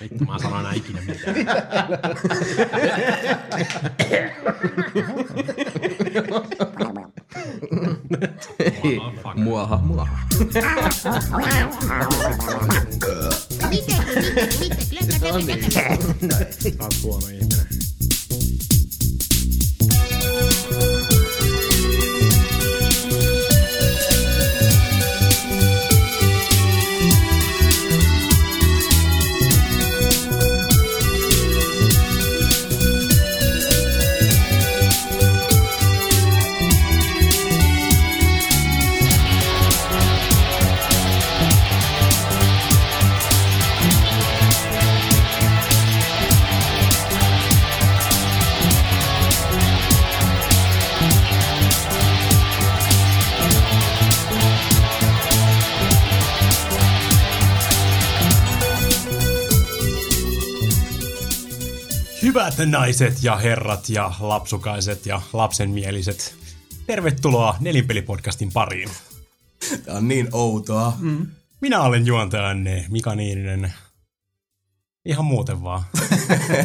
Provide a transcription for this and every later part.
Vittu, mä sanon enää ikinä mitään. Muaha, muaha. Taas huono ihminen. Hyvät naiset ja herrat ja lapsukaiset ja lapsenmieliset. Tervetuloa Nelinpelipodcastin pariin. Tää on niin outoa. Mm. Minä olen juontajanne Mika Niininen. Ihan muuten vaan.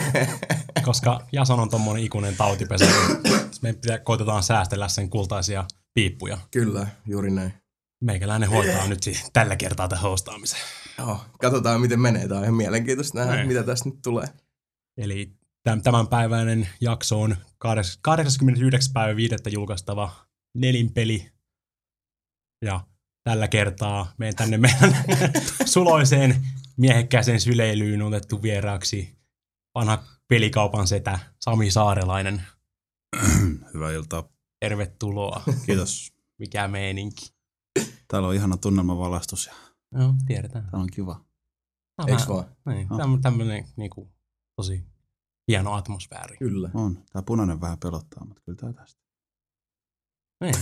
Koska Jason on tommonen ikuinen tautipesä, niin me pitää, koitetaan säästellä sen kultaisia piippuja. Kyllä, juuri näin. Meikäläinen hoitaa nyt si- tällä kertaa tämän hostaamisen. Joo, katsotaan miten menee. Tää on ihan mielenkiintoista nähdä, Näin. mitä tästä nyt tulee. Eli tämänpäiväinen jakso on kahdes- 89. päivä 5. julkaistava nelinpeli. Ja tällä kertaa meidän tänne meidän suloiseen miehekkääseen syleilyyn on otettu vieraaksi vanha pelikaupan setä Sami Saarelainen. Hyvää iltaa. Tervetuloa. Kiitos. Mikä meininki. Täällä on ihana tunnelmavalastus ja Joo, tiedetään. täällä on kiva. Tää on Eiks vaan? Niin, No. tämmönen, tämmönen niinku, tosi hieno atmosfääri. Kyllä. On. Tää punainen vähän pelottaa, mutta kyllä tää tästä. Niin.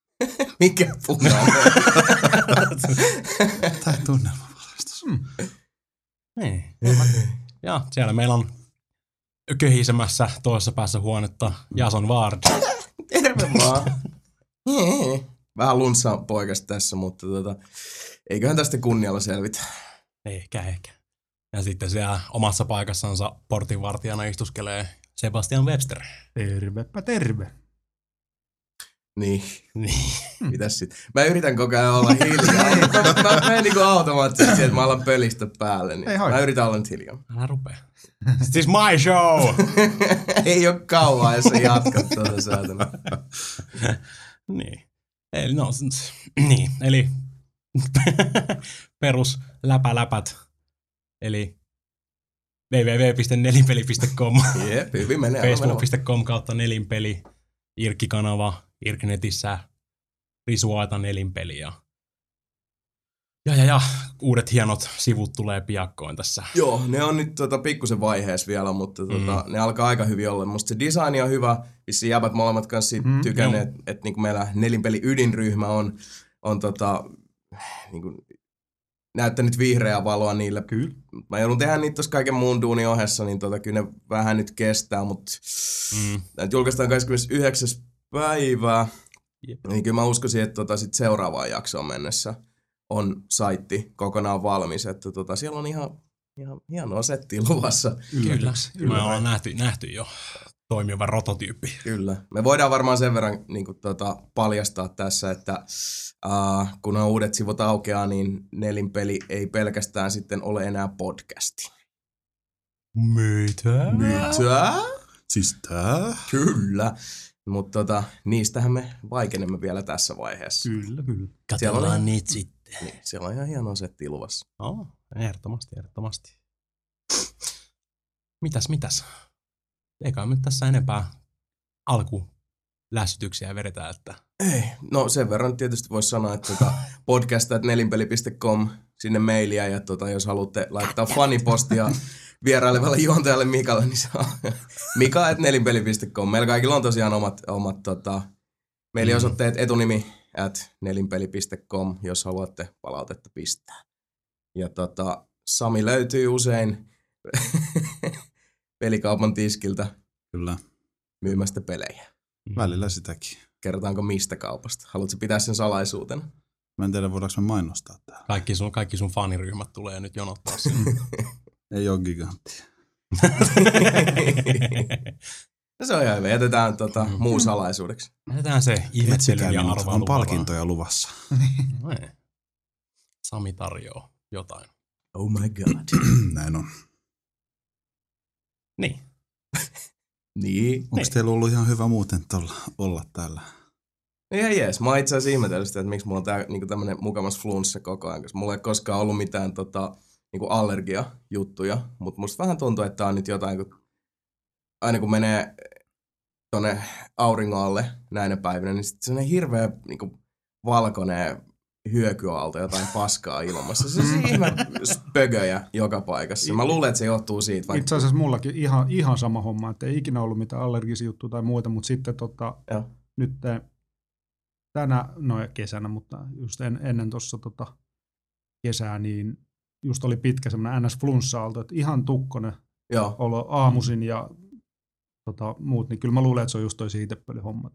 Mikä punainen? Tää tunnelmavalastus. Mm. Niin. Ja siellä meillä on köhisemässä toisessa päässä huonetta Jason Ward. Terve vaan. Vähän lunssa poikas tässä, mutta tota, eiköhän tästä kunnialla selvitä. Ehkä, ehkä. Ja sitten siellä omassa paikassansa portinvartijana istuskelee Sebastian Webster. Tervepä terve. Niin, Niin. mitäs sit? Mä yritän koko ajan olla hiljaa. mä, mä, menen niinku automaattisesti että mä alan pölistä päälle. Niin Ei mä yritän olla nyt hiljaa. Älä rupea. This is my show! Ei oo kauan, jos sä jatkat tuota saatana. niin. Eli, no, niin, eli perus läpäläpät. Eli www.nelinpeli.com Jep, hyvin menee. Facebook.com kautta nelinpeli, Irkki-kanava, Irknetissä, Risuaita nelinpeli ja, ja, ja, ja uudet hienot sivut tulee piakkoin tässä. Joo, ne on nyt tota, pikkusen vaiheessa vielä, mutta tota, mm. ne alkaa aika hyvin olla. Musta se design on hyvä. Vissiin jäbät molemmat kanssa Mm, tykänneet, että et, niinku meillä nelinpeli ydinryhmä on, on tota, niinku, näyttänyt vihreää valoa niille. Kyllä. Mä joudun tehdä niitä tuossa kaiken muun duunin ohessa, niin tota, kyllä ne vähän nyt kestää, mutta Mm. Nyt julkaistaan 29. päivää. Jep. Niin kyllä mä uskoisin, että tota sit seuraavaan jaksoon mennessä on saitti kokonaan valmis. Että tota, siellä on ihan, ihan hienoa settiä luvassa. Kyllä, Kyllä. me ollaan nähty, nähty jo toimiva prototyyppi. Kyllä. Me voidaan varmaan sen verran niin kuin, tota, paljastaa tässä, että uh, kun uudet sivut aukeaa, niin nelinpeli ei pelkästään sitten ole enää podcasti. Mitä? Mitä? Siis tää? Kyllä. Mutta tota, niistähän me vaikenemme vielä tässä vaiheessa. Kyllä, kyllä. On- niitä sitten. Niin, siellä on ihan hienoa settiä luvassa. No, ehdottomasti, ehdottomasti. Mitäs, mitäs? Eikä nyt tässä enempää alku lässytyksiä vedetä, että Ei, no sen verran tietysti voisi sanoa, että tota, podcast.nelinpeli.com sinne mailia ja tota, jos haluatte laittaa fanipostia vierailevalle juontajalle Mikalle, niin saa mika.nelinpeli.com. Meillä kaikilla on tosiaan omat, omat tota, mailiosoitteet etunimi at nelinpeli.com, jos haluatte palautetta pistää. Ja tota, Sami löytyy usein pelikaupan tiskiltä Kyllä. myymästä pelejä. Välillä sitäkin. Kerrotaanko mistä kaupasta? Haluatko pitää sen salaisuutena? Mä en tiedä, voidaanko me mainostaa täällä. Kaikki sun, kaikki sun faniryhmät tulee nyt jonottaa sinne. Ei ole giganttia. No se on ihan hyvä. Jätetään tota, Mm. muu salaisuudeksi. Jätetään se ihmettelyn ja minut, arvailun on palkintoja luvassa. varaan. Ei. Sami tarjoaa jotain. Oh my god. Näin on. Niin. niin. Onko Niin. teillä ollut ihan hyvä muuten tolla, olla täällä? Ihan jees. Mä itse asiassa ihmetellyt sitä, että miksi mulla on tää niinku tämmönen mukamas flunssa koko ajan, koska mulla ei koskaan ollut mitään tota, niinku allergiajuttuja, mutta musta vähän tuntuu, että tää on nyt jotain, kun aina kun menee tonne auringon alle näinä päivinä, niin sit se on hirveä niinku, valkoinen hyökyaalto, jotain paskaa ilmassa. Se on ihme spögöjä joka paikassa. Mä luulen, että se johtuu siitä, vaikka... Itse asiassa mullakin ihan, ihan sama homma, että ei ikinä ollut mitään allergisia juttuja tai muuta, mutta sitten tota, nyt tänä, no kesänä, mutta just en, ennen tuossa tota, kesää, niin just oli pitkä semmoinen NS-flunssa-aalto, että ihan tukkonen Joo. olo aamuisin ja tota, muut, niin kyllä mä luulen, että se on just toi siitepölyhomma.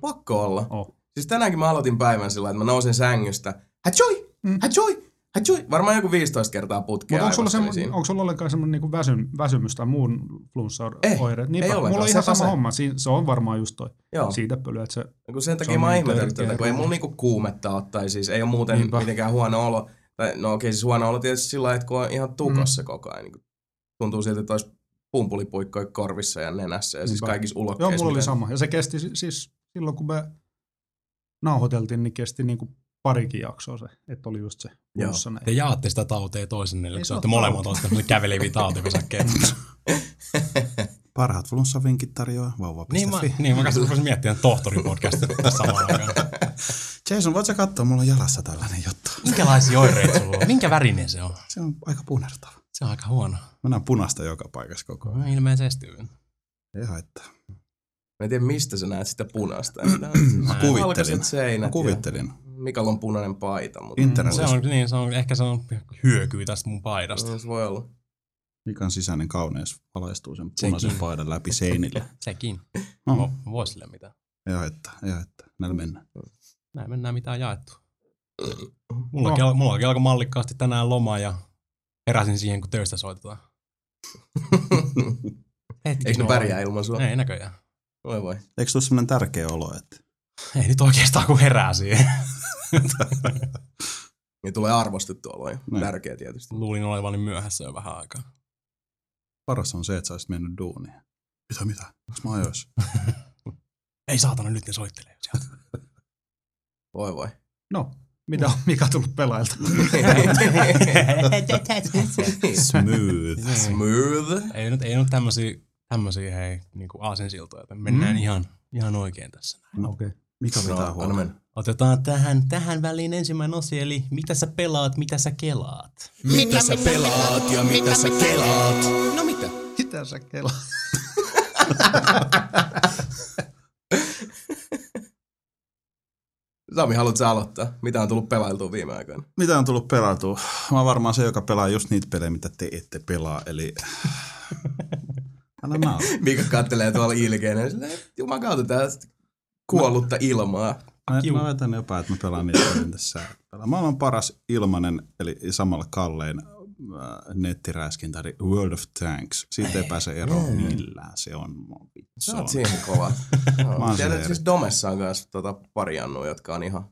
Pakko olla. Oh. Siis tänäänkin mä aloitin päivän sillä, että mä nousin sängystä. Hachoi! Mm. Hachoi! Hachoi! Varmaan joku 15 kertaa putkea Mutta onko sulla, semmo, onko sulla ollenkaan semmoinen niinku väsym, väsymys tai muun flunssa-oire? ei Niinpä, ollenkaan, mulla on ihan sama se. homma. Siinä, se on varmaan just toi Joo. siitepöly, että se Ja kun sen takia on mä oon niin ihmetellyt tätä, kun ei mulla niinku kuumetta ole, tai siis ei ole muuten Niinpä. mitenkään huono olo. Tai, no okei, siis huono olo tietysti sillä että kun on ihan tukossa mm. koko ajan. Niin tuntuu siltä, että olisi pumpulipuikkoja korvissa ja nenässä ja siis Niinpä. kaikissa Joo, ulokkeissa. mulla oli sama. Ja se kesti si- siis silloin, kun me nauhoiteltiin, niin kesti niinku parikin jaksoa se, että oli just se Joo. Te jaatte sitä toisenne, eli Ei kun olette molemmat olette käveleviä tautipesäkkeet. Parhaat flunssavinkit tarjoaa vauva.fi. niin, mä, niin, mä kanssa rupesin miettimään tohtoripodcastia tässä samaan aikaan. Jason, voit sä katsoa, mulla on jalassa tällainen juttu. Minkälaisia oireita sulla on? Minkä värinen se on? Se on aika punertava. Se on aika huono. Mä näen punaista joka paikassa koko ajan. No, ilmeisesti. Ei haittaa. Mä en tiedä, mistä sä näet sitä punaista. Mä kuvittelin. seinät Mä kuvittelin. Mikalla on punainen paita, mutta Internet. Se on, niin, se on, ehkä se on hyökyy tästä mun paidasta. No, se voi olla. Mikan sisäinen kauneus valaistuu sen Sekin. punaisen paidan läpi seinille. Sekin. No, No. Vois sille mitään. ei haittaa, ei haittaa. Näillä mennään. Näin mennään mitään jaettu. Mulla, No. no. mulla alkoi mallikkaasti tänään loma ja heräsin siihen, kun töistä soitetaan. Eikö ne pärjää ilman sua? Ei näköjään. Voi voi. Eikö tule sellainen tärkeä olo, että Ei nyt oikeastaan kun herää siihen. Niin tulee arvostettu olo jo. Niin. Tärkeä tietysti. Luulin olevani myöhässä jo vähän aikaa. paras on se, että sä olisit mennyt duuniin? Mitä, mitä? Onks mä ajoissa? Ei saatana, nyt ne soittelee sieltä. Voi voi. No, mitä on Mika tullut pelailta? Smooth. Smooth. ei nyt, ei nyt tämmösiä, tämmösiä hei, niinku aasinsiltoja, että mennään Mm. mm. ihan, ihan oikein tässä. No, Okei. Mikä No, pitää anna huolta? Otetaan tähän, tähän väliin ensimmäinen osio, eli mitä sä pelaat, mitä sä kelaat. Mitä sä pelaat ja mitä sä kelaat? No mitä? Mitä sä kelaa? Sami, haluatko aloittaa? Mitä on tullut pelailtua viime aikoina? Mitä on tullut pelattua? Mä oon varmaan se, joka pelaa just niitä pelejä, mitä te ette pelaa, eli... Älä naura. Mika kattelee tuolla ilkeänä ja silleen, juman kautta tää kuollutta ilmaa. Mä, Kiu. mä väitän jopa, että mä pelaan niitä pelejä, mitä sä et pelaa. Mä olen paras ilmanen, eli samalla kallein äh, nettiräiskintä, eli World of Tanks. Siitä ei pääse eroon millään. Se on mun vittu. Sä oot siihen kova. No, oon Tiedät, se siis Domessa on kanssa tota pari annua, jotka on ihan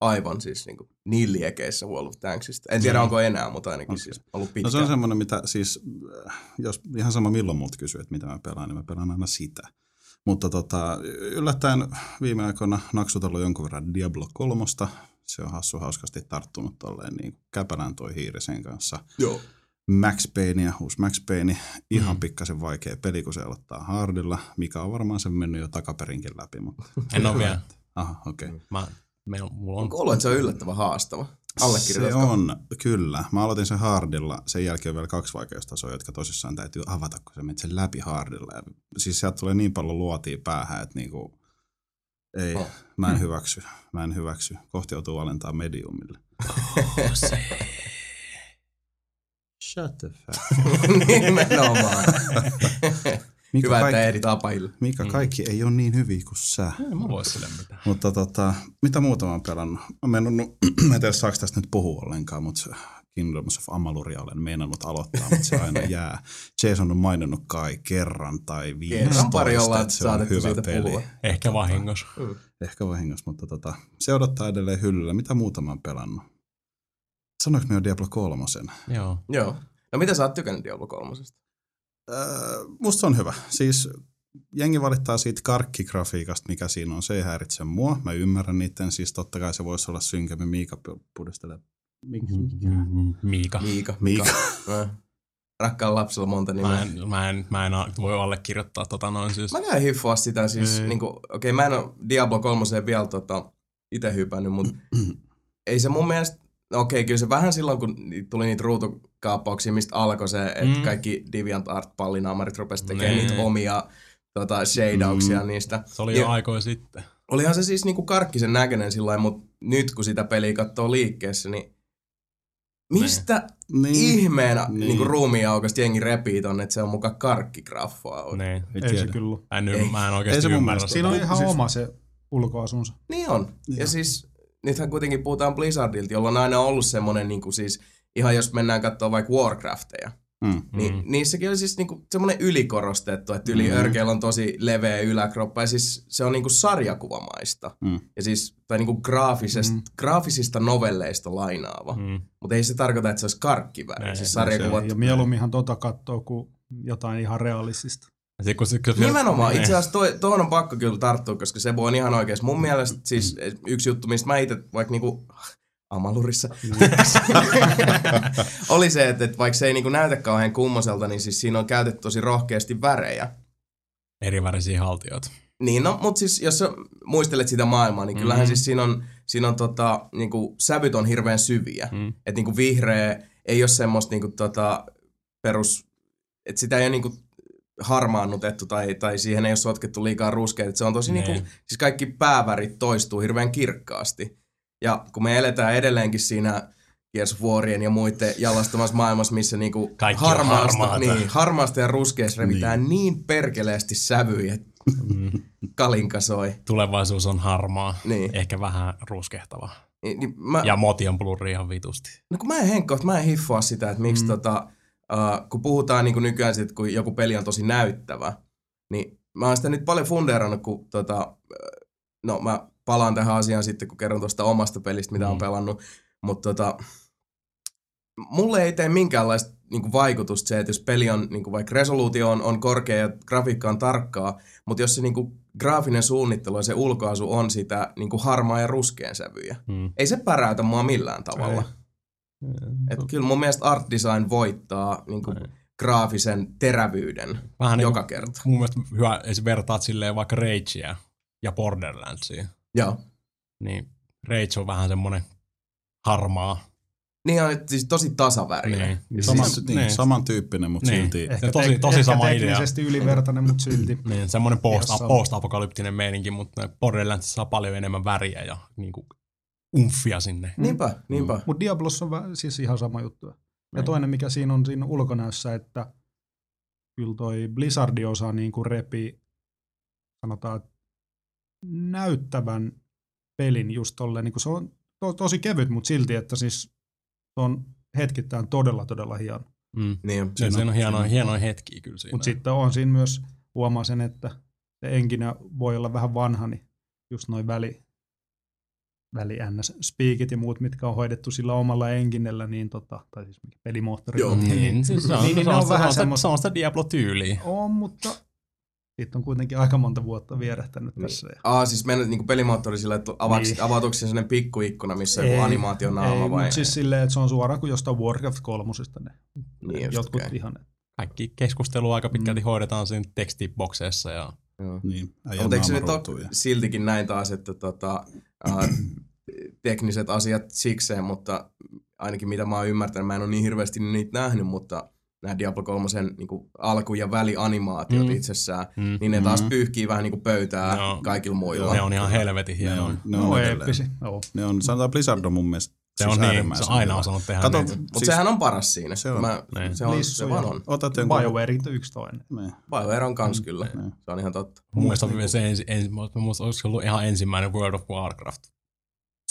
aivan siis niinku niin liekeissä World of Tanksista. En tiedä Mm. onko enää, mutta ainakin Okei. siis ollut No pitkään. se on semmoinen, mitä siis, äh, jos ihan sama milloin multa kysyy, että mitä mä pelaan, niin mä pelaan aina sitä. Mutta tota, yllättäen viime aikoina naksutellut jonkun verran Diablo 3. Se on hassu hauskasti tarttunut tolleen niin käpälään toi hiirisen kanssa. Joo. Max Payne, uusi Max Payne, ihan Mm. pikkasen vaikea peli, kun se aloittaa hardilla, mikä on varmaan sen mennyt jo takaperinkin läpi. Mutta... En oo vielä. Aha, okei. Okay. Mä, meillä, mulla on Onko ollut, että se on yllättävän haastava? Se on, kyllä. Mä aloitin sen hardilla. Sen jälkeen on vielä kaksi vaikeustasoa, jotka tosissaan täytyy avata, kun sä menet sen läpi hardilla. Ja siis sieltä tulee niin paljon luotia päähän, että niinku, ei, Oh. mä en hyväksy. Mä en hyväksy. Kohti joutuu valentaa mediumille. se. Shut the fuck. Nimenomaan. Mikä Hyvä, kaikki, että ehdit. Mika, kaikki ei ole niin hyviä kuin sä. Ei mä voi sille mitään. Mutta tota, mitä muuta mä oon pelannut? Mä, mennyt, mä en tiedä saako tästä nyt puhua ollenkaan, mutta se Kingdoms of Amaluria olen meinannut aloittaa, mutta se aina jää. Jason on maininnut kai kerran tai Kerran pari 15, ollaan että se on hyvä peli. puhua. Ehkä vahingossa. Ehkä vahingossa, mutta tota, se odottaa edelleen hyllyllä. Mitä muuta mä oon pelannut? Sanoinko mä jo Diablo 3? Joo. Joo. No mitä sä oot tykännyt Diablo 3? Öö, musta se on hyvä. Siis jengi valittaa siitä karkkigrafiikasta, mikä siinä on. Se ei häiritse mua. Mä ymmärrän niiden. Siis totta kai se voisi olla synkemmin. Miika pu- pudistelee. Miksi? Miika. Miika. Miika. Mä- Rakkaan lapsella monta nimeä. Mä en, mä, en, mä en voi allekirjoittaa tota noin siis. Mä käyn hiffua sitä siis, niinku, okei okay, mä en oo Diablo 3 vielä tota, ite hypännyt, mutta ei se mun mielestä, no okei okay, kyllä se vähän silloin kun tuli niitä ruutukaappauksia, mistä alkoi se, että Mm. kaikki DeviantArt-pallinaamarit rupesi tekemään Nee. niitä omia tota, shadeauksia Mm. niistä. Se oli jo Ja- aikoja sitten. Olihan se siis niinku karkkisen näköinen sillä mutta nyt kun sitä peliä katsoo liikkeessä, niin mistä Niin. ihmeen Niin. niin. niinku ruumiinaukosta jengi repii tonne, että se on muka karkkigraffaa. Niin. Ei Ei se kyllä. Mä en, Ei. mä en Ei oikeasti se mun ymmärrä. Siinä on ihan siis- oma se ulkoasunsa. Niin on. Ja, Joo. siis nythän kuitenkin puhutaan Blizzardilta, jolla on aina ollut semmoinen niinku siis, ihan jos mennään katsoa vaikka Warcrafteja, Mm. niin Mm. niissäkin on siis niinku semmoinen ylikorostettu, että yli Mm. mm. örkeillä on tosi leveä yläkroppa ja siis se on niinku sarjakuvamaista. Mm. Ja siis, tai niinku graafisesta, Mm. mm. graafisista novelleista lainaava. Mm. Mm. Mutta ei se tarkoita, että se olisi karkkiväri. Ei, siis se sarjakuvat. Ja mieluumminhan tota katsoo kuin jotain ihan realistista. Sit kun, sit, kun, Nimenomaan. Niin. Itse asiassa toi, tuohon on pakko kyllä tarttua, koska se voi ihan oikeasti. Mun mielestä siis yksi juttu, mistä mä itse vaikka niinku Amalurissa oli se, että, että vaikka se ei niinku näytä kauhean kummoselta, niin siis siinä on käytetty tosi rohkeasti värejä. Eri värisiä haltijoita. Niin, no, mutta siis jos muistelet sitä maailmaa, niin kyllähän Mhm. siis siinä on, siinä on tota, niinku, sävyt on hirveän syviä. Mm. Että niinku vihreä ei ole semmoista niinku tota perus, että sitä ei ole niinku harmaannutettu tai, tai siihen ei ole sotkettu liikaa ruskeita. Se on tosi niinku, Niin. siis kaikki päävärit toistuu hirveän kirkkaasti. Ja kun me eletään edelleenkin siinä Gears Warien ja muiden jalastamassa maailmassa, missä niinku Kaikki harmaasta, niin, harmaasta ja ruskeasta revitään niin. niin perkeleesti sävyjä, että Mm. kalinka soi. Tulevaisuus on harmaa. Niin. Ehkä vähän ruskehtava. Niin, niin mä, Ja moti on blurri ihan vitusti. No kun mä en henkko, mä en hiffua sitä, että miksi mm. tota, uh, kun puhutaan niin kuin nykyään sit, kun joku peli on tosi näyttävä, niin mä oon sitä nyt paljon fundeerannut, kun tota, no mä palaan tähän asiaan sitten, kun kerron tuosta omasta pelistä, mitä mm. On pelannut, mutta tota, mulle ei tee minkäänlaista niin kuin vaikutusta se, että jos peli on, niin kuin vaikka resoluutio on, on korkea ja grafiikka on tarkkaa, mutta jos se niin kuin, graafinen suunnittelu ja se ulkoasu on sitä niin kuin harmaa ja ruskean sävyjä, Mm. ei se päräytä mua millään tavalla. Et kyllä mun mielestä art design voittaa niin kuin, graafisen terävyyden Vähän niin joka kuin, kerta. mun mielestä hyvä, jos vertaat silleen vaikka Ragea ja Borderlandsia, Joo. niin Rage on vähän semmoinen harmaa. Niin on siis tosi tasavärinen. Niin. Sama, Siis- niin, niin. samantyyppinen, mutta Niin. silti... Ehkä, tosi- tek- tosi ehkä sama idea. teknisesti ylivertainen, mutta silti. Niin, semmoinen post, post-apokalyptinen meininki, mutta Borderlands saa paljon enemmän väriä ja niinku umfia sinne. Niinpä, niinpä. Mutta Diablossa on vä- siis ihan sama juttu. Ja Niin. toinen, mikä siinä on siinä ulkonäössä, että kyllä toi Blizzardin osa niin kuin repi, sanotaan, näyttävän pelin just tolleen, niin kuin se on to, tosi kevyt, mutta silti, että siis se on hetkittäin todella, todella hieno. Mm. Niin. Siinä, siinä on hienoja, on- hienoja hetkiä kyllä siinä. Mutta sitten on siinä myös, huomaa sen, että se enkinä voi olla vähän vanha, niin just noin väli, väli ns. speakit ja muut, mitkä on hoidettu sillä omalla enkinellä, niin tota, tai siis mikä pelimoottori. Joo. Niin, siis se on, Niin, niin se on, on se vähän on, sitä, semmoista- se on sitä Diablo-tyyliä. On, mutta siitä on kuitenkin aika monta vuotta vierähtänyt Niin. tässä. Ja... Aa, siis mennä niin pelimoottori sillä, että avaks, Niin. avautuuko se sellainen pikkuikkuna, missä on joku animaationaama ei, vai? Mutta siis silleen, että se on suoraan kuin jostain Warcraft kolmosesta ne niin just, jotkut okay. ihan. Kaikki keskustelu aika pitkälti Mm. hoidetaan siinä tekstibokseissa ja Joo. Niin, Mutta eikö se naama nyt ole ja- siltikin näin taas, että tota, uh, tekniset asiat sikseen, mutta ainakin mitä mä oon ymmärtänyt, mä en ole niin hirveästi niitä nähnyt, mutta nämä Diablo 3 niin alku- ja välianimaatiot Mm. mm. itsessään, mm. niin ne taas Mhm. pyyhkii vähän niin kuin pöytää Joo. kaikilla muilla. ne on ihan helvetin Ne hienoja. on, ne Ne on, on eeppisiä. Joo. Ne on, sanotaan Blizzard on mun mielestä Se Siis on niin, äärimmäisen se on aina hyvä. osannut tehdä Kato, niitä. Mutta siis- sehän on paras siinä. Se on. Mä, Niin. se, on, Lissu se ja- vaan on. Otat jonkun... BioWare yksi toinen. Niin. BioWare on kans kyllä. Niin. Se on ihan totta. Mun mielestä on se ensi, ensi, mä muistan, olisiko ollut ihan ensimmäinen World of Warcraft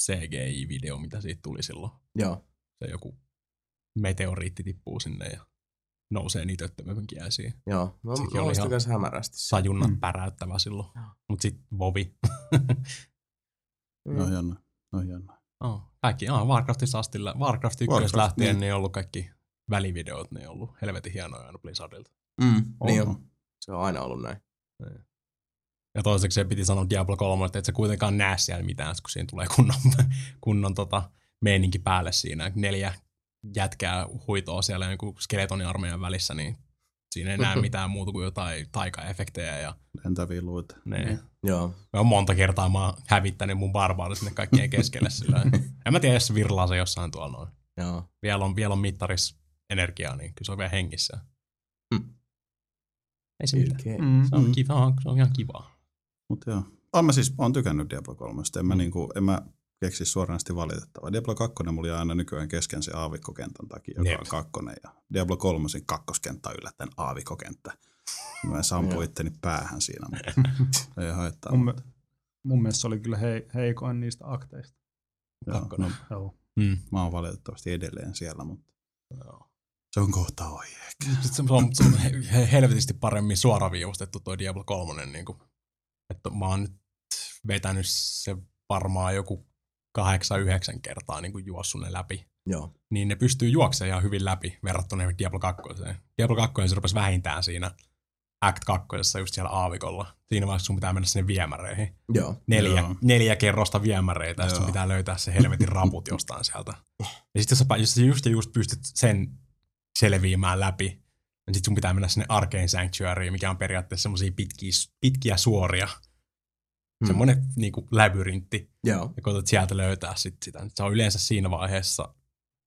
CGI-video, mitä siitä tuli silloin. Joo. Se joku meteoriitti tippuu sinne ja nousee niitä öttömöpönkiäisiä. Joo. Mä Sekin oli muistan ihan- hämärästi. se. Sajunnat Mm. mm. päräyttävä silloin. Joo. Mut sit Vovi. No jännä. No jännä. oh, kaikki, ah, Warcraftissa asti, Warcraft 1 Warcraft, lähtien, niin. niin. niin on ollut kaikki välivideot, ne on ollut helvetin hienoja aina Blizzardilta. Mm, niin Oho. on. Se on aina ollut näin. Ja toiseksi se piti sanoa Diablo 3, että et sä kuitenkaan näe siellä mitään, kun siinä tulee kunnon, kunnon tota, meininki päälle siinä. Neljä jätkää huitoa siellä joku skeletoniarmeijan välissä, niin siinä ei näe mitään muuta kuin jotain taikaefektejä. Ja Lentäviä luita. ne, Joo. me on monta kertaa mä oon hävittänyt mun barbaarit sinne kaikkien keskelle sillä En mä tiedä, jos se virlaa se jossain tuolla noin. Joo. Vielä on, vielä on mittaris energiaa, niin kyllä se on vielä hengissä. Hmm. Ei se mitään. Okay. Mm. Se on, Mm. kiva, se on ihan kivaa. Mutta joo. Olen mä siis, on tykännyt Diablo 3. En mä, Mm. niinku, en mä keksi suoranaisesti valitettavaa. Diablo 2 mulla aina nykyään kesken se aavikkokentän takia, joka Jep. on kakkonen. Ja Diablo 3 kakkoskenttä yllättäen aavikkokenttä. Mä sampuin Joo. itteni päähän siinä, mutta ei haittaa. Mun, mi- mun mielestä se oli kyllä hei, heikoin niistä akteista. Joo, kakkonen. no, Joo. Mm. mä oon valitettavasti edelleen siellä, mutta Joo. se on kohta ohi ehkä. Se on, se on he- he- helvetisti paremmin suoraviivastettu toi Diablo 3. Niin kuin, että mä oon nyt vetänyt se varmaan joku kahdeksan, yhdeksän kertaa niin kuin juossut ne läpi. Joo. Niin ne pystyy juoksemaan ihan hyvin läpi verrattuna Diablo 2. Diablo 2 se rupesi vähintään siinä Act 2, just siellä aavikolla. Siinä vaiheessa sun pitää mennä sinne viemäreihin. Joo. Neljä, Joo. neljä kerrosta viemäreitä, ja sun pitää löytää se helvetin raput jostain sieltä. Ja sitten jos, sä jos sä just, ja just pystyt sen selviämään läpi, niin sit sun pitää mennä sinne Arcane Sanctuaryin, mikä on periaatteessa semmosia pitkiä, pitkiä suoria. Hmm. Semmoinen niinku labyrintti, Joo. ja koetat sieltä löytää sit sitä. Se on yleensä siinä vaiheessa,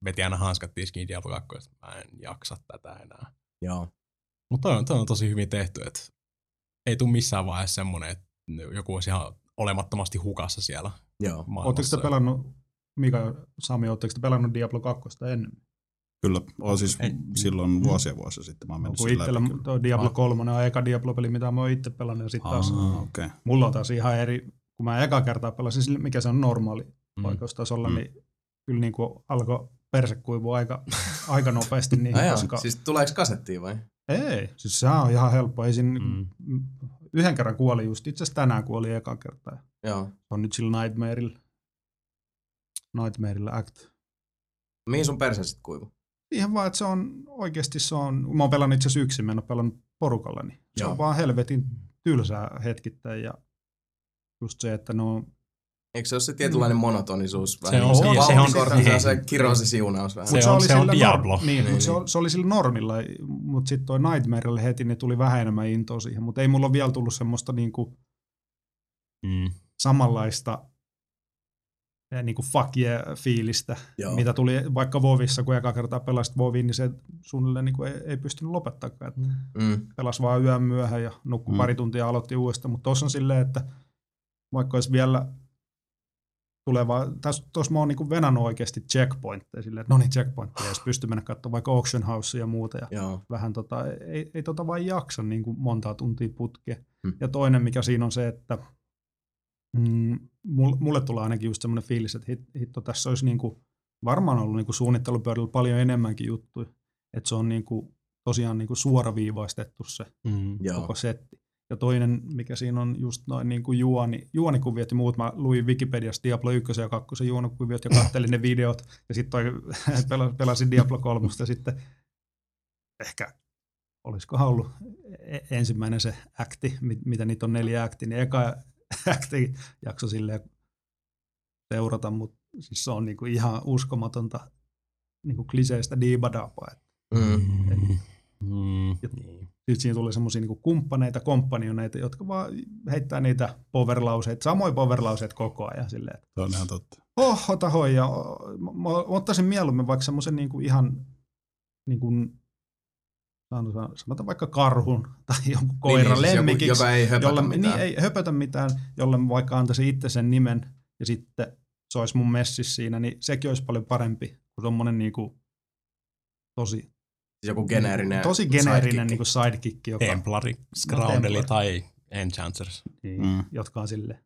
veti aina hanskat tiskiin Diablo 2, että mä en jaksa tätä enää. Joo. Mutta toi on, toi on tosi hyvin tehty, että ei tule missään vaiheessa semmoinen, että joku olisi ihan olemattomasti hukassa siellä Joo. Oletteko te pelannut, Mika ja Sami, oletteko te pelannut Diablo 2 ennen? Kyllä, on siis Ei. silloin vuosia vuosia sitten mä oon mennyt sen itsellä läpi. tuo Diablo Ah. 3 on eka Diablo-peli, mitä mä oon itse pelannut, ja sitten taas. Okay. mulla on taas ihan eri, kun mä eka kertaa pelasin, sillä, mikä se on normaali Mm. vaikeustasolla, Mm. niin kyllä niin kuin alkoi perse kuivua aika, aika nopeasti. Niin, Ai jaa, koska, Siis tuleeko kasettiin vai? Ei, siis se on ihan helppo. Ei siinä, Mm. mm. Yhden kerran kuoli just, itse asiassa tänään kuoli eka kertaa. Joo. Se on nyt sillä Nightmareilla. Nightmareilla Act. Mihin sun perse sit kuivu? Ihan vaan, että se on oikeasti se on, mä oon pelannut itse asiassa yksin, mä en ole pelannut porukalla, niin se Joo. on vaan helvetin tylsää hetkittäin ja just se, että no Eikö se ole se tietynlainen monotonisuus? Se on se- vauhtikortti, se on- se on se kiroosi siunaus vähän. Se Mut on- se on Diablo. Nor- niin, Niin, se, on, se oli sillä normilla, mutta sitten toi Nightmarelle heti niin tuli vähän enemmän intoa siihen, mutta ei mulla ole vielä tullut semmoista niinku Mm. samanlaista eh, niinku fuck yeah fiilistä, Joo. mitä tuli vaikka Vovissa, kun eka kertaa pelasit Voviin, niin se suunnilleen niinku ei, ei pystynyt lopettamaan. Mm. Mm. Pelas vaan yön myöhään ja nukkui Mm. mm. pari tuntia ja aloitti uudestaan, mutta tuossa on silleen, että vaikka olisi tuleva, tässä tuossa mä oon niinku venannut oikeasti checkpointteja silleen, että no niin checkpointteja, jos pystyy mennä katsomaan vaikka auction house ja muuta ja Joo. vähän tota, ei, ei tota vaan jaksa niin kuin montaa tuntia putkea. Hmm. Ja toinen, mikä siinä on se, että mm, mulle, tulee ainakin just semmoinen fiilis, että hit, hitto, tässä olisi niin kuin, varmaan ollut niin kuin suunnittelupöydällä paljon enemmänkin juttuja. Että se on niin kuin, tosiaan niin kuin suoraviivaistettu se Mm. Joo. koko setti. Ja toinen, mikä siinä on just noin niin kuin juoni, juonikuviot ja muut. Mä luin Wikipediasta Diablo 1 ja 2 juonikuviot ja kattelin ne videot. Ja sitten pelasin, Diablo 3 ja sitten ehkä olisikohan ollut e- ensimmäinen se akti, mitä niitä on neljä akti, niin eka jakso silleen seurata, mutta siis se on niinku ihan uskomatonta niinku kliseistä diibadapaa. Mm. Mm. Ja- Niin. Sitten siinä tulee semmoisia niinku kumppaneita, kompanioneita, jotka vaan heittää niitä powerlauseita, samoin powerlauseita koko ajan silleen, että Se on ihan totta. oh, ota hoi, ja mä, mä ottaisin mieluummin vaikka semmoisen niinku ihan niin kuin, sanotaan vaikka karhun tai jonkun koiran niin, siis joku, lemmikiksi, joka ei höpätä jolle, mitään. niin, ei höpötä mitään, jolle mä vaikka antaisin itse sen nimen ja sitten se olisi mun messissä siinä, niin sekin olisi paljon parempi kuin tommonen niinku tosi, Joku geneerinen tosi geneerinen sidekick. niinku sidekick, joka, Templari, No, Scroundeli Templar. tai Enchanters. niin, Mm. jotka on silleen.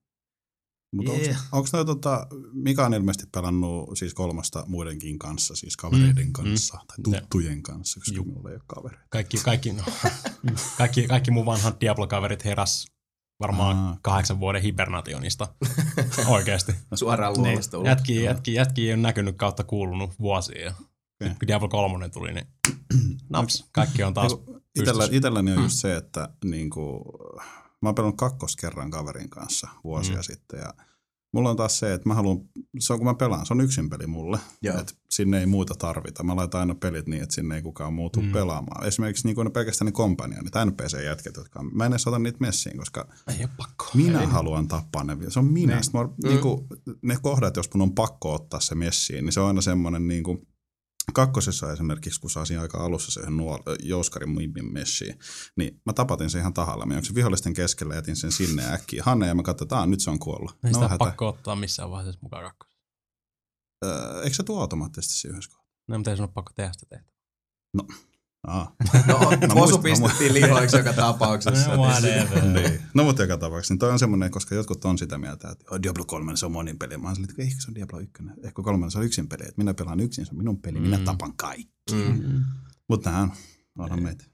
Mutta Yeah. onko noi tota, Mika on ilmeisesti pelannut siis kolmasta muidenkin kanssa, siis kavereiden Mm, kanssa, tai Ne. tuttujen kanssa, koska Juu. minulla ei ole kavereita. Kaikki, kaikki, no, kaikki, kaikki mun vanhat Diablo-kaverit heräs varmaan Aa. kahdeksan vuoden hibernationista. Oikeasti. Suoraan luonnosta ulos. Jätki, jätki, jätki ei ole näkynyt kautta kuulunut vuosia. Ja Okei. Kun Diablo 3 tuli, niin naps, kaikki on taas Niinku, Itellä, itselläni on Mm. just se, että niinku, mä oon pelannut kakkos kerran kaverin kanssa vuosia Mm. sitten ja mulla on taas se, että mä haluan, se on kun mä pelaan, se on yksin peli mulle, että sinne ei muuta tarvita. Mä laitan aina pelit niin, että sinne ei kukaan muutu Mm. pelaamaan. Esimerkiksi niin kuin ne pelkästään ne kompanionit, NPC-jätket, jotka mä en edes ota niitä messiin, koska Ei ole pakko. minä Ei. haluan tappaa ne. Se on minä. Niin. Niin. Mä, mm. niin kuin, ne kohdat, jos mun on pakko ottaa se messiin, niin se on aina semmoinen niin kuin, Kakkosessa esimerkiksi, kun saasin aika alussa sen nuor- jouskarin mimmin messiin, niin mä tapatin sen ihan tahalla. Mä juoksin vihollisten keskellä jätin sen sinne äkkiä. Hanne ja mä katsoin, että "Aa, nyt se on kuollut. Ei sitä no, ole hätä. pakko ottaa missään vaiheessa mukaan kakkosta. Öö, eikö se tuo automaattisesti yhdessä kohtaa? No, mutta ei sun ole pakko tehdä sitä tehtävää. Aa. No, mä pistettiin lihoiksi joka tapauksessa. No, whatever. niin. No mutta joka tapauksessa, niin toi on semmoinen, koska jotkut on sitä mieltä, että oh, Diablo 3 se on monin peli. Mä silleen, että ehkä se on Diablo 1. Ehkä 3 se on yksin peli. Että minä pelaan yksin, se on minun peli. Minä Mm. tapan kaikki. Mm. Mutta nähän onhan meitä.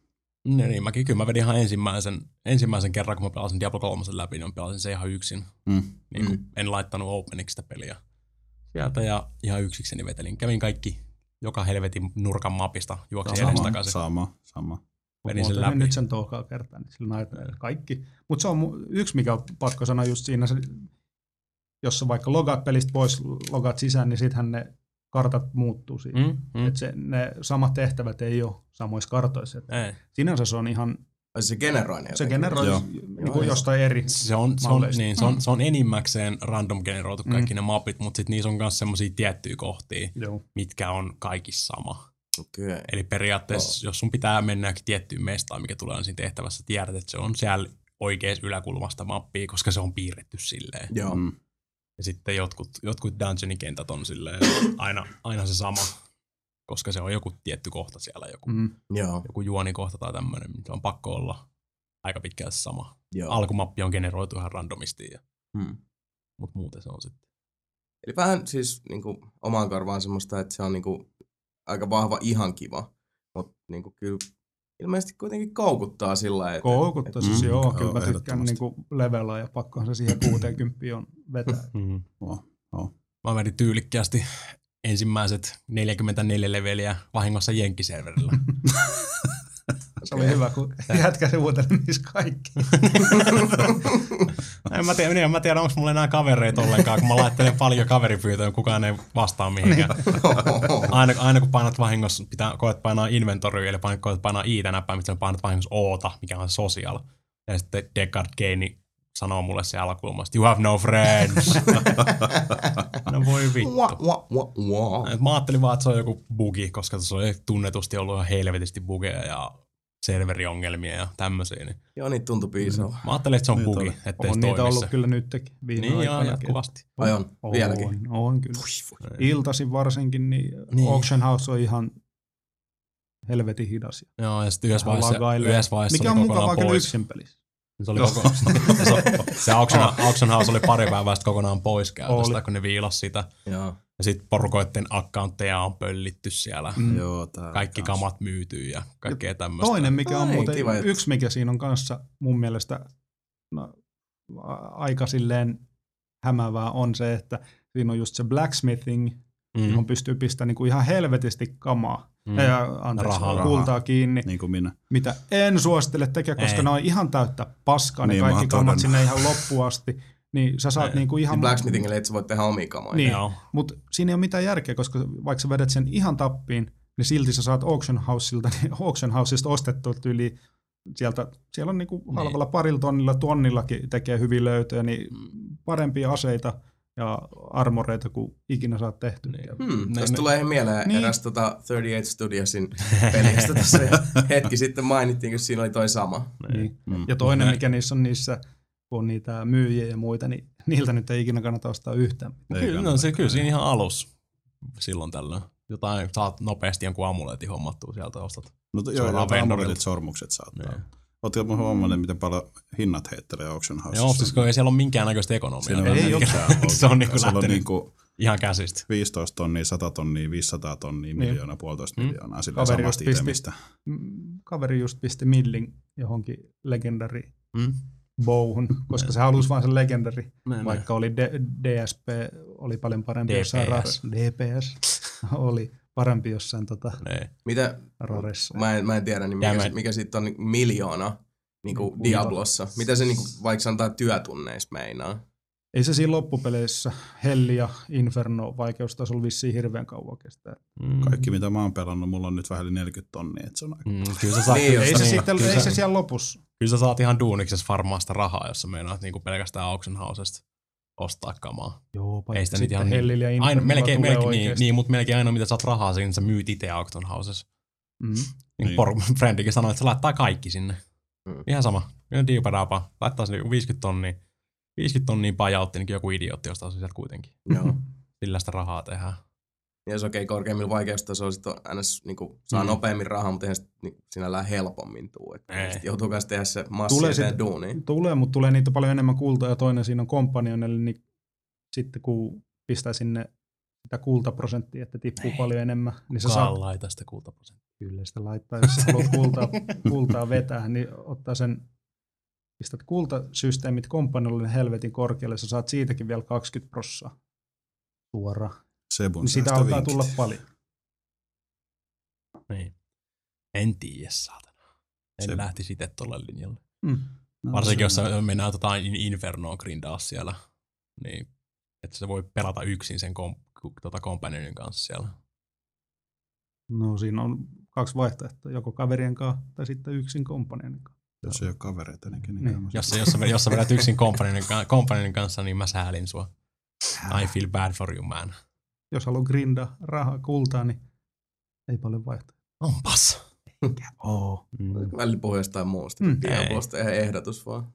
Niin, niin, mäkin kyllä mä vedin ihan ensimmäisen, ensimmäisen kerran, kun mä pelasin Diablo 3 läpi, niin mä pelasin se ihan yksin. Mm. Niin Mm. En laittanut openiksi sitä peliä. Sieltä ja ihan yksikseni vetelin. Kävin kaikki joka helvetin nurkan mapista, juoksin Sama, edestakaisin. sama, sama. Vedin sen läpi. nyt sen toikaa kertaa, niin sillä näyttää kaikki. Mutta se on yksi, mikä on pakko sanoa just siinä, se, jos sä vaikka logat pelistä pois, logat sisään, niin sittenhän ne kartat muuttuu siinä. Mm. Mm. Et se, ne samat tehtävät ei ole samoissa kartoissa. Et Ei. sinänsä se on ihan, Se generoi ne se generoi Joo. niin kuin jostain eri. Se on, se on, niin, se on, se on enimmäkseen random generoitu kaikki mm. ne mapit, mutta sitten niissä on myös semmoisia tiettyjä kohtia, Joo. mitkä on kaikissa sama. Okei. Eli periaatteessa, jos sun pitää mennä johonkin tiettyyn mestaan, mikä tulee siinä tehtävässä, tiedät, että se on siellä oikeassa yläkulmasta mappia, koska se on piirretty silleen. Joo. Mm. Ja sitten jotkut, jotkut dungeonikentät on silleen aina, aina se sama, koska se on joku tietty kohta siellä, joku, mm. Mm. Joo. joku juonikohta tai tämmöinen, mitä on pakko olla aika pitkään se sama. Joo. Alkumappi on generoitu ihan randomisti, ja, Hmm. mutta muuten se on sitten. Eli vähän siis niin kuin, omaan korvaan semmoista, että se on niin kuin, aika vahva ihan kiva. Mutta niin kuin, kyllä ilmeisesti kuitenkin koukuttaa sillä että... Koukuttaa siis Mm, joo, joo, kyllä mä tykkään niinku levelaa ja pakkohan se siihen 60 on vetää. Mm. Oh, oh. Mä vedin tyylikkäästi ensimmäiset 44 leveliä vahingossa Jenkkiserverillä. Se oli hyvä, kun jätkä se niissä kaikki. en mä tiedä, en mä tiedä onko mulla enää kavereita ollenkaan, kun mä laittelen paljon kaveripyyntöjä, kukaan ei vastaa mihinkään. Aina, aina kun painat vahingossa, pitää, koet painaa inventory, eli painat, koet painaa i-näppäin, mitä painat vahingossa oota, mikä on social. Ja sitten Deckard Gaini sanoo mulle se alakulmasta, you have no friends. no voi vittu. Wah, wah, wah, wah. Mä ajattelin vaan, että se on joku bugi, koska tuossa oli tunnetusti ollut ihan helvetisti bugeja ja serveriongelmia ja tämmöisiä. Niin Joo, niitä tuntui piisaavan. mä ajattelin, että se on Niin bugi, ettei On se niitä ollut se. kyllä nytkin viime Niin, joo, jatkuvasti. Vai on? On, Vieläkin? On kyllä. Iltaisin varsinkin, niin, Niin. Auction House on ihan helvetin hidas. Joo, ja sitten yhdessä vaiheessa, yhdessä vaiheessa Mikä se on mukavaa kokonaan kyllä yksin pelissä. Se, oli koko, se, se auction, auction House oli pari päivää sitten kokonaan pois käytöstä, Oli. kun ne viilas sitä. Joo. Ja sitten porukoiden accountteja on pöllitty siellä. Mm. Joo, tää Kaikki kans. kamat myytyy ja kaikkea tämmöistä. Toinen, mikä on Ai, muuten kiva juttu. yksi, mikä siinä on kanssa mun mielestä no, aika silleen hämävää on se, että siinä on just se blacksmithing, mm. johon pystyy pistämään niinku ihan helvetisti kamaa. Mm. Mm. Ja, anteeksi, Rahaa. Rahaa. kultaa kiinni, Niin kuin minä. mitä en suosittele tekemään, koska Ei. ne on ihan täyttä paskaa, ne Niin, mä kaikki kamat sinne ihan loppuun asti. Niin sä saat Ei. niinku ihan... Ihan blacksmithingille et sä voit tehdä omia kamoja. Niin. Mutta siinä ei ole mitään järkeä, koska vaikka sä vedät sen ihan tappiin, niin silti sä saat auction houseilta, niin auction houseista ostettua yli sieltä, siellä on niinku Niin. halvalla parilla tonnilla, tonnillakin tekee hyvin löytöjä, niin parempia aseita ja armoreita kuin ikinä saat tehty. Niin. Hmm, ne- tulee mieleen Niin. niin. eräs tota 38 Studiosin pelistä tässä ja hetki sitten mainittiin, kun siinä oli toi sama. Niin. Mm. Ja toinen, Ne- mikä niissä on niissä kun on niitä myyjiä ja muita, niin niiltä nyt ei ikinä kannata ostaa yhtään. Ei Kyllä, no, se, kyllä siinä ihan alus silloin tällöin. Jotain saat nopeasti jonkun amuletin hommattua sieltä ostat. No, joo, joo, amuletit, sormukset saattaa. Niin. Oletko huomannut, miten paljon hinnat heittelee auction Joo, houseissa? siis kun ei siellä ole minkäännäköistä ekonomiaa. Siinä on Ei ei ole. se on niinku lähtenyt niinku ihan käsistä. 15 tonnia, 100 tonnia, 500 tonnia, Niin. miljoonaa, puolitoista Mm. miljoonaa sillä Kaveri samasta just pisti- itemistä. Mm, Kaveri just pisti millin johonkin legendari Mm. bowhun, koska se halusi vaan sen legendari, Näin, vaikka oli D- DSP, oli paljon parempi DPS. ra- DPS, oli parempi jossain tota, näin. Mitä, raressa. mä en, mä en tiedä, niin mikä, mä- mikä sitten on niin miljoona niin kuin Kuinka- Diablossa. Mitä se niin kuin, vaikka sanotaan työtunneissa meinaa? Ei se siinä loppupeleissä Helli ja Inferno vaikeustasolla vissiin hirveän kauan kestää. Mm. Kaikki mitä mä oon pelannut, mulla on nyt vähän yli 40 tonnia, että se on aika Mm, kyllä sä saat, Niin, Ei se, niin, sitten, kyllä, ei se siellä lopussa. kyllä sä saat ihan duuniksessa farmaasta rahaa, jos sä meinaat niinku pelkästään auction housesta ostaa kamaa. Joo, Ei sitä nyt ihan niin- Aina, melkein, melkein, niin, niin, mutta melkein ainoa mitä saat rahaa siinä, sä myyt itse auction housessa. Mm. Niin, Niin. niin. Por, friendikin sanoi, että se laittaa kaikki sinne. Mm. Ihan sama. Ihan diipadapa. Laittaa sinne 50 tonnia. 50 tonnia pajautti, niin joku idiootti ostaa se sieltä kuitenkin. Joo. Sillä sitä rahaa tehdään. Ja jos okei, okay, korkeimmilla vaikeustasoilla sit on ns. Niin kuin, saa Mm. nopeammin rahaa, mutta eihän sit, niin, sinällään helpommin tuu. Et Ei. sit joutuu kanssa tehdä se massi Tulee sit- duunia. Tulee, mutta tulee niitä paljon enemmän kultaa ja toinen siinä on kompanionille, niin sitten kun pistää sinne sitä kultaprosenttia, että tippuu Ei. paljon enemmän, niin se saa Kukaan laita sitä kultaprosenttia. kyllä sitä laittaa, jos sä haluat kultaa, kultaa vetää, niin ottaa sen, pistät kultasysteemit kompaniolle helvetin korkealle, sä saat siitäkin vielä 20 prossaa suoraan. Sebun Niin säästövinkit. alkaa tulla paljon. Niin. En tiedä, saatana. En Se- lähtisi itse tuolle linjalle. Mm. No, Varsinkin, jos mennään tota in- Infernoon grindaa siellä. Niin, että se voi pelata yksin sen kom, tota companionin kanssa siellä. No siinä on kaksi vaihtoehtoa, joko kaverien kanssa tai sitten yksin kompanionin kanssa. Jos ei ole kavereita, niin Niin. Jos, jos, sä, jos sä vedät yksin companionin kanssa, niin mä säälin sua. I feel bad for you, man. Jos haluaa grindaa rahaa, kultaa, niin ei paljon vaihtoehtoja. Onpas. Oo. Mm. Puhuu jostain muusta. Mm. Mm. Diablosta ihan ehdotus vaan.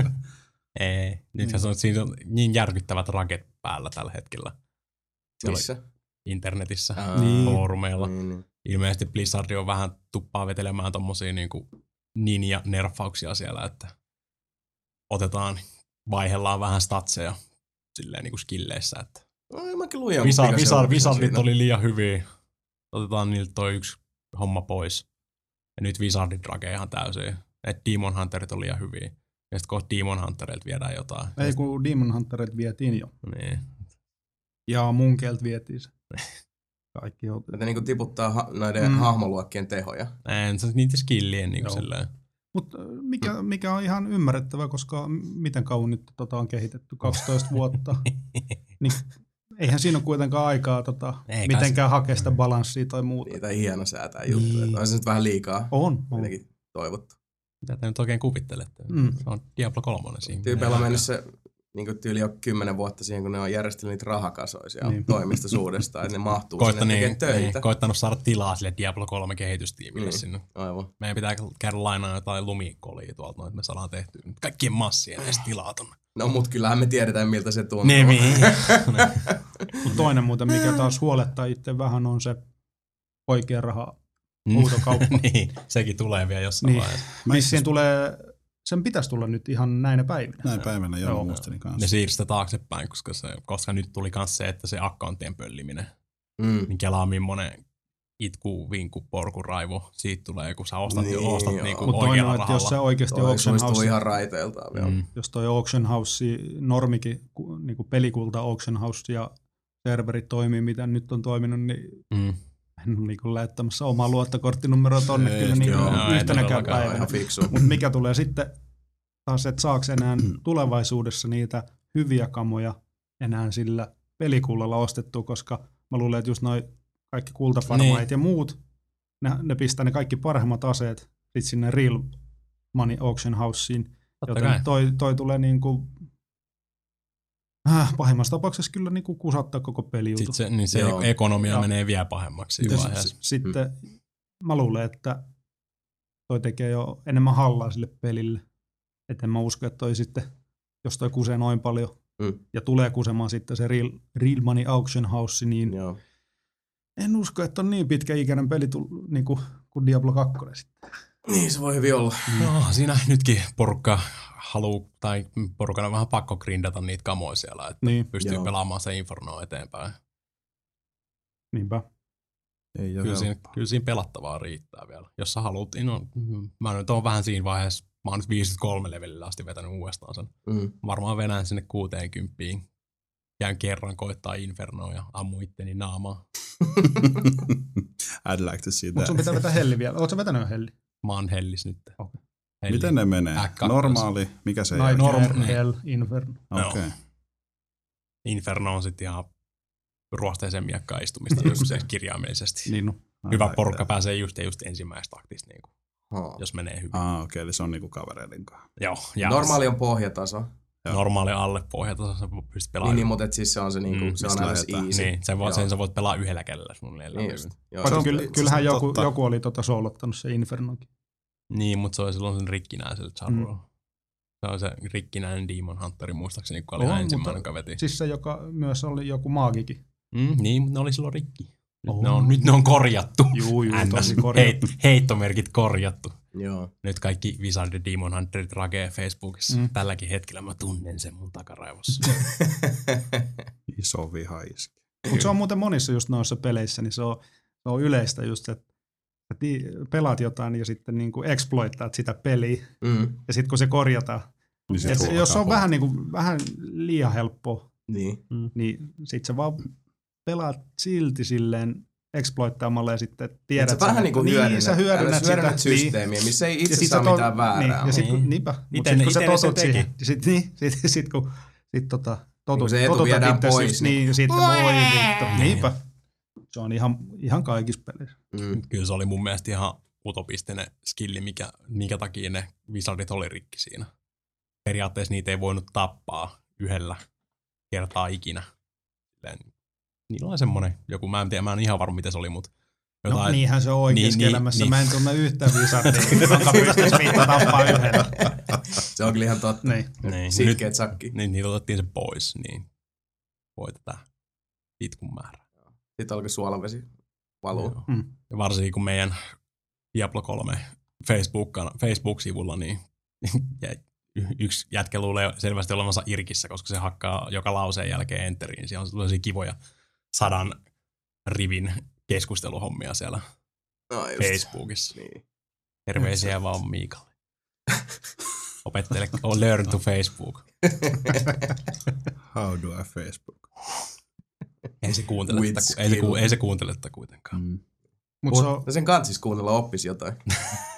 Ei. Nyt on, siinä on niin järkyttävät raket päällä tällä hetkellä. Siellä Missä? internetissä, Aa, Niin. foorumeilla. Niin, niin. Ilmeisesti Blizzard on vähän tuppaa vetelemään tommosia niinku ninja-nerfauksia siellä, että otetaan, vaihdellaan vähän statseja silleen niinku skilleissä, että No, mäkin luin Visa, visa, Wizardit siitä. oli liian hyviä. Otetaan niiltä toi yksi homma pois. Ja nyt Wizardit rakee ihan täysin. Et Demon Hunterit on liian hyviä. Ja sitten kohta Demon Hunterilta viedään jotain. Ei kun Demon Hunterit vietiin jo. Niin. Ja mun kieltä vietiin se. Kaikki on. Että niinku tiputtaa ha- noiden Mm. hahmoluokkien tehoja. En, se niitä skillien niin Joo. silleen. Mutta mikä, mikä on ihan ymmärrettävä, koska miten kauan nyt tota on kehitetty, 12 vuotta, niin eihän siinä ole kuitenkaan aikaa tota, Ei kai mitenkään hakea sitä balanssia tai muuta. Niitä ei hieno säätää juttuja. Niin. On se nyt vähän liikaa On, on. toivottu. Mitä te nyt oikein kuvittelette? Mm. Mm. Se on Diablo 3 siinä. Tyypeillä on mennyt se niin tyyli jo kymmenen vuotta siihen, kun ne on järjestellyt niitä rahakasoja siellä Niin. niin. toimistosuudesta, että ne mahtuu Koitta, sinne niin, tekemään töitä. niin, koittanut saada tilaa sille Diablo 3 kehitystiimille Niin. sinne. Aivan. Meidän pitää käydä lainaa jotain lumikolia tuolta, että me saadaan tehtyä kaikkien massien edes tilaa tonne. No mut kyllähän me tiedetään, miltä se tuntuu. Niin, niin. Toinen muuten, mikä taas huolettaa itse vähän, on se oikea raha Mm. huutokauppa. niin, sekin tulee vielä jossain Niin. vaiheessa. Vissiin tulee, sen pitäisi tulla nyt ihan näinä päivinä. Näin päivänä jo Joo. muistelin kanssa. Ne siirsi sitä taaksepäin, koska, se, koska nyt tuli myös se, että se akkonttien pölliminen, Mm. niin kelaa millainen itku, vinku, porku, raivo, siitä tulee, kun sä ostat, Niin, niin, ostat joo. niinku Mutta toinen oikealla on, että jos se rahalla. oikeasti Toi auction house, ihan raiteiltaan vielä. Mm. jos toi auction house, normikin, ku- niinku pelikulta auction house ja serverit toimii, mitä nyt on toiminut, niin Mm. en ole niinku lähettämässä omaa luottokorttinumeroa tonne Ei, kyllä niinku joo, yhtenäkään päivänä. Mutta mikä tulee sitten taas, että saaks enää tulevaisuudessa niitä hyviä kamoja enää sillä pelikullalla ostettua, koska mä luulen, että just noi kaikki kultafarmait Niin. ja muut, ne, ne pistää ne kaikki parhaimmat aseet sit sinne Real Money Auction Houseen, Totta kai. joten toi, toi tulee niinku, äh, pahimmassa tapauksessa kyllä niinku kusattaa koko peli Sitten se, niin se Joo. ekonomia Joo. menee vielä pahemmaksi Ja s- Sitten mä luulen, että toi tekee jo enemmän hallaa sille pelille. Et en mä usko, että toi sitten, jos toi kusee noin paljon Mm. ja tulee kusemaan sitten se Real, Real Money Auction House, niin Joo. En usko, että on niin pitkäikäinen peli tull, niin kuin, kuin Diablo 2 sitten. Niin se voi hyvin olla. No, siinä nytkin porukka haluu, tai porukan on vähän pakko grindata niitä kamoja siellä, että Niin, pystyy Joo. pelaamaan se Inferno eteenpäin. niinpä. Ei Kyllä siinä, helppoa. kyllä siinä pelattavaa riittää vielä. Jos sä haluat, niin no, mä nyt oon vähän siinä vaiheessa, mä oon nyt 53 levelillä asti vetänyt uudestaan sen. Mm. Varmaan venään sinne 60. Käyn kerran koittaa Infernoa ja ammu itteni naamaa. I'd like to see Mutta sun that. pitää vetää helli vielä. Oletko vetänyt jo helli? Mä oon hellis nyt. Okei. Helli. Miten ne menee? Normaali, mikä se Nightmare, norm-. Hell, Inferno. Okei. Okay. Inferno on sitten ihan ruosteisen miekkaan istumista just se kirjaimellisesti. Niin no. Hyvä like porukka that. pääsee just ja just ensimmäistä taktista, niin kuin, Ha. jos menee hyvin. Ah, okei, eli se on niinku kavereiden kanssa. Joo, ja Normaali on pohjataso. Joo. normaali alle pohjata, sä pystyt pelaamaan. Niin, niin, mutta et siis se on se, niinku, Mm, se on aina easy. niin sen, voit, Joo. sen sä voit pelaa yhdellä kädellä suunnilleen. Niin just. Joo, se on- kyllä, se kyllähän on joku, totta. joku oli tota soolottanut se Infernokin. Niin, mutta se oli silloin sen rikkinäisellä charrolla. Mm. Se on se rikkinäinen Demon Hunteri muistaakseni, kun oli mutta- ensimmäinen, joka veti. Siis se, joka myös oli joku maagikin. Mm, niin, mutta ne oli silloin rikki. Nyt, Oo. ne, on, nyt ne on korjattu. Juu, juu, tosi korjattu. Heit, heittomerkit korjattu. Joo. Nyt kaikki Wizard ja Demon Hunterit rakee Facebookissa. Mm. Tälläkin hetkellä mä tunnen sen mun takaraivossa. Iso vihaiski. Mutta se on muuten monissa just noissa peleissä, niin se on, se on yleistä just, että ti- pelaat jotain ja sitten niinku exploittaat sitä peliä, Mm. ja sitten kun se korjataan, Niin sit et jos se on vähän, niinku, vähän liian helppoa, Niin. niin sit sä vaan pelaat silti silleen exploittaamalla ja sitten tiedät Et sä vähän niinku että hyödynnät, niin, sä hyödynnät sitä. hyödynnät systeemiä, missä ei itse sit saa to- mitään väärää. Niin, ja sit, kun, Niin. niinpä. Mut Ite- sit, kun sä totut siihen, niin sit, niin, sit, sit, kun sit, tota, totut, Kun se etu viedään itses pois, niin- niin, ja sitten voi vittu. Niin. Niinpä. Se on ihan, ihan kaikissa peleissä. Mm. Kyllä se oli mun mielestä ihan utopistinen skilli, mikä, minkä takia ne Wizardit oli rikki siinä. Periaatteessa niitä ei voinut tappaa yhdellä kertaa ikinä. Niillä on semmoinen joku, mä en tiedä, mä en ihan varma mitä se oli, mutta No jotain, niinhän se on oikeassa Niin, niin, niin, elämässä. niin. Mä en tunne yhtään viisardia, jonka pystyisi vittu tappaa yhdellä. Se on kyllä ihan totta. Niin. niin, nyt, Sitkeet sakki. niin, niitä otettiin se pois, niin voi tätä itkun määrää. Sitten alkoi suolavesi valuu. Joo. Mm. Ja varsinkin kun meidän Diablo 3 Facebook, Facebook-sivulla, niin yksi jätkä luulee selvästi olevansa irkissä, koska se hakkaa joka lauseen jälkeen enteriin. Siellä on tosi kivoja sadan rivin keskusteluhommia siellä No just. Facebookissa. Niin. Terveisiä vaan Miikalle. Opettele, oh, learn to Facebook. How do I Facebook? Ei se kuuntele, With tätä, ku- ei se, ku- ei se kuuntele tätä kuitenkaan. Mm. Mut se on, sen kanssa siis kuunnella oppisi jotain.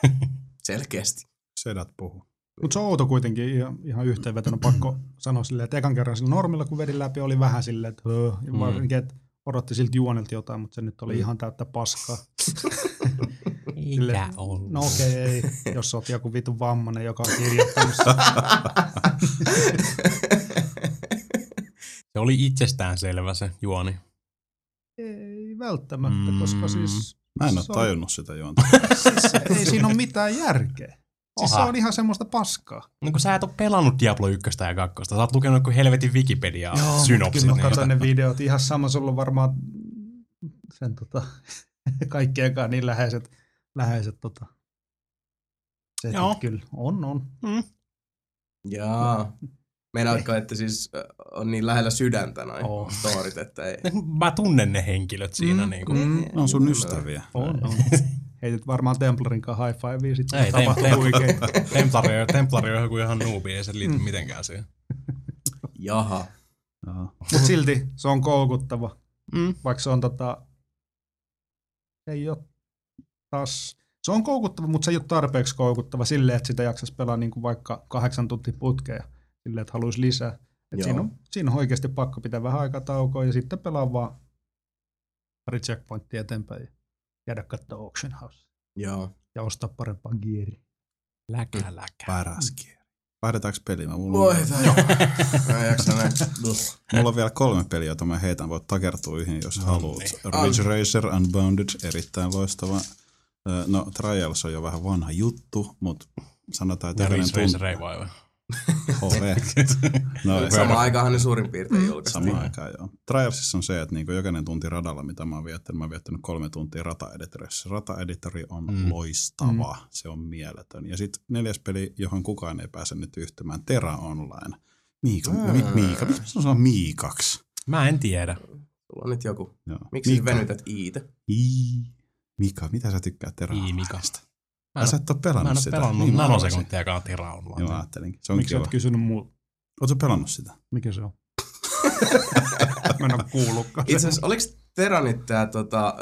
Selkeästi. Sedät puhuu. Mut se on outo kuitenkin ihan, ihan yhteenvetona pakko sanoa silleen, että ekan kerran sillä normilla kun vedin läpi oli vähän silleen, että ja Mm. varsinkin, että odotti siltä juonelta jotain, mutta se nyt oli Mm. ihan täyttä paskaa. Silleen, ollut. No okei, ei, jos oot joku vitun vammanen, joka on kirjoittanut. Se oli itsestään selvä se juoni. Ei välttämättä, koska siis... Mä en ole on- tajunnut sitä juonta. Siis ei siinä ole mitään järkeä. Siis se Oha. on ihan semmoista paskaa. No kun sä et ole pelannut Diablo 1 ja 2, sä oot lukenut joku helvetin Wikipediaa synopsit. Kyllä mä niin- katsoin ne videot. Ihan sama, sulla on varmaan sen tota, kaikkienkaan niin läheiset, läheiset tota, setit Joo. kyllä. On, on. Jaa. Meinaatko, että siis on niin lähellä sydäntä noin Oo. storit, että ei. Mä tunnen ne henkilöt siinä. Mm, niin kuin. mm. Ne on sun ystäviä. On, on. Heitit varmaan Templarin kanssa high fivea sitten. Ei, tem, tapahtuu tem, oikein. templari, templari on joku ihan nuubi, ei se liity Mm. mitenkään siihen. Jaha. Joo. Mutta silti se on koukuttava. Mm. Vaikka se on tota, ei ole taas, se on koukuttava, mutta se ei ole tarpeeksi koukuttava silleen, että sitä jaksaisi pelaa niin kuin vaikka kahdeksan tuntia putkeja silleen, että haluaisi lisää. Et siinä, on, siinä on oikeasti pakko pitää vähän aikaa taukoa ja sitten pelaa vaan pari checkpointtia eteenpäin ja jäädä katsoa Auction House Joo. ja ostaa parempaa gearia. Läkä, läkä. Paras kieli. Vaihdetaanko peliä? Mulla, Voi on. Mä mulla on vielä kolme peliä, joita mä heitän. Voit takertua yhden, jos No haluat. niin. Ridge Racer Unbounded, erittäin loistava. No, Trials on jo vähän vanha juttu, mutta sanotaan, että Ja Ridge. Racer ei vai vai? HV. No, Samaan aikaan ne suurin piirtein julkaistiin. Samaan aikaan, joo. Trialsissa on se, että niin jokainen tunti radalla, mitä mä oon viettänyt, mä oon viettänyt kolme tuntia rata-editorissa. Rata-editori on Mm. mm. loistava, mm. se on mieletön. Ja sitten neljäs peli, johon kukaan ei pääse nyt yhtymään, Terra Online. Miika, Mm. mm. Miika, miksi mä sanon Miikaksi? Mä en tiedä. Sulla on nyt joku. Joo. Miksi sä Miika. venytät iitä? Ii. Mika, mitä sä tykkää Terra? Mika. Mä Mä en, sä et mä pelannut en ole sitä. pelannut Niin mä nanosekuntiakaan Tira Joo, mä ajattelinkin. Se on Miksi sä kiva. et kysynyt muuta? Oletko pelannut sitä? Mikä se on? Mä en ole kuullutkaan. Itse asiassa, oliko Teranit tämä tota,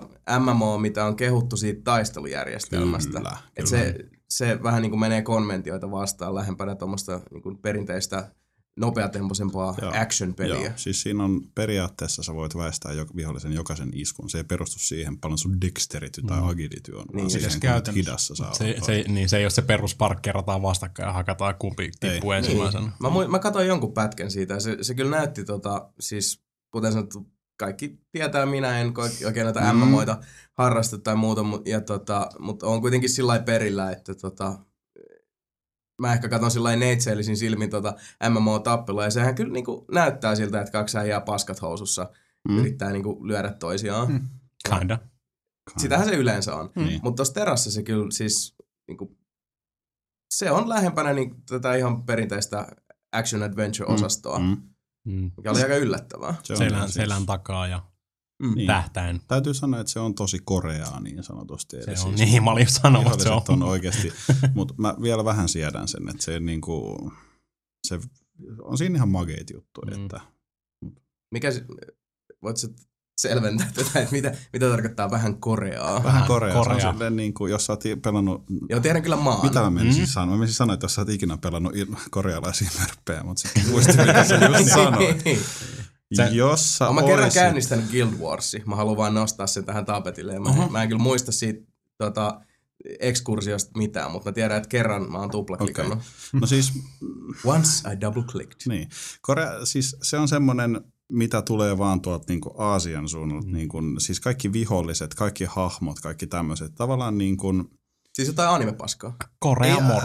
uh, MMO, mitä on kehuttu siitä taistelujärjestelmästä? Kyllä, Et kyllä. se, se vähän niin kuin menee konventioita vastaan lähempänä tuommoista niin perinteistä nopeatempoisempaa Joo. action-peliä. Joo, siis siinä on periaatteessa sä voit väistää jo, vihollisen jokaisen iskun. Se ei perustu siihen paljon sun dexterity tai Mm. agility on, Niin, vaan edes siihen, kuinka hidassa saa Se, se, niin, se ei ole se perus parkkerataan vastakkain ja hakataan kumpi tippuu ensimmäisenä. Mä, mu- mä katsoin jonkun pätkän siitä ja se, se kyllä näytti, tota, siis kuten sanottu, kaikki tietää, minä en oikein näitä Mm. MMOita harrasta tai muuta, mutta ja tota, mut on kuitenkin sillä perillä, että tota, mä ehkä katson sillä lailla neitseellisin silmin tota MMO-tappelua ja sehän kyllä niinku näyttää siltä, että kaksi äijää paskat housussa Mm. yrittää niinku lyödä toisiaan. Mm. Kinda. Sitähän se yleensä on. Niin. Mutta tuossa terassa se kyllä siis, niinku, se on lähempänä niin, tätä ihan perinteistä action-adventure-osastoa, mm. Mm. Mm. mikä oli aika yllättävää. Se on Selän, siis- selän takaa ja Mm. Niin. tähtäin. Täytyy sanoa, että se on tosi koreaa niin sanotusti. Se Eli on siis niin, mä olin sanomassa, että se on. on oikeasti, mutta mä vielä vähän siedän sen, että se, niinku, se on siinä ihan mageita juttuja, Mm. että Mikä, se- voit sä selventää tätä, että mitä, mitä tarkoittaa vähän koreaa? vähän Vähän korea. Se on silleen, niin kuin, jos sä oot pelannut Joo, tiedän kyllä maan. Mitä mä menisin Mm. sanoa? Mä menisin sanoa, että jos sä oot ikinä pelannut korealaisia mörppejä, mutta sitten muistin, mitä sä just sanoit. Se- Jos sä mä kerran oisit- käynnistänyt Guild Warsi. Mä haluan vaan nostaa sen tähän tapetille. Ja Mä, Oho. mä en kyllä muista siitä tota, ekskursiosta mitään, mutta mä tiedän, että kerran mä oon tuplaklikannut. No siis, Once I double clicked. niin. Korea, siis se on semmoinen, mitä tulee vaan tuolta niinku Aasian suunnalta. Mm. Niinku, siis kaikki viholliset, kaikki hahmot, kaikki tämmöiset. Tavallaan niin kuin, Siis jotain anime-paskaa. Korea Ei, mor...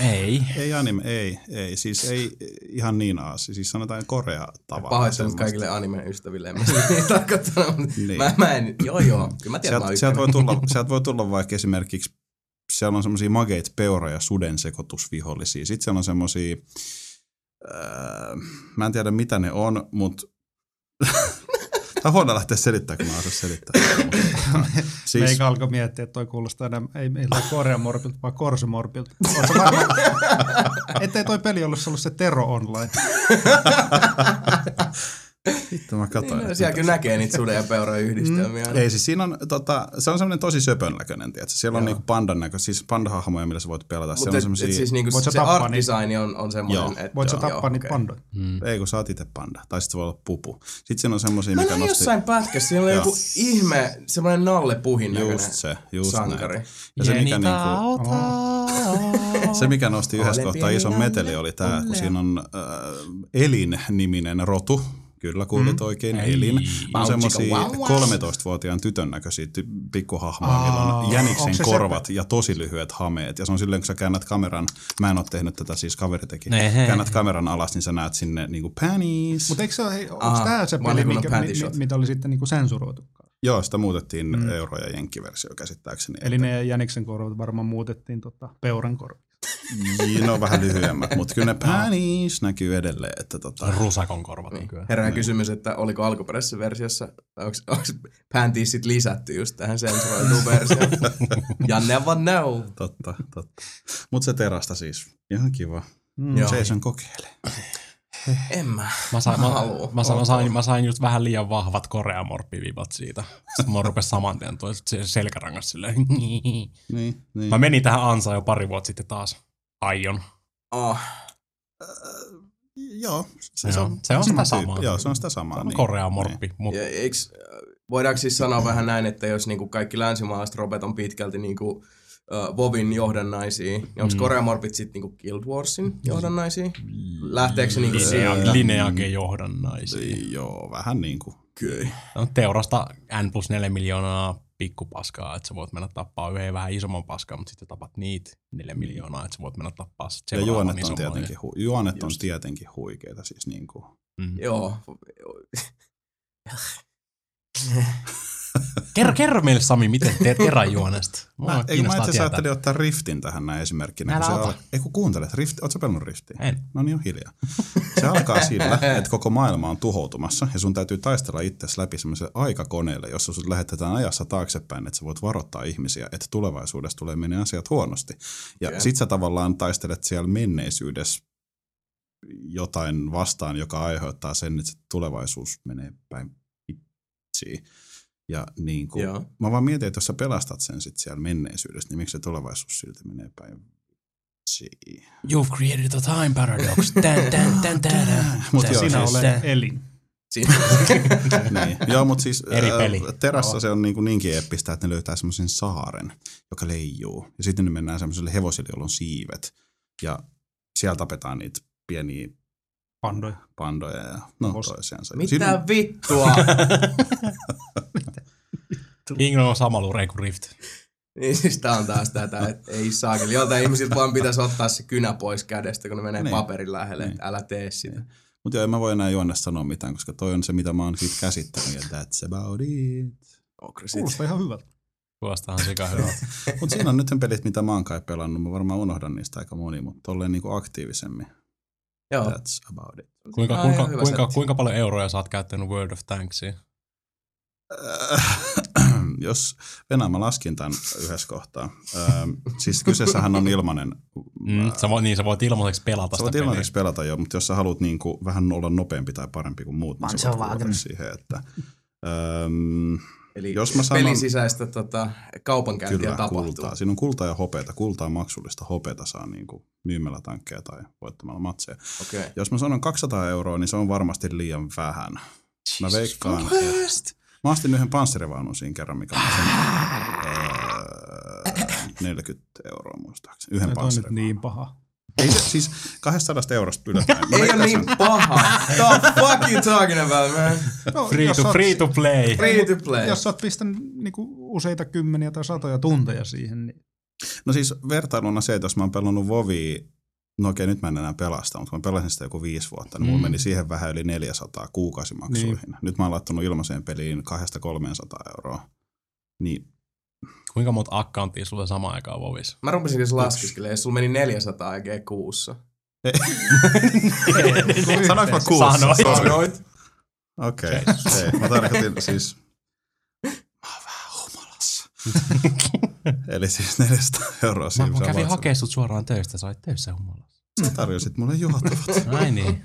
Ei. ei anime, ei, ei. Siis ei ihan niin Aasi. Siis sanotaan Korea tavallaan. Pahoittelut kaikille anime-ystäville. Mä niin mä, mä en, joo joo, kyllä mä tiedän, Sieltä, mä sieltä, voi tulla, sieltä voi tulla vaikka esimerkiksi, siellä on semmoisia mageita peura- ja suden sekoitusvihollisia. Sitten siellä on semmoisia, äh, mä en tiedä mitä ne on, mutta Tämä on huono lähteä selittämään, kun mä osaa selittää. Siis... Meikä alkoi miettiä, että toi kuulostaa enemmän, ei meillä Korean morpilta, vaan varma, ettei toi peli ollut ollut se Tero Online? Vittu mä katsoin. Niin, siellä kyllä näkee niitä suden ja peuran yhdistelmiä. Mm. Ei, siis siinä on, tota, se on semmoinen tosi söpön näköinen, tiedätkö? Siellä on Joo. niinku pandan näkö, siis pandahahmoja, millä sä voit pelata. Mutta et, semmosia, et siis niinku Voit se art design on, on semmoinen, Joo. että... Voit sä tappaa niitä pandoja? Mm. ei kun sä oot itse panda, tai sitten se voi olla pupu. Sitten siinä on semmoisia, Mä mikä näin nosti... jossain pätkässä, siinä oli joku ihme, semmoinen Nalle Puhin näköinen Just se, just sankari. näin. Ja se, mikä, niinku, se, mikä nosti yhdessä kohtaa ison meteli, oli tämä, kun siinä on äh, Elin-niminen rotu. Kyllä kuulit oikein, Ei. Elin. On Wow, semmoisia chicka, wow, wow. 13-vuotiaan tytön näköisiä ty- pikkuhahmoja, millä on jäniksen se korvat ja tosi lyhyet hameet. Ja se on silleen, kun sä käännät kameran, mä en ole tehnyt tätä, siis kaveri teki. Ehe. Käännät kameran alas, niin sä näet sinne niinku panties. Mutta eikö se ole, onko tämä se peli, mikä, mi, mi, mitä oli sitten niinku sensuroitu? Joo, sitä muutettiin Mm. mm. euro- ja jenkkiversio käsittääkseni. Eli ne jäniksen korvat varmaan muutettiin tota, peuran korvat. Niin, ne on vähän lyhyemmät, mutta kyllä ne panties näkyy edelleen. Että tota, Rusakon korvat nykyään. Herää kysymys, että oliko alkuperäisessä versiossa, onko pantiisit lisätty just tähän sensuroituun versioon? ja never know. totta, totta. Mutta se terasta siis, ihan kiva. Mm. Jason kokeilee. En mä. Mä sain, mä, haluu. mä, sain, mä, sain, mä sain just vähän liian vahvat koreamorppivivat siitä. Sitten mä rupes saman tien toi se- selkärangas silleen. Niin, niin. Mä menin tähän ansaan jo pari vuotta sitten taas. Aion. Oh. Joo, se, Joo, on, se on sama sitä samaa. Joo, se on sitä samaa. On niin. koreamorppi. Mut Ja eiks, voidaanko siis sanoa vähän näin, että jos niinku kaikki länsimaalaiset robot on pitkälti niinku, uh, Vovin johdannaisia, onko Mm. Koreamorpit sitten niinku Guild Warsin johdannaisia? Lähteekö se niinku Linea, sieltä? lineage johdannaisia. Joo, vähän niin kuin. Kyllä. No, teurasta N plus 4 miljoonaa pikkupaskaa, että sä voit mennä tappaa yhden vähän isomman paskaa, mutta sitten tapat niitä neljä miljoonaa, että sä voit mennä tappaa sit Ja juonet on, tietenkin, hu- juonet on tietenkin huikeita. Siis niin kuin. Mm. Joo. Kerro, kerro meille Sami, miten teet eräjuonesta. Mua Mä, eikö mä itse ajattelin ottaa Riftin tähän näin esimerkkinä. Älä ota. al- Ei kun kuuntelet, Rift, ootko pelannut Riftiä? En. No niin, on hiljaa. Se alkaa sillä, että koko maailma on tuhoutumassa ja sun täytyy taistella itsesi läpi semmoiselle aikakoneelle, jossa sut lähetetään ajassa taaksepäin, että sä voit varoittaa ihmisiä, että tulevaisuudessa tulee menee asiat huonosti. Ja Okei. sit sä tavallaan taistelet siellä menneisyydessä jotain vastaan, joka aiheuttaa sen, että se tulevaisuus menee päin vitsiin. Ja niin kuin, Joo. mä vaan mietin, että jos sä pelastat sen sit siellä menneisyydessä, niin miksi se tulevaisuus silti menee päin vitsiin. You've created a time paradox. Tän, tän, tän, tän. Mut Tän, joo, Sinä siis olet tän. elin. Siinä. niin. Joo, mutta siis Eri peli. Terassa se on niin kuin niinkin eppistä, että ne löytää semmoisen saaren, joka leijuu. Ja sitten ne mennään semmoiselle hevosille, jolla on siivet. Ja siellä tapetaan niitä pieniä Pandoi. pandoja ja no Vos- toisiansa. Mitä Siinä- vittua? Ingrid on sama lure kuin Rift. niin siis tää on taas tätä, että ei saakeli. Joltain ihmisiltä vaan pitäisi ottaa se kynä pois kädestä, kun ne menee Niin. paperin lähelle, Niin. että älä tee sitä. Mutta joo, en mä voi enää juonnesta sanoa mitään, koska toi on se, mitä mä oon siitä käsittänyt. Ja that's about it. Ogresit. Kuulostaa ihan hyvältä. Kuulostaa sika hyvältä. Mutta siinä on nyt pelit, mitä mä oon kai pelannut. Mä varmaan unohdan niistä aika moni, mutta tolleen niinku aktiivisemmin. Joo. That's about it. Kuinka, Ah, kuinka, kuinka, setti. kuinka paljon euroja sä oot käyttänyt World of Tanksia? Äh, Jos Venäjä mä laskin tämän yhdessä kohtaa. Ähm, siis kyseessähän on ilmanen. Mm, sä voit, niin, sä voit ilmaiseksi pelata Sä voit sitä ilmaiseksi pelata jo, mutta jos sä haluat niinku vähän olla nopeampi tai parempi kuin muut, niin sä voit siihen, että... Ähm, Eli Jos mä sanon- pelin sisäistä tota, kaupankäyntiä Kyllä, tapahtuu. kultaa. Siinä on kultaa ja hopeata. Kultaa maksullista hopeata saa niinku myymällä tankkeja tai voittamalla matseja. Okei. Jos mä sanon 200 euroa, niin se on varmasti liian vähän. Mä veikkaan, että... Mä ostin yhden panssarivaunun siinä kerran, mikä on sen, öö, 40 euroa muistaakseni. Yhden Nyt on nyt panssarivaunun. niin paha. Ei se, siis 200 eurosta. Mä Ei ole niin paha. The fuck you talking about, man? No, Free jos to, oot- free to play. Free to play. Jos sä oot pistänyt niinku useita kymmeniä tai satoja tunteja siihen, niin No siis vertailuna se, että jos mä oon pelannut Vovia, no okei nyt mä en enää pelasta, mutta kun mä pelasin sitä joku viisi vuotta, niin mulla Mm. meni siihen vähän yli 400 kuukausimaksuihin. Niin. Nyt mä oon laittanut ilmaiseen peliin 200-300 euroa. Niin Kuinka monta accounttia sulla samaan aikaan Vovis? Mä rupesin siis laskeskelemaan, jos sulla meni 400 EG kuussa. Sanoinko mä kuussa? Sanoit. Sanoit. Okei, okay. ei. Mä tarkoitin siis... Mä oon vähän humalassa. Eli siis 400 euroa Mä, siinä. mä kävin hakemaan sut suoraan töistä, sä olit töissä humalassa. Sä tarjosit mulle juotavat. Ai niin.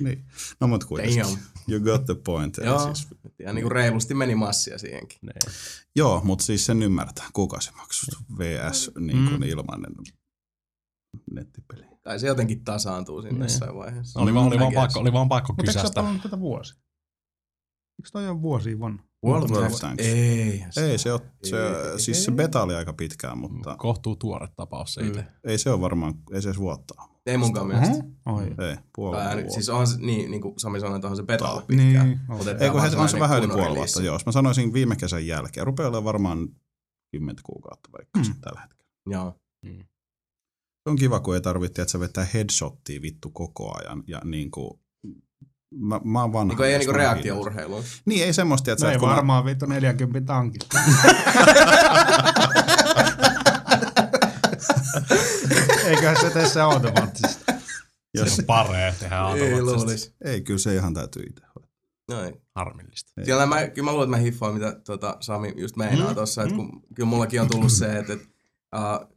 Niin. No mut kuitenkin. Damn. You got the point. Eli Joo. Siis, Ja niinku reilusti meni massia siihenkin. Niin. joo, mutta siis sen ymmärtää. Kuukausimaksut vs. Niin kuin Mm. ilmainen nettipeli. Tai se jotenkin tasaantuu siinä Niin. jossain vaiheessa. Oli, vaan, oli, vaan pakko, oli vaan pakko Mutta eikö sä ole kysästä. pelannut tätä vuosi? Eikö toi ole vuosia vanha? World of Tanks. Ei. Ei se ole, se, Ei. siis se beta oli aika pitkään, mutta Kohtuu tuore tapaus siitä. Mm. ei se ole varmaan, ei se edes vuotta. Ei munkaan mielestä. Oi. Ei, puoli vuotta. siis onhan se, niin, niin kuin Sami sanoi, että onhan se beta ollut pitkään. Niin. Otetaan Ei kun on se vähän yli puoli vuotta, joo. Jos Mä sanoisin viime kesän jälkeen. Rupeaa olemaan varmaan 10 kuukautta vaikka mm. tällä hetkellä. Joo. Se on kiva, kun ei tarvitse, että sä vetää headshottia vittu koko ajan. Ja niin kuin, mä, mä oon vanha. Niin ei niin mä reaktiourheiluun. Niin, ei semmoista, että No sä, ei kun mä, varmaan vittu 40 tankista. Eiköhän se tee se automaattisesti. jos, Se on paree tehdä Ei automaattisesti. luulisi. ei, kyllä se ihan täytyy itse hoitaa. No ei. Harmillista. Ei. Siellä mä, kyllä mä luulen, että mä hiffaan, mitä tota, Sami just meinaa Mm, mm, tossa, että kun, kyllä mullakin on tullut se, että, että uh,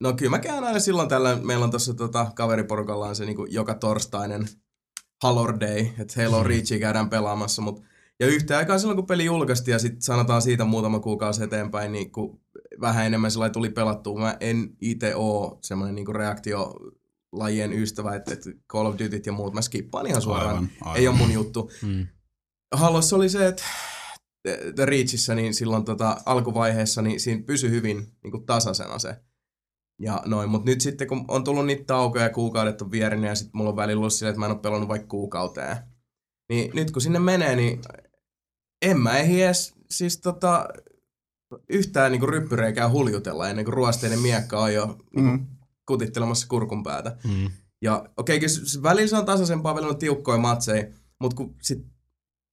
no kyllä mä käyn aina silloin tällä, meillä on tuossa tota, kaveriporukallaan se niin joka torstainen Halor Day, että Halo Mm. Reachia käydään pelaamassa, mutta ja yhtä aikaa silloin, kun peli julkaistiin ja sitten sanotaan siitä muutama kuukausi eteenpäin, niin kun vähän enemmän sellainen tuli pelattua. Mä en itse oo semmoinen niin reaktio lajien ystävä, että, että Call of Dutyt ja muut mä skippaan ihan suoraan. Aivan, aivan. Ei ole mun juttu. Mm. Halossa oli se, että The Reachissä niin silloin tota, alkuvaiheessa niin siinä pysyi hyvin niin kuin tasaisena se. Ja noin, mutta nyt sitten kun on tullut niitä taukoja ja kuukaudet on vierinyt ja sitten mulla on välillä ollut silleen, että mä en ole pelannut vaikka kuukauteen. Niin nyt kun sinne menee, niin en mä ehdi edes siis tota, yhtään niinku ryppyreikää huljutella ennen kuin ruosteinen miekka on jo niinku Mm. kutittelemassa kurkun päätä. Mm. Ja okei, okay, välillä se on tasaisempaa, välillä on tiukkoja matseja, mutta kun sit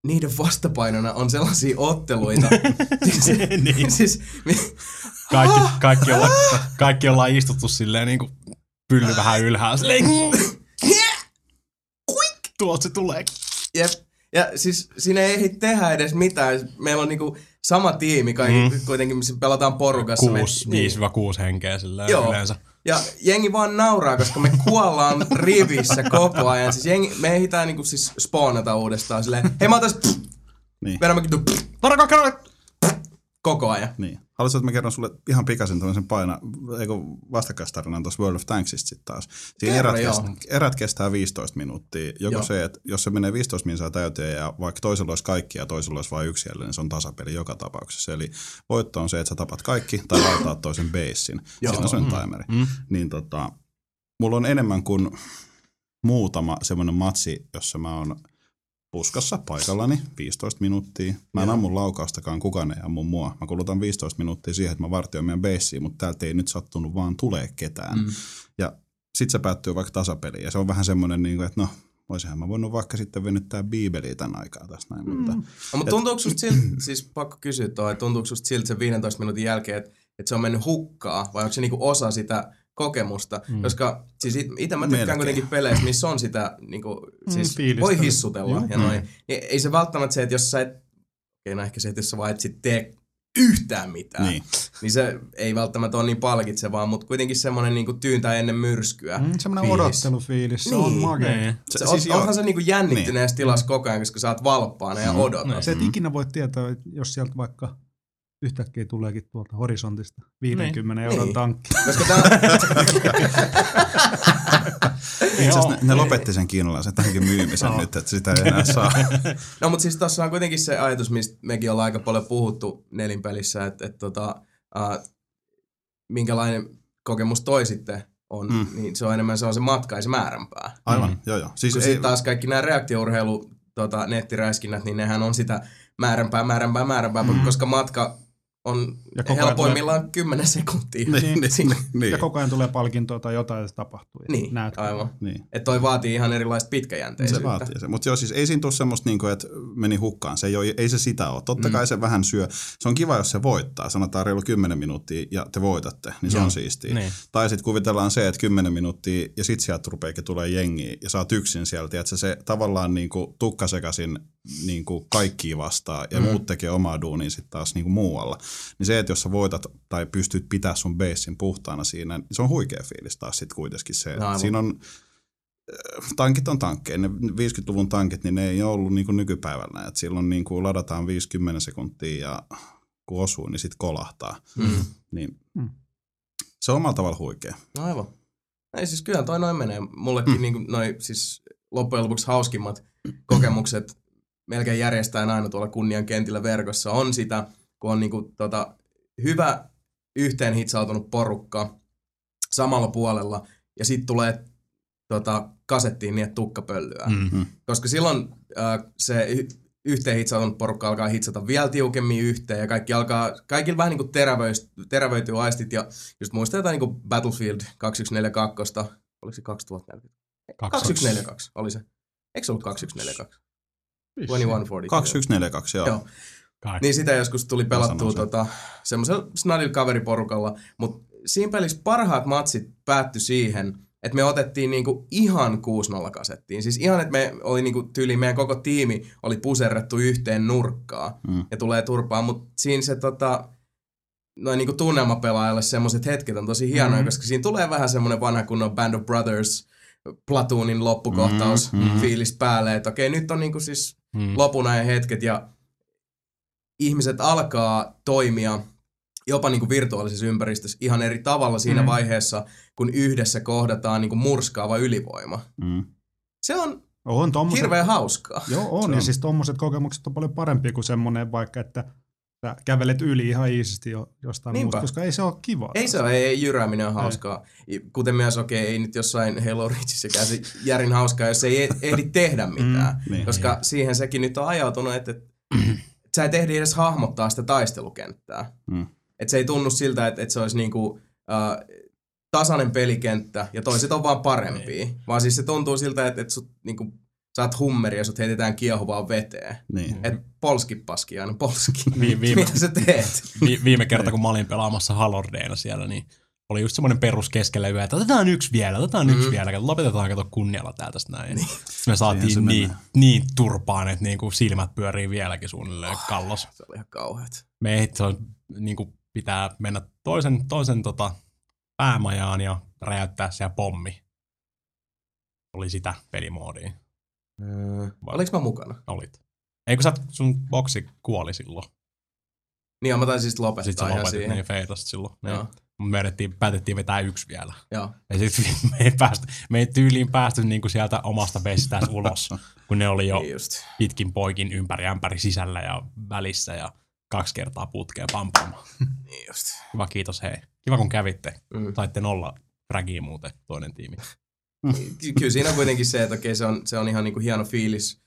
niiden vastapainona on sellaisia otteluita. siis, Niin. siis, mi- Kaikki, kaikki, olla, kaikki ollaan istuttu silleen niin kuin pylly vähän ylhäällä. Silleen, tuolta se tulee. Jep. Ja siis siinä ei ehdi tehdä edes mitään. Meillä on niinku sama tiimi kaikki, mm. kuitenkin missä pelataan porukassa. Me- Kuusi, niin. 5-6 henkeä Joo. yleensä. Ja jengi vaan nauraa, koska me kuollaan rivissä koko ajan. Siis jengi, me ehditään niinku siis spawnata uudestaan silleen, hei mä oon tässä, Niin. vedämmekin tu- Varako koko ajan. Niin. Haluaisin, että mä kerron sulle ihan pikaisen tämmöisen paina, eikö vastakkaistarinan tuossa World of Tanksista sitten taas. Siinä Kerro, erät, joo. kestää, erät kestää 15 minuuttia. Joko Joo. se, että jos se menee 15 minsaa täyteen ja vaikka toisella olisi kaikki ja toisella olisi vain yksi jäljellä, niin se on tasapeli joka tapauksessa. Eli voitto on se, että sä tapat kaikki tai valtaat toisen. Joo. Sitten on sen timeri. Mm. Niin tota, mulla on enemmän kuin muutama semmoinen matsi, jossa mä oon puskassa paikallani 15 minuuttia. Mä en Joo. ammu laukaustakaan, kukaan ei ammu mua. Mä kulutan 15 minuuttia siihen, että mä vartioin meidän beissiin, mutta täältä ei nyt sattunut vaan tulee ketään. Mm. Mm. Ja sit se päättyy vaikka tasapeliin. Ja se on vähän semmoinen, niin kuin, että no, voisinhan mä voinut vaikka sitten venyttää biibeliä tämän aikaa tässä näin. Mm. Mutta No, mutta tuntuuko susta siltä, siis pakko kysyä toi, tuntuuko susta siltä sen 15 minuutin jälkeen, että, että se on mennyt hukkaa, vai onko se niinku osa sitä kokemusta? Mm. Koska siis it, itse mä tykkään Melkein. kuitenkin peleistä, missä on sitä, niinku, siis fiilistä. voi hissutella Joo. ja noin. Niin ei se välttämättä se, että jos sä et, okei no ehkä se, että jos sä vaan et sit tee yhtään mitään, Niin. niin se ei välttämättä ole niin palkitsevaa, mutta kuitenkin semmoinen niinku tyyntä ennen myrskyä. Mm, semmoinen fiilis. odottelufiilis, se on Niin. makea. Niin. Se, Se- siis joo. onhan se niinku jännittyneessä tilassa koko ajan, koska sä oot valppaana ja odotat. Niin. Se et ikinä voi tietää, että jos sieltä vaikka yhtäkkiä tuleekin tuolta horisontista 50 Niin. euron Niin. tankki. Koska tää, Itse asiassa ne, ne lopetti sen kiinalaisen tämänkin myymisen Joo. nyt, että sitä ei enää saa. no mutta siis tossa on kuitenkin se ajatus, mistä mekin ollaan aika paljon puhuttu nelinpelissä, että et, tota, uh, minkälainen kokemus toi sitten on, mm. Niin se on enemmän se on se matka ja se määränpää. Aivan, Mm. joo joo. Siis Kun ei, taas kaikki nämä reaktiourheilu tota, nettiräiskinnät, niin nehän on sitä määränpää, määränpää, määränpää, mm. koska matka on Ja koko helpoimmillaan 10 sekuntia. niin, niin, Siinä- niin, Ja koko ajan tulee palkintoa tai jotain, että se tapahtuu. ja Niin, näet. aivan. niin. Että toi vaatii ihan erilaista pitkäjänteisyyttä. Se vaatii se. Mutta joo, siis ei siinä tule semmoista, niinku, että meni hukkaan. Se ei, ole, ei se sitä ole. Totta Mm. kai se vähän syö. Se on kiva, jos se voittaa. Sanotaan reilu 10 minuuttia ja te voitatte, niin se Joo. on siistiä. Niin. Tai sitten kuvitellaan se, että 10 minuuttia ja sit sieltä rupeekin tulee jengiä ja sä oot yksin sieltä. Että se, se tavallaan niinku tukkasekaisin niinku kaikki vastaan ja Mm. mm. muut tekee omaa duunia sitten taas niinku muualla. Niin se, että jos sä voitat tai pystyt pitää sun basein puhtaana siinä, niin se on huikea fiilis taas sitten kuitenkin se. No aivan. Siinä on äh, tankit on tankkeja. Ne 50-luvun tankit, niin ne ei ole ollut niin kuin nykypäivällä. Et silloin niin kuin ladataan 50 sekuntia ja kun osuu, niin sitten kolahtaa. Mm. Niin Mm. se on omalla tavalla huikea. No aivan. Ei siis kyllä toi noin menee. Mullekin mm. Niin noin siis loppujen lopuksi hauskimmat kokemukset melkein järjestään aina tuolla kunnian kentillä verkossa on sitä, kun on niinku tota, hyvä yhteen hitsautunut porukka samalla puolella ja sitten tulee tota, kasettiin niin, että tukka pöllyää. Mm. Koska silloin äh, se yhteen hitsautunut porukka alkaa hitsata vielä tiukemmin yhteen ja kaikki alkaa, kaikilla vähän niin kuin terävöist- terävöityy aistit ja just muistaa jotain niin kuin Battlefield 2142, oliko se 2040? 2142 oli se. Eikö se ollut 2142? 2140. 2142, joo. Joo. Kai. Niin sitä joskus tuli pelattua tota, semmoisella snadilla kaveriporukalla, mutta siinä pelissä parhaat matsit päättyi siihen, että me otettiin niinku ihan 6-0 kasettiin. Siis ihan, että me oli niinku tyyli, meidän koko tiimi oli puserrettu yhteen nurkkaa Mm. ja tulee turpaan, mutta siinä se tota, noin niinku tunnelmapelaajalle semmoiset hetket on tosi hienoja, Mhm. koska siinä tulee vähän semmoinen vanha kunnon Band of Brothers Platoonin loppukohtaus Mhm, mhm. fiilis päälle, että okei, nyt on niinku siis Mm. lopun ajan hetket ja ihmiset alkaa toimia jopa niin kuin virtuaalisessa ympäristössä ihan eri tavalla siinä Mm. mm. vaiheessa, kun yhdessä kohdataan niin kuin murskaava ylivoima. Mm. Se on On tommoset, hirveän hauskaa. Joo, on. Se Ja on. siis tommoset kokemukset on paljon parempia kuin semmonen vaikka, että sä kävelet yli ihan iisisti jo, jostain Niinpä. muusta, koska ei se ole kiva. Ei se ole, ei, ei jyrääminen on hauskaa. Kuten myös, okei, ei nyt jossain Halo Reachissäkään se järin hauskaa, jos ei e- ehdi tehdä mitään. niin. koska siihen sekin nyt on ajautunut, että, että sä et ehdi edes hahmottaa sitä taistelukenttää. Mm. Et se ei tunnu siltä, että, että se olisi niinku, äh, tasainen pelikenttä ja toiset on vaan parempia. Vaan siis se tuntuu siltä, että, että sut, niinku, sä oot hummeri ja sut heitetään kiehuvaan veteen. Niin. Et polski paski aina polski. Vi- viime- Mitä sä teet? Vi- viime kerta, kun mä olin pelaamassa Halordeena siellä, niin oli just semmoinen perus keskellä yötä, että otetaan yksi vielä, otetaan yksi Mm. vielä, kato, lopetetaan kato kunnialla täältä näin. Niin. Sitten me saatiin se niin, mennään. niin turpaan, että niinku silmät pyörii vieläkin suunnilleen kallos. Se oli ihan kauheat. Me ei, se on, niinku, pitää mennä toisen, toisen tota, päämajaan ja räjäyttää siellä pommi. Oli sitä pelimoodia. Öö, Oliko mä mukana? Olit. Eikö sä, sun boksi kuoli silloin? Niin, ja mä taisin sitten lopettaa Sitten sä ihan lopetit siihen. niin feitasta silloin. Joo. Niin. Me edettiin, päätettiin vetää yksi vielä. Joo. Ja sitten me ei, päästy, me ei tyyliin päästy niinku sieltä omasta vestään ulos, kun ne oli jo Niin just. pitkin poikin ympäri ämpäri sisällä ja välissä ja kaksi kertaa putkeen pam pam. Niin just. Kiva, kiitos hei. Kiva kun kävitte. Mm. Saitte nolla fragia muuten toinen tiimi. Ky- Kyllä siinä on kuitenkin se, että okei, se on, se on ihan niinku hieno fiilis,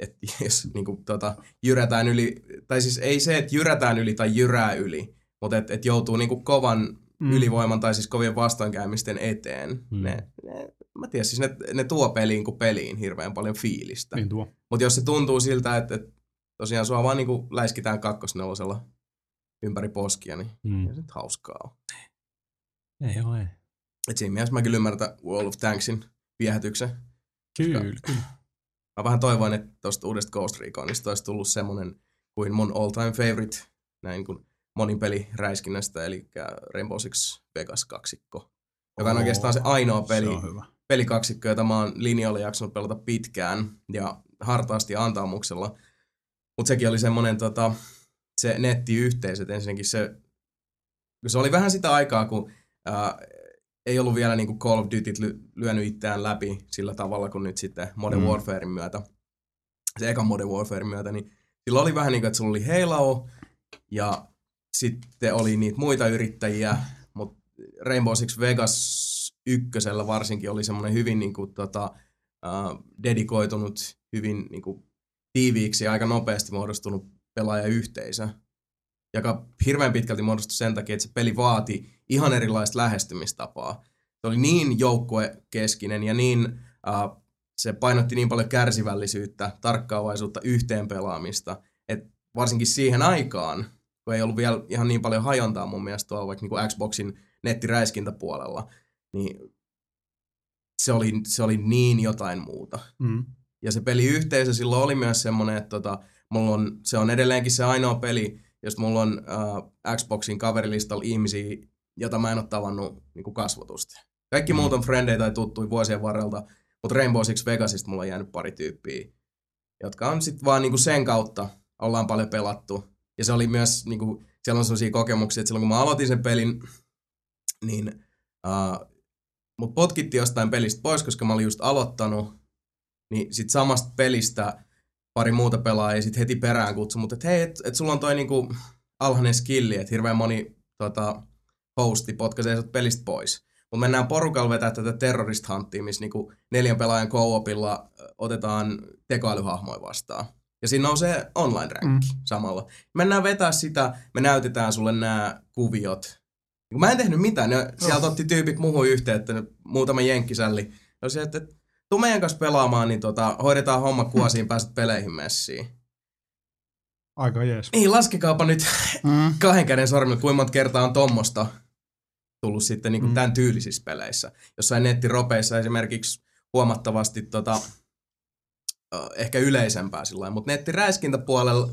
että jos niinku, tota, jyrätään yli, tai siis ei se, että jyrätään yli tai jyrää yli, mutta että et joutuu niinku kovan Mm. ylivoiman tai siis kovien vastoinkäymisten eteen. Mm. Ne, ne, mä tiedän, siis ne, ne tuo peliin kuin peliin hirveän paljon fiilistä. Niin tuo. Mutta jos se tuntuu siltä, että, että tosiaan sua vaan niinku läiskitään kakkosnelosella ympäri poskia, niin Mm. ei se nyt hauskaa ole. Ei oo, ei. Et siinä mielessä mä kyllä ymmärrän Wall of Tanksin viehätyksen. Kyllä, kyllä. Mä vähän toivoin, että tuosta uudesta Ghost Reconista olisi tullut semmonen kuin mun all time favorite näin kuin monin peli räiskinnästä, eli Rainbow Six Vegas kaksikko. Joka on oikeastaan se ainoa peli, Se hyvä. pelikaksikko, jota mä oon linjoilla jaksanut pelata pitkään ja hartaasti ja antaumuksella. Mutta sekin oli semmonen tota, se nettiyhteisö, että ensinnäkin se, se oli vähän sitä aikaa, kun ää, ei ollut vielä niinku Call of Duty ly- lyönyt itseään läpi sillä tavalla kuin nyt sitten Modern mm. Warfarein myötä. Se eka Modern Warfarein myötä, niin sillä oli vähän niin kuin, että sulla oli Halo ja sitten oli niitä muita yrittäjiä, mutta Rainbow Six Vegas ykkösellä varsinkin oli semmoinen hyvin niin kuin, tota, uh, dedikoitunut, hyvin niin kuin, tiiviiksi ja aika nopeasti muodostunut pelaajayhteisö, joka hirveän pitkälti muodostui sen takia, että se peli vaati ihan erilaista lähestymistapaa. Se oli niin joukkuekeskinen ja niin, uh, se painotti niin paljon kärsivällisyyttä, tarkkaavaisuutta, yhteen pelaamista, että varsinkin siihen aikaan, kun ei ollut vielä ihan niin paljon hajontaa mun mielestä tuolla vaikka niin Xboxin nettiräiskintäpuolella, niin se oli, se oli niin jotain muuta. Mm. Ja se peliyhteisö silloin oli myös semmoinen, että tota, mulla on, se on edelleenkin se ainoa peli, josta mulla on äh, Xboxin kaverilistalla ihmisiä, jota mä en ole tavannut niin kuin kasvotusta. Kaikki Mm. muut on frendejä tai tuttuja vuosien varrelta, mutta Rainbow Six Vegasista mulla on jäänyt pari tyyppiä, jotka on sitten vaan niin kuin sen kautta ollaan paljon pelattu. Ja se oli myös, niin kuin, siellä on sellaisia kokemuksia, että silloin kun mä aloitin sen pelin, niin uh, mut potkittiin jostain pelistä pois, koska mä olin just aloittanut, niin sit samasta pelistä pari muuta pelaajaa sit heti perään kutsui, mutta et hei, et, et sulla on toi niinku alhainen skilli, että hirveän moni tota, hosti potkaisee sut pelistä pois. Mutta mennään porukalla vetää tätä terrorist missä niinku neljän pelaajan ö, otetaan tekoälyhahmoja vastaan. Ja siinä nousee online rankki mm. samalla. Mennään vetää sitä, me näytetään sulle nämä kuviot. Mä en tehnyt mitään, ne, sieltä otti tyypit muuhun yhteyttä, muutama jenkkisälli. Oli se, että tuu meidän kanssa pelaamaan, niin tota, hoidetaan homma kuosiin, pääset peleihin messiin. Aika jees. Niin, laskekaapa nyt Mm. kahden käden sormilla, kuinka monta kertaa on tommosta tullut sitten niin kuin Mm. tämän tyylisissä peleissä. Jossain nettiropeissa esimerkiksi huomattavasti tota, ehkä yleisempää sillä mutta nettiräiskintäpuolella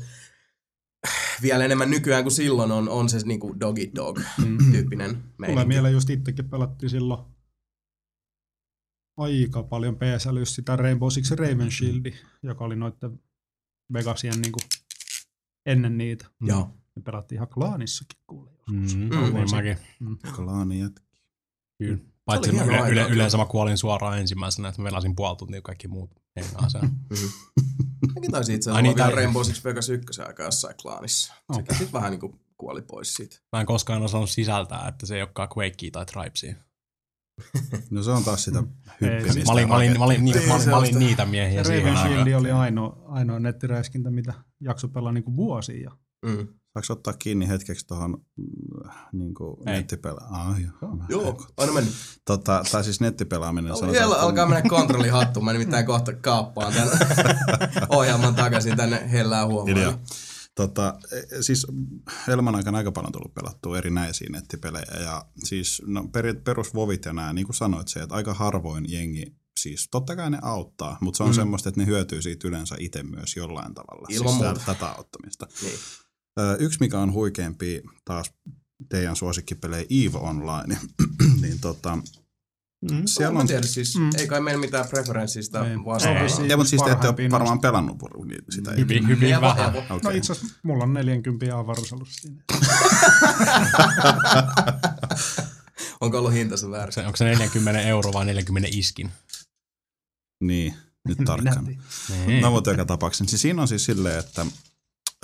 vielä enemmän nykyään kuin silloin on, on se niin kuin dog Mm. tyyppinen Tulee meininki. mieleen just itsekin pelattiin silloin aika paljon just sitä Rainbow Six Raven Shield, joka oli noitten Vegasien niinku ennen niitä. Joo. Me pelattiin ihan klaanissakin kuule. Mm, Mm. mäkin. Klaani jätkä. Kyllä. Paitsi yle, yle, kyllä. yleensä mä kuolin suoraan ensimmäisenä, että mä velasin puoli tuntia ja kaikki muut hengaa sen. Mhm. Mäkin taisin itse asiassa niin, olla vielä Rainbow Six Vegas 1 aikaa jossain klaanissa. Okei. Sekin sitten vähän niin kuin kuoli pois siitä. Mä en koskaan osannut sisältää, että se ei olekaan Quakea tai Tribesia. No se on taas sitä hyppimistä. Mä olin, mä olin, mä olin, niin, Niin, mä olin, se mä on olin sitä. niitä miehiä siihen aikaan. Oli ainoa, ainoa nettiräiskintä, mitä jakso pelaa niin kuin vuosia. Ja Mm. Saanko ottaa kiinni hetkeksi tuohon niin Ei. nettipelaamiseen? Ah, joo. Joo, aina mennyt. Tota, tai siis nettipelaaminen. sanotaan, Siellä että- alkaa mennä kontrollihattu. Mä nimittäin kohta kaappaan tämän ohjelman takaisin tänne hellään huomaan. Idea. Tota, e- siis elämän aikana aika paljon tullut pelattua erinäisiä nettipelejä ja siis no, per, perusvovit ja nämä, niin kuin sanoit se, että aika harvoin jengi, siis totta kai ne auttaa, mutta se on mm. semmoista, että ne hyötyy siitä yleensä itse myös jollain tavalla. Ilman siis muuta. tä- Tätä auttamista. Niin. Ö, Yksi, mikä on huikeampi taas teidän suosikkipelejä EVE Online, niin tota, mm. siellä on... tiedä, siis Mm. ei kai meillä mitään preferenssista Ei. vastaavaa. Ei. Ja, mutta siis te ette ole varmaan pelannut niin sitä. Hyvin, hyvin Evo, vähän. Evo. No itse asiassa mulla on 40 avaruusalus siinä. Onko ollut hintansa väärin? Se, onko se 40 euro vai 40 iskin? Niin, nyt tarkkaan. Niin. No mutta joka tapauksessa. Siis siinä on siis silleen, että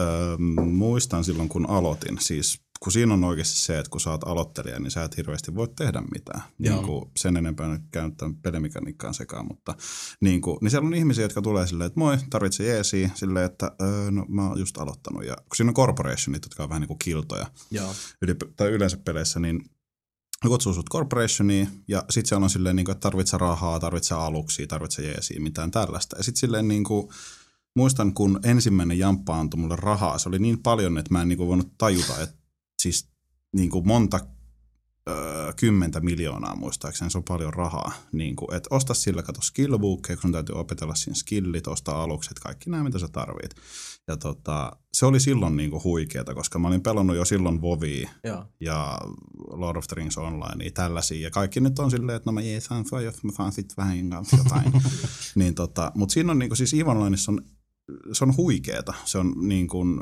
öö, muistan silloin kun aloitin, siis kun siinä on oikeasti se, että kun sä oot aloittelija, niin sä et hirveästi voi tehdä mitään. Joo. Niin kuin sen enempää nyt käyttää pelimekaniikkaan sekaan, mutta niin, kuin, niin siellä on ihmisiä, jotka tulee silleen, että moi, tarvitse jeesiä, silleen, että öö, no mä oon just aloittanut. Ja kun siinä on corporationit, jotka on vähän niin kuin kiltoja, Joo. yli, tai yleensä peleissä, niin ne kutsuu sut corporationiin ja sitten siellä on silleen, niin kuin, että tarvitse rahaa, tarvitse aluksia, tarvitse jeesiä, mitään tällaista. Ja sitten silleen niin kuin, muistan, kun ensimmäinen jamppa antoi mulle rahaa, se oli niin paljon, että mä en niin kuin voinut tajuta, että siis niin kuin monta öö, kymmentä miljoonaa muistaakseni, se on paljon rahaa. Niin kuin, että osta sillä, kato skillbookia, kun sun täytyy opetella siinä skillit, ostaa alukset, kaikki nämä, mitä sä tarvit. Ja tota, se oli silloin niin kuin huikeeta, koska mä olin pelannut jo silloin Vovia Joo. ja Lord of the Rings Online, niin tällaisia. Ja kaikki nyt on silleen, että no mä jeesaan sua, jos mä saan sit vähän jotain. niin tota, mutta siinä on niinku, siis EVE Onlineissa on, se on huikeeta. Se on niin kuin,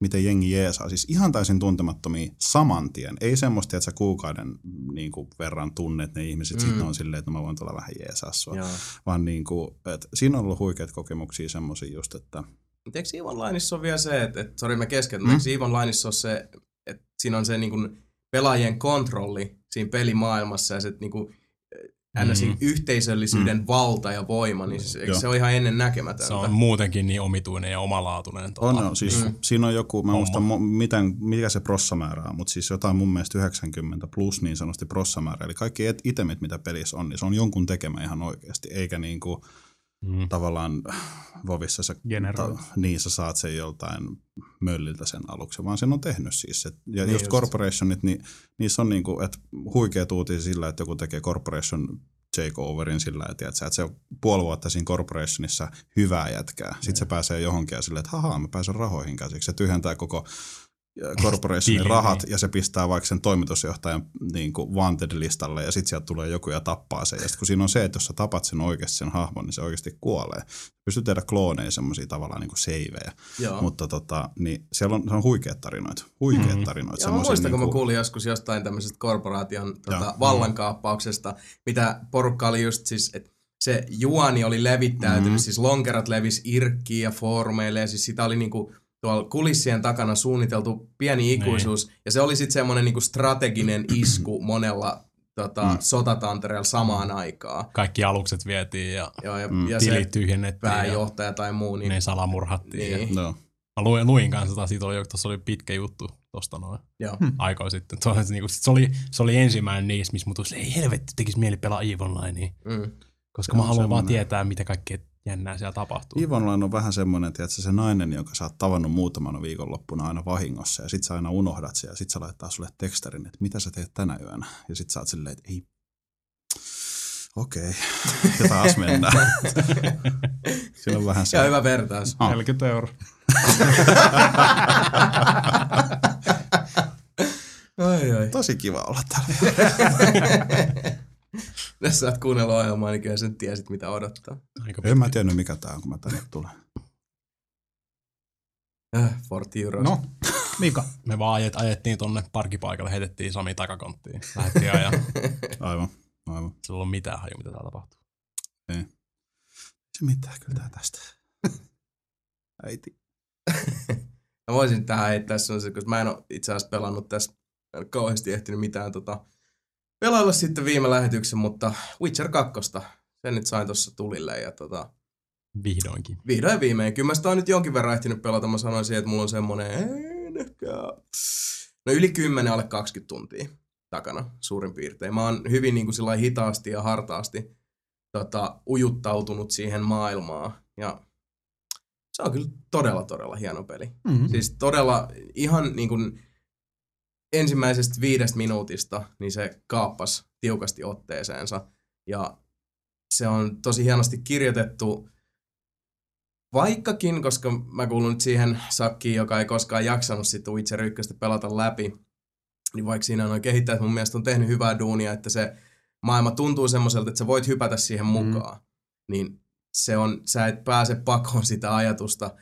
miten jengi jeesaa. Siis ihan täysin tuntemattomia saman tien. Ei semmoista, että sä kuukauden niin kuin, verran tunnet ne ihmiset, mm. sitten on silleen, että mä voin tulla vähän jeesaa sua. Joo. Vaan niin kuin, että siinä on ollut huikeat kokemuksia semmoisia just, että Mutta eikö Eve Onlineissa on vielä se, että, että sori mä keskeytän, Mm. eikö Onlineissa on se, että siinä on se niin kuin pelaajien kontrolli siinä pelimaailmassa ja se niin kuin. Mm. yhteisöllisyyden mm. valta ja voima, niin se, eikö Joo. se on ihan ennen näkemätöntä. Se on muutenkin niin omituinen ja omalaatuinen. Tota, On, on siis Mm. siinä on joku, mä muistan miten, mikä se prossamäärä on, mutta siis jotain mun mielestä 90 plus niin sanotusti prossamäärä. Eli kaikki itemit, mitä pelissä on, niin se on jonkun tekemä ihan oikeasti, eikä niin kuin Mm. tavallaan Vovissa sä, ta, niin sä saat sen joltain mölliltä sen aluksen, vaan sen on tehnyt siis. Et, ja Niin niin just just. corporationit, niin niissä on niinku, että huikea uutisia sillä, että joku tekee corporation takeoverin sillä, että, että se on puoli vuotta siinä corporationissa hyvää jätkää. Sitten se pääsee johonkin ja silleen, että haha, mä pääsen rahoihin käsiksi. Se tyhjentää koko corporationin Tili, rahat niin. ja se pistää vaikka sen toimitusjohtajan niin kuin wanted-listalle ja sitten sieltä tulee joku ja tappaa sen. Ja sitten kun siinä on se, että jos sä tapat sen oikeasti sen hahmon, niin se oikeasti kuolee. Pystyy tehdä klooneja semmoisia tavallaan niin kuin seivejä. Joo. Mutta tota, niin siellä on, se on huikeat tarinoita. Huikeat Mhm. tarinoita. Joo, mä muistan, kun mä niinku- kuulin joskus jostain tämmöisestä korporaation tota, Joo. vallankaappauksesta, mitä porukka oli just siis, että se juoni oli levittäytynyt, Mhm. siis lonkerot levis irkkiin ja foorumeille, ja siis sitä oli niinku tuolla kulissien takana suunniteltu pieni ikuisuus, ja se oli sitten semmoinen niinku strateginen isku monella tota, Mm. sotatantereella samaan aikaan. Kaikki alukset vietiin ja Joo, ja, Mm. ja se tilit tyhjennettiin ja pääjohtaja tai muu, niin, ne salamurhattiin. Niin. Ja Joo. mä luin, luin kanssa, tota, siitä oli, tuossa oli pitkä juttu tosta noin joo. aikaa sitten. Se, oli, niinku, sit se, oli, se oli ensimmäinen niistä, missä mut tuli, ei helvetti, tekisi mieli pelaa EVE Onlinea, Mm. koska Se mä haluan vaan tietää, mitä kaikkea jännää siellä tapahtuu. Eve Online on vähän semmoinen, että se nainen, jonka sä oot tavannut muutamana viikonloppuna aina vahingossa ja sit sä aina unohdat sen ja sit se laittaa sulle tekstarin, että mitä sä teet tänä yönä. Ja sit sä oot silleen, että ei, okei, ja taas mennään. Siinä on vähän se. Ja hyvä vertaus. Ah. 40 euroa. Ai, ai. Tosi kiva olla täällä. Jos sä oot kuunnellut ohjelmaa, niin kyllä sen tiesit, mitä odottaa. Aika En mä tiennyt mikä tää on, kun mä tänne tulen. Äh, Fort Euros. No, Mika. Me vaan ajet, ajettiin tonne parkkipaikalle, heitettiin Sami takakonttiin. Lähdettiin ajaa. Aivan, aivan. Sillä on mitään haju, mitä täällä tapahtuu. Se mitään kyllä tää tästä. Äiti. Mä voisin tähän heittää sellaisen, koska mä en ole itse asiassa pelannut tässä en kauheasti ehtinyt mitään tota, pelailla sitten viime lähetyksen, mutta Witcher 2, sen nyt sain tuossa tulille ja tota, Vihdoinkin. Vihdoin viimein. Kyllä mä sitä on nyt jonkin verran ehtinyt pelata. Mä sanoisin, että mulla on semmonen en ehkä... No yli 10 alle 20 tuntia takana suurin piirtein. Mä oon hyvin niin kuin hitaasti ja hartaasti tota, ujuttautunut siihen maailmaan. Ja se on kyllä todella, todella hieno peli. Mm-hmm. Siis todella ihan niin kuin ensimmäisestä viidestä minuutista, niin se kaappas tiukasti otteeseensa. Ja se on tosi hienosti kirjoitettu, vaikkakin, koska mä kuulun nyt siihen sakkiin, joka ei koskaan jaksanut sitten Witcher 1 pelata läpi, niin vaikka siinä on kehittäjät mun mielestä on tehnyt hyvää duunia, että se maailma tuntuu semmoiselta, että sä voit hypätä siihen mukaan, mm. niin se on, sä et pääse pakoon sitä ajatusta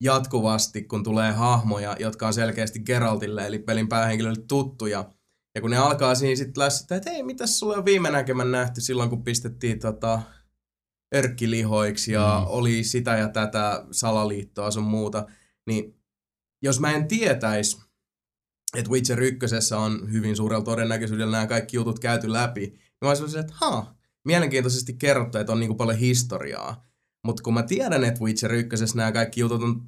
jatkuvasti, kun tulee hahmoja, jotka on selkeästi Geraltille, eli pelin päähenkilölle tuttuja. Ja kun ne alkaa siinä sitten lässyttää, että hei, mitäs sulle on viime näkemän nähty silloin, kun pistettiin tota, örkkilihoiksi ja mm. oli sitä ja tätä salaliittoa sun muuta, niin jos mä en tietäisi, että Witcher 1 on hyvin suurella todennäköisyydellä nämä kaikki jutut käyty läpi, niin mä olisin että ha, mielenkiintoisesti kerrottu, että on niin kuin paljon historiaa. Mutta kun mä tiedän, että Witcher 1 nämä kaikki jutut on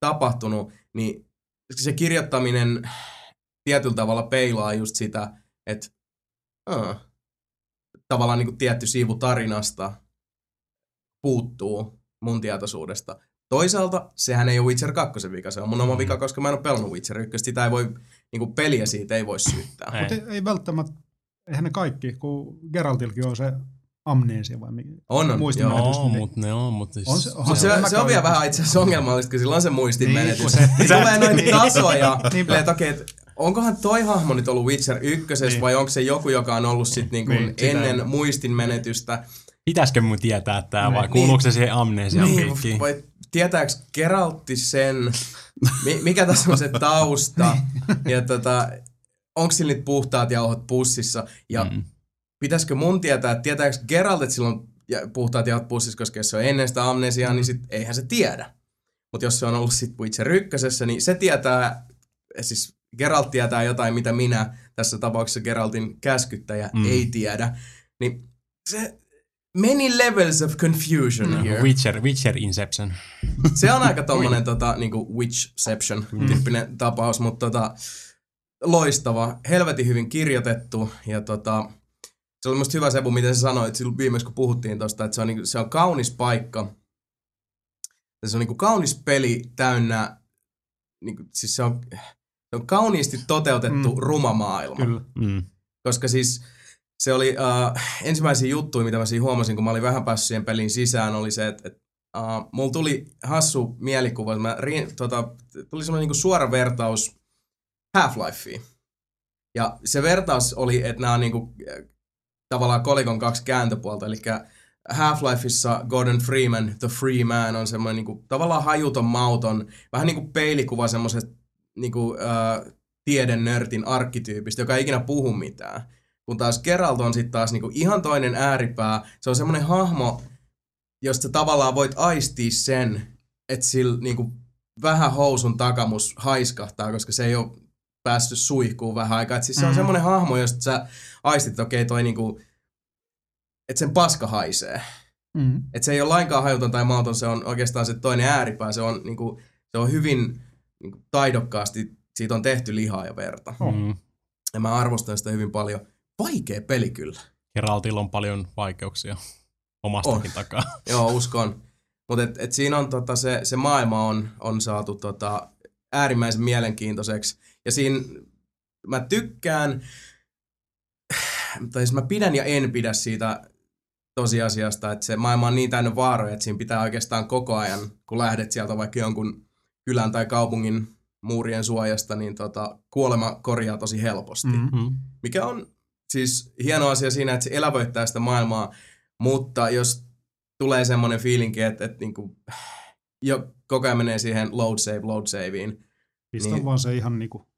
tapahtunut, niin se kirjoittaminen tietyllä tavalla peilaa just sitä, että uh, tavallaan niin kuin tietty siivu tarinasta puuttuu mun tietoisuudesta. Toisaalta sehän ei ole Witcher 2 vika, se on mun oma vika, koska mä en ole pelannut Witcher 1. Sitä ei voi, niin kuin peliä siitä ei voi syyttää. Mutta ei, ei välttämättä, eihän ne kaikki, kun Geraltilkin on se amneesia vai mikä? On, on. Muistinmenetys, Joo, niin- mutta ne on, mutta siis... On se- Mut onhan se, en se, on vielä vähän itse asiassa ongelmallista, kun sillä on se muistin Niin, Se, se- niin tulee noita Niin. tasoja, Niinpä. että okei, et onkohan toi hahmo nyt ollut Witcher 1 Niin. vai onko se joku, joka on ollut sit niinku Niin, ennen ei- muistin menetystä. Pitäisikö mun tietää tää vai Niin. kuuluuko se siihen amnesian Niin, piikkiin? vai tietääkö Geraltti sen, mi- mikä tässä on se tausta, ja tota, onko sillä nyt puhtaat jauhot pussissa, ja Mm. Pitäisikö mun tietää, että tietääkö Geralt, että ja- puhtaat jauhot pussissa, koska jos se on ennen sitä amnesiaa, niin sit eihän se tiedä. Mutta jos se on ollut sit Witcher 1, niin se tietää, siis Geralt tietää jotain, mitä minä, tässä tapauksessa Geraltin käskyttäjä, Mm. mm. ei tiedä. Niin se, many levels of confusion No, here. Witcher, Witcher Inception. Se on aika tommonen tota, niinku Witchception tyyppinen tapaus, mutta tota, loistava, helvetin hyvin kirjoitettu ja tota, se oli musta hyvä Sebu, miten sä sanoit silloin viimeksi, kun puhuttiin tosta, että se on, niinku, se on kaunis paikka. Ja se on niinku kaunis peli täynnä, niinku, siis se on, se on kauniisti toteutettu Mm. ruma maailma. Kyllä. Mm. Koska siis se oli uh, ensimmäisiä juttuja, mitä mä siinä huomasin, kun mä olin vähän päässyt siihen pelin sisään, oli se, että, että uh, mulla tuli hassu mielikuva. Mä, ri, tota, tuli semmoinen niinku suora vertaus Half-Lifeen. Ja se vertaus oli, että nämä on niinku, äh, tavallaan kolikon kaksi kääntöpuolta, eli Half-Lifeissa Gordon Freeman, The Free Man, on semmoinen niinku, tavallaan hajuton, mauton, vähän niin kuin peilikuva semmoisesta niinku, uh, tiedennörtin arkkityypistä, joka ei ikinä puhu mitään. Kun taas Geralt on sitten taas niinku ihan toinen ääripää. Se on semmoinen hahmo, josta tavallaan voit aistia sen, että sillä niinku vähän housun takamus haiskahtaa, koska se ei ole päässyt suihkuun vähän aikaa. Et siis se on Mhm. semmoinen hahmo, josta sä aistit, että okei, toi niinku, että sen paska haisee. Mm. Että se ei ole lainkaan hajuton tai mauton, se on oikeastaan se toinen ääripää. Se on, niinku, se on hyvin niinku, taidokkaasti, siitä on tehty lihaa ja verta. Oh. Mm. Ja mä arvostan sitä hyvin paljon. Vaikea peli kyllä. Geraltilla on paljon vaikeuksia omastakin On. takaa. Joo, uskon. Mutta et, et siinä on tota, se, se maailma on, on saatu tota, äärimmäisen mielenkiintoiseksi. Ja siinä mä tykkään, tai siis mä pidän ja en pidä siitä tosiasiasta, että se maailma on niin täynnä vaaroja, että siinä pitää oikeastaan koko ajan, kun lähdet sieltä vaikka jonkun kylän tai kaupungin muurien suojasta, niin tota, kuolema korjaa tosi helposti. Mm. Mm. Mikä on siis hieno asia siinä, että se elävöittää sitä maailmaa, mutta jos tulee semmoinen fiilinki, että, että niinku, jo koko ajan menee siihen load save, load saveen, Pistä Niin. vaan se ihan niinku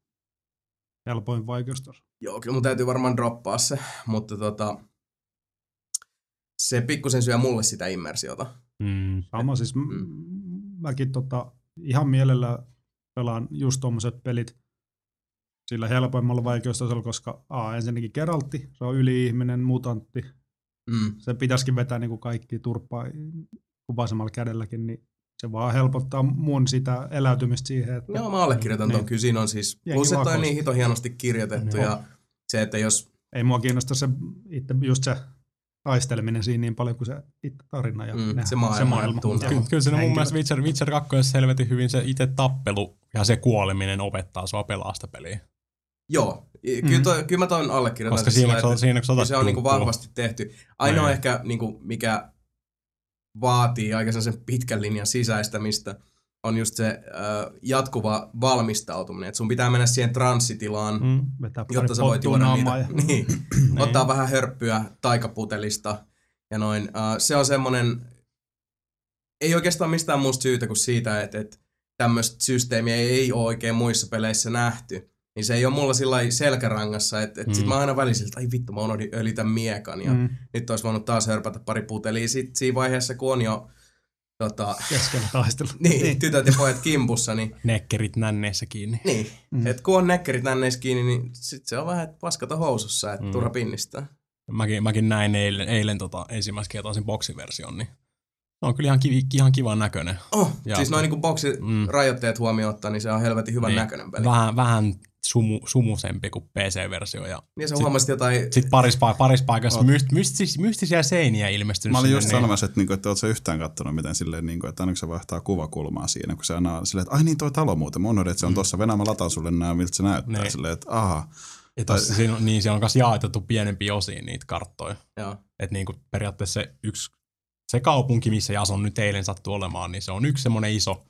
helpoin vaikeustaso. joo, kyllä mun täytyy varmaan droppaa se, mutta tota, se pikkusen syö mulle sitä immersiota. Mm. Sama siis, mm. mäkin tota, ihan mielellä pelaan just tommoset pelit sillä helpoimmalla vaikeustasolla, koska A, ensinnäkin Geraltti, se on yli-ihminen, mutantti. Mm. Se pitäisikin vetää niinku kaikki turpaa kuin vasemmalla kädelläkin, niin se vaan helpottaa mun sitä eläytymistä siihen, että Joo, mä allekirjoitan Niin. ton. Kyllä siinä on siis, Jengi plus että on vakoilee. niin hito hienosti kirjoitettu Joo. ja se, että jos ei mua kiinnosta se itse just se taisteleminen siinä niin paljon kuin se itse tarina ja Mm, ne- se maailma se maailma. Kyllä, kyllä siinä mun henkilöt. mielestä Witcher, Witcher 2 helvetin hyvin se itse tappelu ja se kuoleminen opettaa sua pelaa sitä peliä. Joo, kyllä, Mm. toi, kyllä mä ton allekirjoitan. Koska siis siinä, sillä, että- siinä kyllä otat se on niinku dumppua- vahvasti tehty. Ainoa Niin. ehkä, niinku, mikä vaatii aika sen pitkän linjan sisäistämistä, on just se äh, jatkuva valmistautuminen. Et sun pitää mennä siihen transsitilaan, Mm. jotta sä voit juoda niitä. ja- Niin. Ottaa vähän hörppyä taikaputelista ja noin. Uh, se on semmonen, ei oikeastaan mistään muusta syytä kuin siitä, että, että tämmöistä systeemiä ei ole oikein muissa peleissä nähty. Niin se ei ole mulla sillä selkärangassa, että, että sit Mm. mä aina välillä siltä, ai vittu, mä unohdin öljytä miekan ja Mm, nyt olisi voinut taas hörpätä pari putelia. Sitten siinä vaiheessa, kun on jo tota, keskellä taistelua. niin, niin. tytöt ja pojat kimpussa, niin Nekkerit nänneissä kiinni. niin. Mm. Mm. Et kun on nekkerit nänneissä kiinni, niin sit se on vähän, että paskata housussa, että Mm. turha pinnistää. Mäkin, mäkin näin eilen, eilen tota, ensimmäistä kertaa sen boksiversion, niin se on kyllä ihan, kivi, ihan kivan näköinen. Oh, Ja- siis noin niin boksi Mm. rajoitteet huomioon ottaa, niin se on helvetin hyvän Niin. näköinen peli. Vähän, vähän sumu, sumusempi kuin PC-versio. Ja niin sä sit- huomasit jotain... sitten paris, pa- paris paikassa Oot. myst, mystis, mystisiä seiniä ilmestynyt Mä olin sinne, just niin- sanomassa, että, niinku, että ootko sä yhtään katsonut, miten silleen, niinku, että aina kun se vaihtaa kuvakulmaa siinä, kun se aina silleen, että ai niin toi talo muuten, mä unohdin, että se on tossa, Venä mä lataan sulle nämä, miltä se näyttää, Niin. silleen, että aha. Ja tossa, siinä, on- niin, siellä on myös jaetettu pienempiin osiin niitä karttoja. Joo. Että niin periaatteessa se yksi, se kaupunki, missä Jason nyt eilen sattui olemaan, niin se on yksi semmoinen iso,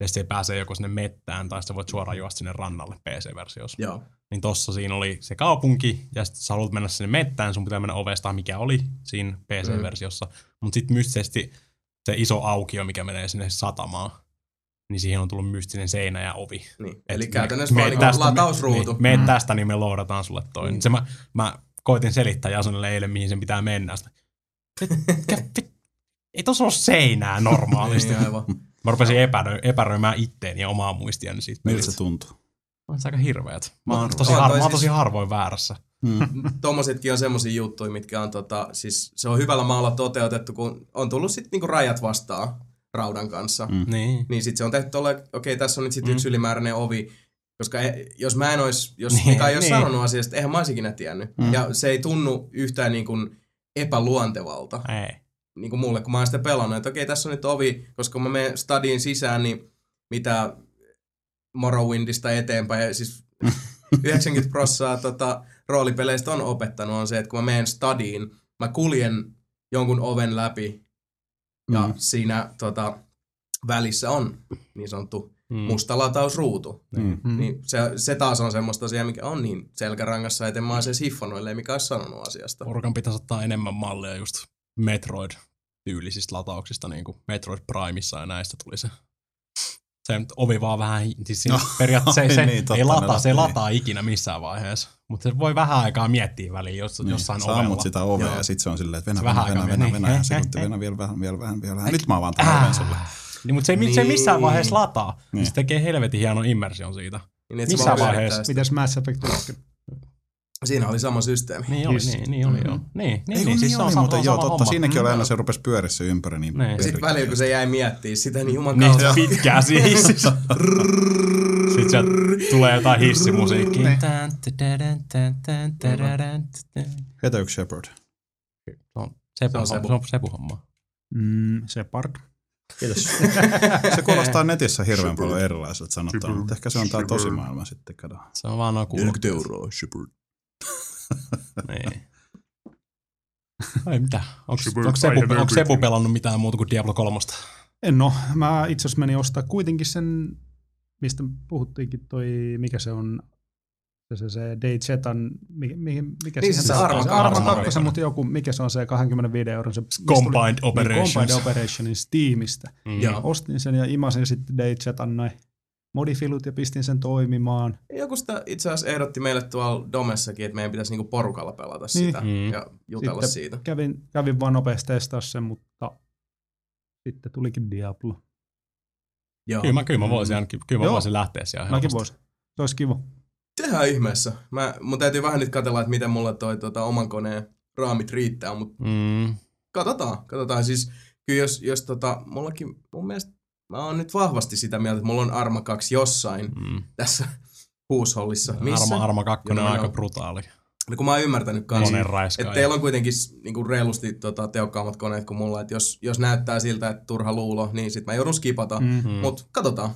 ja sitten se pääsee joko sinne mettään, tai sitten voit suoraan juosta sinne rannalle PC-versiossa. Joo. Niin tossa siinä oli se kaupunki, ja sitten sä haluat mennä sinne mettään, sun pitää mennä ovesta, mikä oli siinä PC-versiossa. Mutta sitten mystisesti se iso aukio, mikä menee sinne satamaan, niin siihen on tullut mystinen seinä ja ovi. Niin. Et Eli me- käytännössä me vaan niin tästä- latausruutu. Niin, mene tästä, niin me loudataan sulle toi. Mm. Se mä, mä koitin selittää Jasonille eilen, mihin sen pitää mennä. Sitten, "Kä- vi- ei tossa ole seinää normaalisti. Niin, aivan. Mä rupesin epäröi, epäröimään itteeni ja omaa muistiani siitä Miltä se tuntuu? On se aika hirveät. Mä oon On tosi, har, mä oon siis- tosi harvoin väärässä. Mm. Tommosetkin on semmosia juttuja, mitkä on tota, siis se on hyvällä maalla toteutettu, kun on tullut sitten niinku rajat vastaan raudan kanssa. Mm. Niin. Niin sit se on tehty tolle, okei okay, tässä on nyt sitten Mm. yksi ylimääräinen ovi, koska e, jos mä en ois, jos Niin, Mika ei ois niin. sanonut asiasta, eihän mä ois ikinä tiennyt. Mm. Ja se ei tunnu yhtään niin kuin epäluontevalta, Ei. Niin kuin mulle, kun mä oon sitä pelannut, että okei, tässä on nyt ovi, koska kun mä menen stadiin sisään, niin mitä Morrowindista eteenpäin, ja siis 90 prossaa tota, roolipeleistä on opettanut, on se, että kun mä menen stadiin, mä kuljen jonkun oven läpi, ja Mm. siinä tota, välissä on niin sanottu Mm. musta latausruutu. Mm. Mm. Niin se, se taas on semmoista asiaa, mikä on niin selkärangassa, että mä oon se hiffannut, ellei mikä olisi sanonut asiasta. Porukan pitäisi ottaa enemmän mallia just Metroid-tyylisistä latauksista, niin kuin Metroid Primeissa ja näistä tuli se. Se nyt ovi vaan vähän, siis No, periaatteessa se, se niin, ei lataa, se ei latti. lataa ikinä missään vaiheessa. Mutta se voi vähän aikaa miettiä väliin jos, Niin, jossain sä ovella. sitä ovea Joo. ja sit se on silleen, että venä, venä, vähän venä, venä, niin. venä, ja Eh, sekunti, venä, vielä vähän, vielä vähän, vielä vähän. Nyt mä avaan tämän oven sulle. Niin, mutta se, ei, se ei missään Niin. vaiheessa lataa. Niin. Niin. Se tekee helvetin hienon immersion siitä. Niin, Missään vaiheessa. Mites Mass Effect 1? Siinä oli sama systeemi. Niin oli, Hissi. niin, niin oli joo. Niin, niin, Ei niin, niin, siis oli se on joo, totta. homma. Siinäkin oli Mm. aina se rupesi pyöriä se ympäri niin Niin. Sitten välillä, kun se jäi miettimään sitä, niin juman Niin, kautta. pitkää siis. Sitten sieltä tulee jotain. Niin. Tadadän, tän. Heitä yksi Shepard. Se on Sepu, Se on homma. Mm, Shepard. Kiitos. se kuulostaa netissä hirveän paljon erilaiselta sanottuna, mutta ehkä se on tää tosi maailma sitten, kato. Se on vaan noin kuulokkeet. euroa, Shepard. Niin. Ai mitä? Onko Super onko Everything. pelannut mitään muuta kuin Diablo 3? En oo. Mä itse asiassa menin ostaa kuitenkin sen, mistä puhuttiinkin toi, mikä se on, se, se, se Dayzetan, mikä, mikä, mikä Niin, siihen se Arma se Arma oli. kakkosen, mutta joku, mikä se on se 25 euron, se Combined tuli- Operations. Niin, Combined Operationin Steamista. Mm. Joo. Ostin sen ja imasin sitten Dayzetan noin modifilut ja pistin sen toimimaan. Joku sitä itse asiassa ehdotti meille tuolla Domessakin, että meidän pitäisi niinku porukalla pelata Niin. sitä Mm. ja jutella Sitten siitä. Kävin, kävin vaan nopeasti testaa sen, mutta sitten tulikin Diablo. Joo. Kyllä mä, kyllä mä voisin, ainakin- kyllä mä Joo. voisin lähteä siellä Mäkin voisin. Se olisi kiva. Tehdään ihmeessä. Mä, mun täytyy vähän nyt katsella, että miten mulle toi tota, oman koneen raamit riittää, mutta Mm. katsotaan. Katsotaan siis, kyllä jos, jos tota, mullakin, mun mielestä mä oon nyt vahvasti sitä mieltä, että mulla on Arma 2 jossain Mm. tässä huushollissa. Missä? Arma, Arma 2 on aika brutaali. No, kun mä oon ymmärtänyt kanssa, että teillä on kuitenkin niinku reilusti tota, tehokkaammat koneet kuin mulla, että jos, jos näyttää siltä, että turha luulo, niin sit mä joudun skipata. Mm. Mm. Mm. Mutta katsotaan.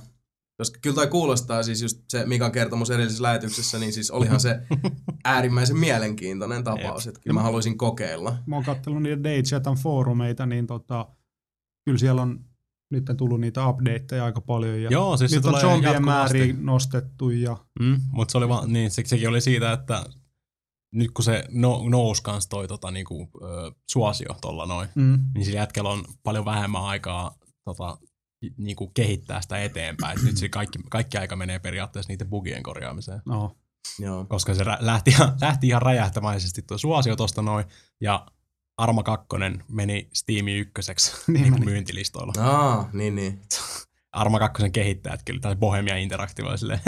Koska kyllä toi kuulostaa siis just se Mikan kertomus edellisessä lähetyksessä, niin siis olihan se äärimmäisen mielenkiintoinen tapaus, että kyllä mä haluaisin kokeilla. Mä oon katsellut niitä Daychatan foorumeita, niin tota, kyllä siellä on nyt tullut niitä updateja aika paljon. Ja Joo, siis se nyt on tulee zombien määriä nostettu ja Mm, mutta se oli vaan, niin se, sekin oli siitä, että nyt kun se no, nousi kans toi tota, niinku, ö, suosio tuolla noin, mm, niin sillä jätkellä on paljon vähemmän aikaa tota, niinku kehittää sitä eteenpäin. Et nyt se kaikki, kaikki aika menee periaatteessa niiden bugien korjaamiseen. no, Joo. Koska se lähti, ihan- lähti ihan räjähtämäisesti tuo suosio tosta noin, ja Arma 2 meni Steamin ykköseksi Niin niin meni. myyntilistoilla. Aa, niin niin. Arma 2 kehittäjät kyllä, tai Bohemia Interactive oli silleen,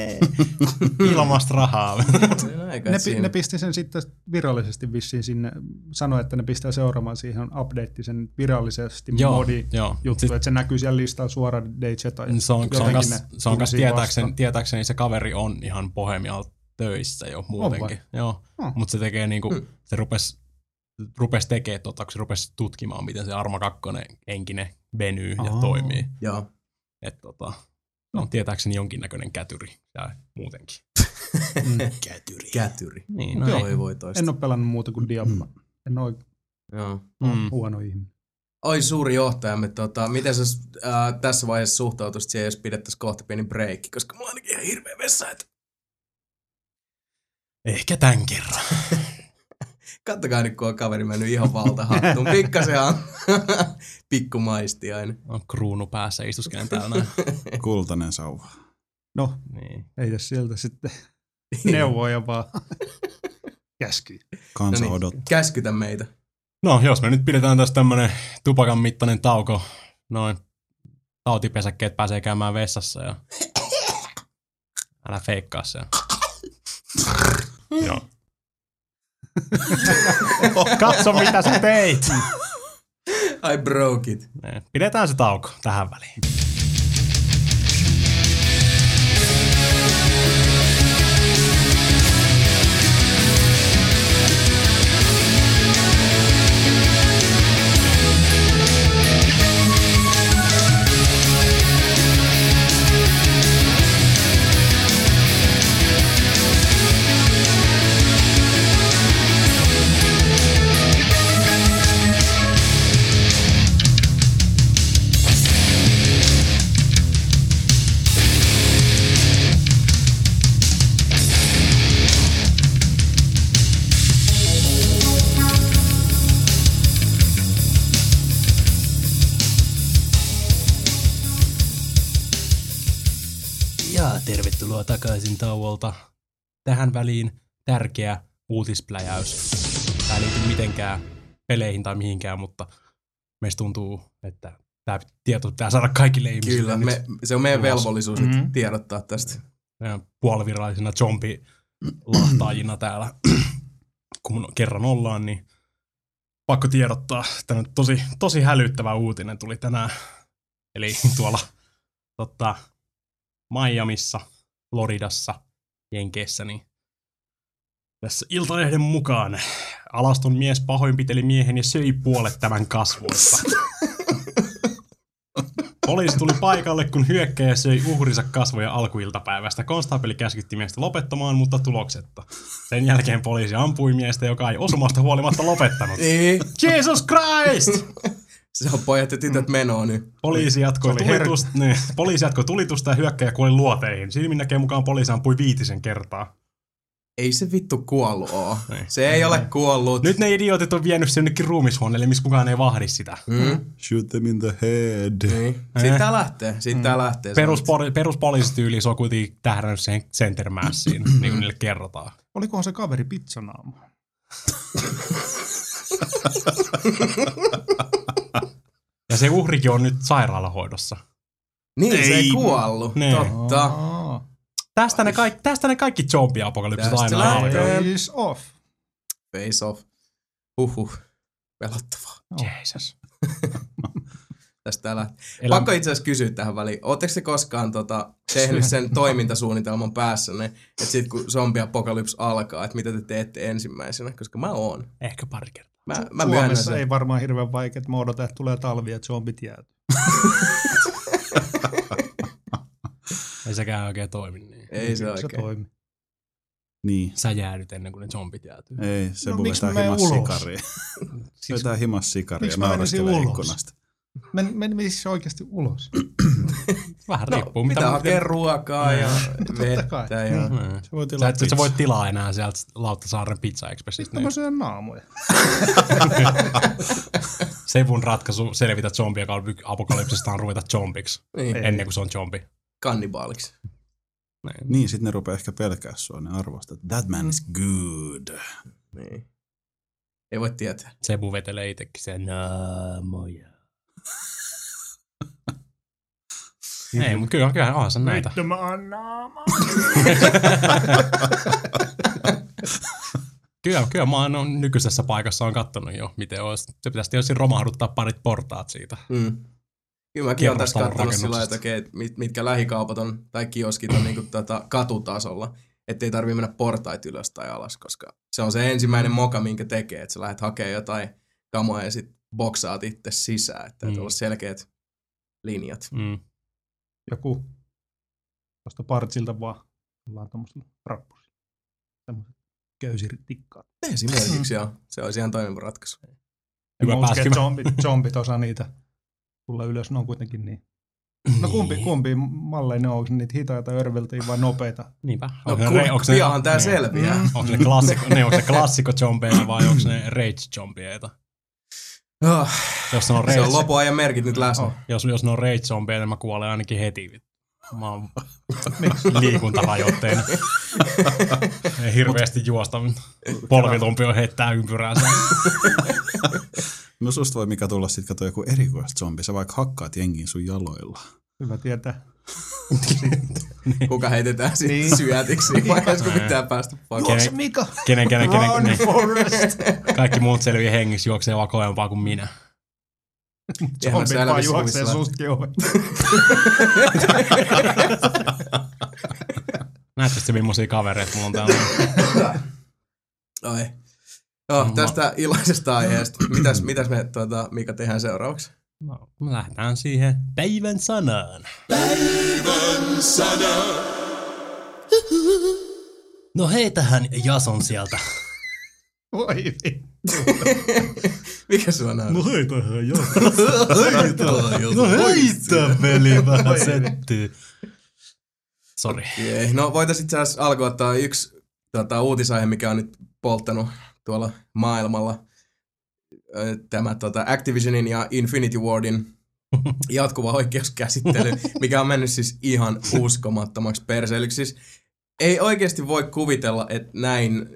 ilmasta rahaa. Aika ne, pi, ne pisti sen sitten virallisesti vissiin sinne, sanoi, että ne pistää seuraamaan siihen update sen virallisesti modi joo. juttu, Siis- että se näkyy siellä listalla suoraan Daychata. Se on, se on, jotenkin kas, se on kas tietääkseni, tietääkseni se kaveri on ihan Bohemialla töissä jo muutenkin. Joo. Oh. Mutta se tekee niinku, Hmm. se rupes, rupes tekee tota, kun se rupes tutkimaan, miten se Arma 2 enkinen venyy ja Aa. toimii. Joo. Et tota, se on tietääkseni jonkinnäköinen kätyri ja muutenkin. Mm. Kätyri. Kätyri. Niin, no joo. ei. Voi voi toista. En ole pelannut muuta kuin Diablo. En ole Joo. Mm. huono ihminen. Oi suuri johtajamme, tota, miten sä äh, tässä vaiheessa suhtautuisit siihen, jos pidettäisiin kohta pieni breikki, koska mulla on ainakin ihan hirveä vessa, että Ehkä tämän kerran. kattokaa nyt, kun on kaveri mennyt ihan valtahattuun. Pikkasen on pikku maistiainen. On kruunu päässä, istuskelen täällä. Kultainen sauva. No, Niin. ei tässä sieltä sitten neuvoja vaan käsky. Kansa No niin, odottaa. Käskytä meitä. No, jos me nyt pidetään tässä tämmönen tupakan mittainen tauko, noin tautipesäkkeet pääsee käymään vessassa ja älä feikkaa se. Joo. Katso mitä sä teit! I broke it. Pidetään se tauko tähän väliin. Tervetuloa takaisin tauolta. Tähän väliin tärkeä uutispläjäys. Tämä ei liity mitenkään peleihin tai mihinkään, mutta meistä tuntuu, että tämä tieto pitää saada kaikille ihmisille. Kyllä, me, se on meidän ulos. velvollisuus Mhm. nyt tiedottaa tästä. meidän puolivirallisina zombi-lahtaajina täällä, kun kerran ollaan, niin pakko tiedottaa. Tämä on tosi, tosi hälyttävä uutinen tuli tänään. Eli tuolla totta, Miamissa, Floridassa, Jenkeissä, niin tässä Iltalehden mukaan alaston mies pahoinpiteli miehen ja söi puolet tämän kasvoista. Poliisi tuli paikalle, kun hyökkäjä söi uhrinsa kasvoja alkuiltapäivästä. Konstaapeli käskytti miestä lopettamaan, mutta tuloksetta. Sen jälkeen poliisi ampui miestä, joka ei osumasta huolimatta lopettanut. Jesus Christ! Se on pojat ja tytöt menoa nyt. Poliisi jatkoi, oli her- tulitusta, niin, poliisi jatkoi tulitusta ja hyökkäjä kuoli luoteihin. Silmin näkee mukaan poliisi ampui viitisen kertaa. Ei se vittu kuollut oo. Niin. Se ei ole kuollut. Nyt ne idiotit on vienyt sen jonnekin ruumishuoneelle, missä kukaan ei vahdi sitä. Mm. Shoot them in the head. Niin. Siitä tää lähtee. Siitä tää lähtee. Peruspoli, peruspoliisityyli se on kuitenkin tähdännyt sen center massiin, niin kuin niille kerrotaan. Olikohan se kaveri pizzanaama? Ja se uhrikin on nyt sairaalahoidossa. Niin, se ei Ei. kuollut. Niin. Totta. Aa, Tästä ne, kaikki, tästä ne kaikki zombiapokalypsit aina lähtee. alkaa. face off. Face off. Huhhuh. Pelottavaa. Jesus. tästä täällä. Elä- Pakko itse asiassa kysyä tähän väliin. Oletteko te koskaan tota, tehnyt sen toimintasuunnitelman päässänne, että sitten kun zombiapokalypse alkaa, että mitä te teette ensimmäisenä? Koska mä oon. Ehkä pari kertaa. Mä, mä Suomessa sen. ei varmaan hirveän vaikea, että me odotetaan, että tulee talvi ja zombit jäätyy. Ei sekään oikein toimi niin. Ei se Se oikein. toimi. Niin. Sä jäädyt ennen kuin ne zombit jäätyy. Ei, se No, miksi vetää mä menen himas ulos? sikaria. Se vetää himas sikaria Miksi mä menisin ulos? ikkunasta. Men, men se oikeasti ulos? Vähän No, riippuu. pitää hakea ruokaa ja kai. vettä. Ja... Mm. Se voi Sä tilaa et, sä pizzaa. voit tilaa enää sieltä Lauttasaaren Pizza Expressistä. Mä Niin. syön naamuja. Sevun ratkaisu selvitä zombiapokalypsista on ruveta zombiksi Niin, ennen kuin se on zombi. kannibaaliksi. Näin. Niin, sit ne rupeaa ehkä pelkää sua, ne arvostaa. että That man is good. Niin. Ei voi tietää. Sebu vetelee itsekin sen naamoja. Ei, mutta kyllä, kyllä onhan se näitä. Vittu mä oon naama. Kyllä, kyllä mä oon nykyisessä paikassa on kattonut jo, miten olisi. Se pitäisi tietysti romahduttaa parit portaat siitä. Mm. Kyllä mäkin olen tässä katsonut sillä että okei, mit, mitkä lähikaupat on, tai kioskit on niinku tota katutasolla, ettei tarvii mennä portait ylös tai alas, koska se on se ensimmäinen moka, minkä tekee, että sä lähdet hakemaan jotain kamoja ja sit boksaat itse sisään, että Mm. olla selkeät linjat. Mm. Joku tuosta partsilta vaan ollaan tommosilla rappusilla. Tämmöiset köysitikkaat. Esimerkiksi joo, se olisi ihan toimiva ratkaisu. Hyvä Hyvä mä uskon, pääsi- että zombit, zombit osaa niitä tulla ylös, ne on kuitenkin niin. No kumpi, kumpi malleja ne on, onko ne niitä hitaita, örveltiä vai nopeita? Niinpä. No Onko ne onko ne- pianhan tää niin. selviää. Mm. Onko ne klassikko, ne, onko ne klassikko vai onko ne rage zombieita? Oh, Jos ne on se on lopuajan merkit nyt läsnä. Oh. jos, jos ne on rage zombeita, niin mä kuolen ainakin heti. Mä oon liikuntarajoitteena. Ei hirveästi juosta. Polvilumpio heittää ympyräänsä. No susta voi mikä tulla sit kato joku erikoista zombi. Sä vaikka hakkaat jengiin sun jaloilla. Hyvä tietää. Kuka heitetään sitten Niin. syötiksi vaiheessa, kun pitää päästä pakoon. Kenen, Mika! kenen, kenen, kenen, Run, kenen, Forrest! kaikki muut selviää hengissä juoksee vaan kovempaa kuin minä. Zombit vaan juoksee sustakin ohi. Näette sitten millaisia kavereita mulla on täällä. Ai. No, Mä- tästä iloisesta aiheesta. Mitäs, mitäs me tuota, Mika tehdään seuraavaksi? No, me lähdetään siihen päivän sanaan. No hei tähän Jason sieltä. Voi vittu. Mikä sua on? hei tähän Jason. No heitä veli vähän settyy. Sori. Jee. No voitaisiin itse asiassa alkoi ottaa yksi tota, uutisaihe, mikä on nyt polttanut tuolla maailmalla. Tämä tota, Activisionin ja Infinity Wardin jatkuva oikeuskäsittely, mikä on mennyt siis ihan uskomattomaksi perseilyksi. Siis ei oikeasti voi kuvitella, että näin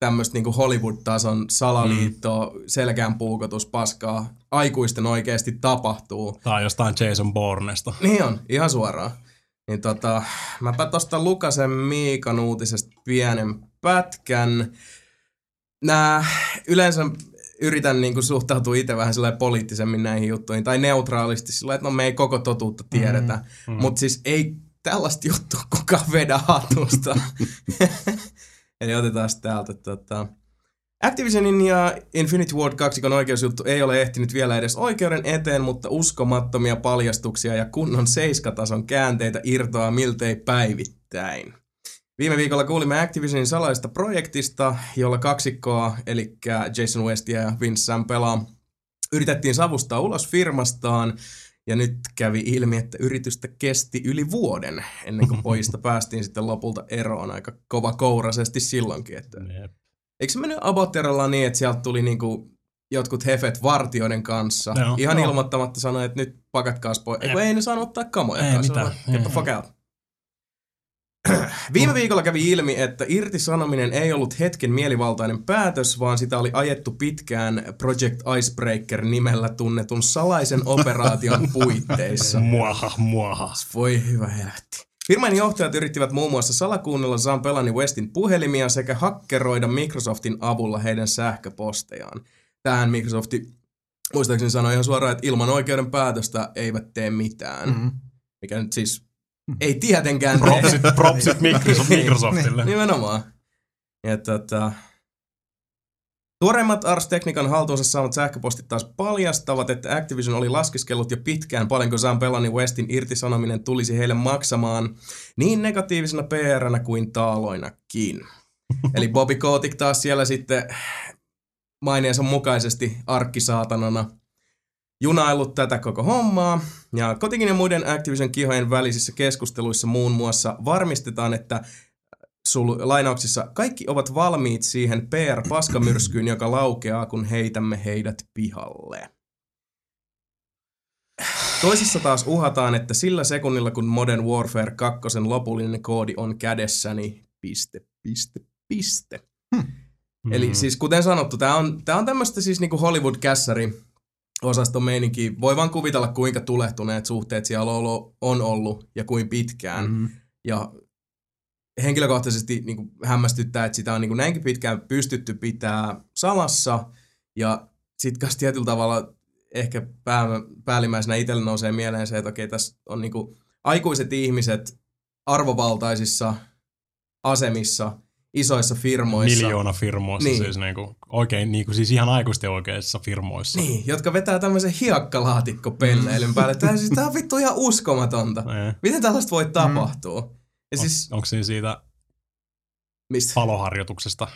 tämmöistä niinku Hollywood-tason salaliittoa, mm. selkään puukotus, paskaa, aikuisten oikeasti tapahtuu. On jostain Jason Bournesta. Niin on, ihan suoraan. Niin tota, mäpä tosta Lukasen Miikan uutisesta pienen pätkän. Nää yleensä yritän niinku suhtautua itse vähän poliittisemmin näihin juttuihin, tai neutraalisti sillä että no me ei koko totuutta tiedetä. Mm, mm. Mutta siis ei tällaista juttua kukaan vedä hatusta. Eli otetaan täältä tota, Activisionin ja Infinity Ward 2 oikeusjuttu ei ole ehtinyt vielä edes oikeuden eteen, mutta uskomattomia paljastuksia ja kunnon seiskatason käänteitä irtoaa miltei päivittäin. Viime viikolla kuulimme Activisionin salaisesta projektista, jolla kaksikkoa, eli Jason Westia ja Vince Sampelaa, yritettiin savustaa ulos firmastaan, ja nyt kävi ilmi, että yritystä kesti yli vuoden, ennen kuin pojista päästiin sitten lopulta eroon aika kova kourasesti silloinkin. Että Eikö se mennyt Abotteralla niin, että sieltä tuli niinku jotkut hefet vartioiden kanssa, Joo. ihan Joo. ilmoittamatta sanoi, että nyt pakatkaas pois. Eiku ei ne saanut ottaa kamoja. Ei mitään. Ei. fuck out. Viime viikolla kävi ilmi, että irtisanominen ei ollut hetken mielivaltainen päätös, vaan sitä oli ajettu pitkään Project Icebreaker nimellä tunnetun salaisen operaation puitteissa. Muaha, muaha. Voi hyvä helvetti. Firman johtajat yrittivät muun muassa salakuunnella Zampelani Westin puhelimia sekä hakkeroida Microsoftin avulla heidän sähköpostejaan. Tähän Microsofti muistaakseni sanoi ihan suoraan, että ilman oikeuden päätöstä eivät tee mitään. Mm. Mikä nyt siis ei tietenkään. Propsit, propsit Microsoft, Microsoftille. Nimenomaan. Ja tota, Tuoreimmat Ars Technican haltuunsa saamat sähköpostit taas paljastavat, että Activision oli laskeskellut jo pitkään, paljonko Zambellani Westin irtisanominen tulisi heille maksamaan niin negatiivisena PR-nä kuin taaloinakin. Eli Bobby Kotick taas siellä sitten maineensa mukaisesti arkkisaatanana junaillut tätä koko hommaa. Ja Kotikin ja muiden Activision kihojen välisissä keskusteluissa muun muassa varmistetaan, että sul, lainauksissa kaikki ovat valmiit siihen PR-paskamyrskyyn, joka laukeaa, kun heitämme heidät pihalle. Toisissa taas uhataan, että sillä sekunnilla, kun Modern Warfare 2 lopullinen koodi on kädessäni, piste, piste, piste. Eli Mm. siis kuten sanottu, tämä on, tää on tämmöistä siis niinku Hollywood-kässäri osaston meininki. Voi vaan kuvitella, kuinka tulehtuneet suhteet siellä on ollut, on ollut ja kuin pitkään. Mm. Ja henkilökohtaisesti niin kuin hämmästyttää, että sitä on niin kuin näinkin pitkään pystytty pitää salassa. Ja sitten kanssa tietyllä tavalla ehkä pää, päällimmäisenä itselle nousee mieleen se, että okei, tässä on niin kuin aikuiset ihmiset arvovaltaisissa asemissa, isoissa firmoissa. Miljoona firmoissa, Niin. niin. siis, niinku, oikein, niinku, siis ihan aikuisten oikeissa firmoissa. Niin, jotka vetää tämmöisen hiekkalaatikko-pelleilyn päälle. Tää, siis, tää on vittu ihan uskomatonta. Niin. Miten tällaista voi tapahtua? Ja siis, Onko siinä siitä mistä? paloharjoituksesta?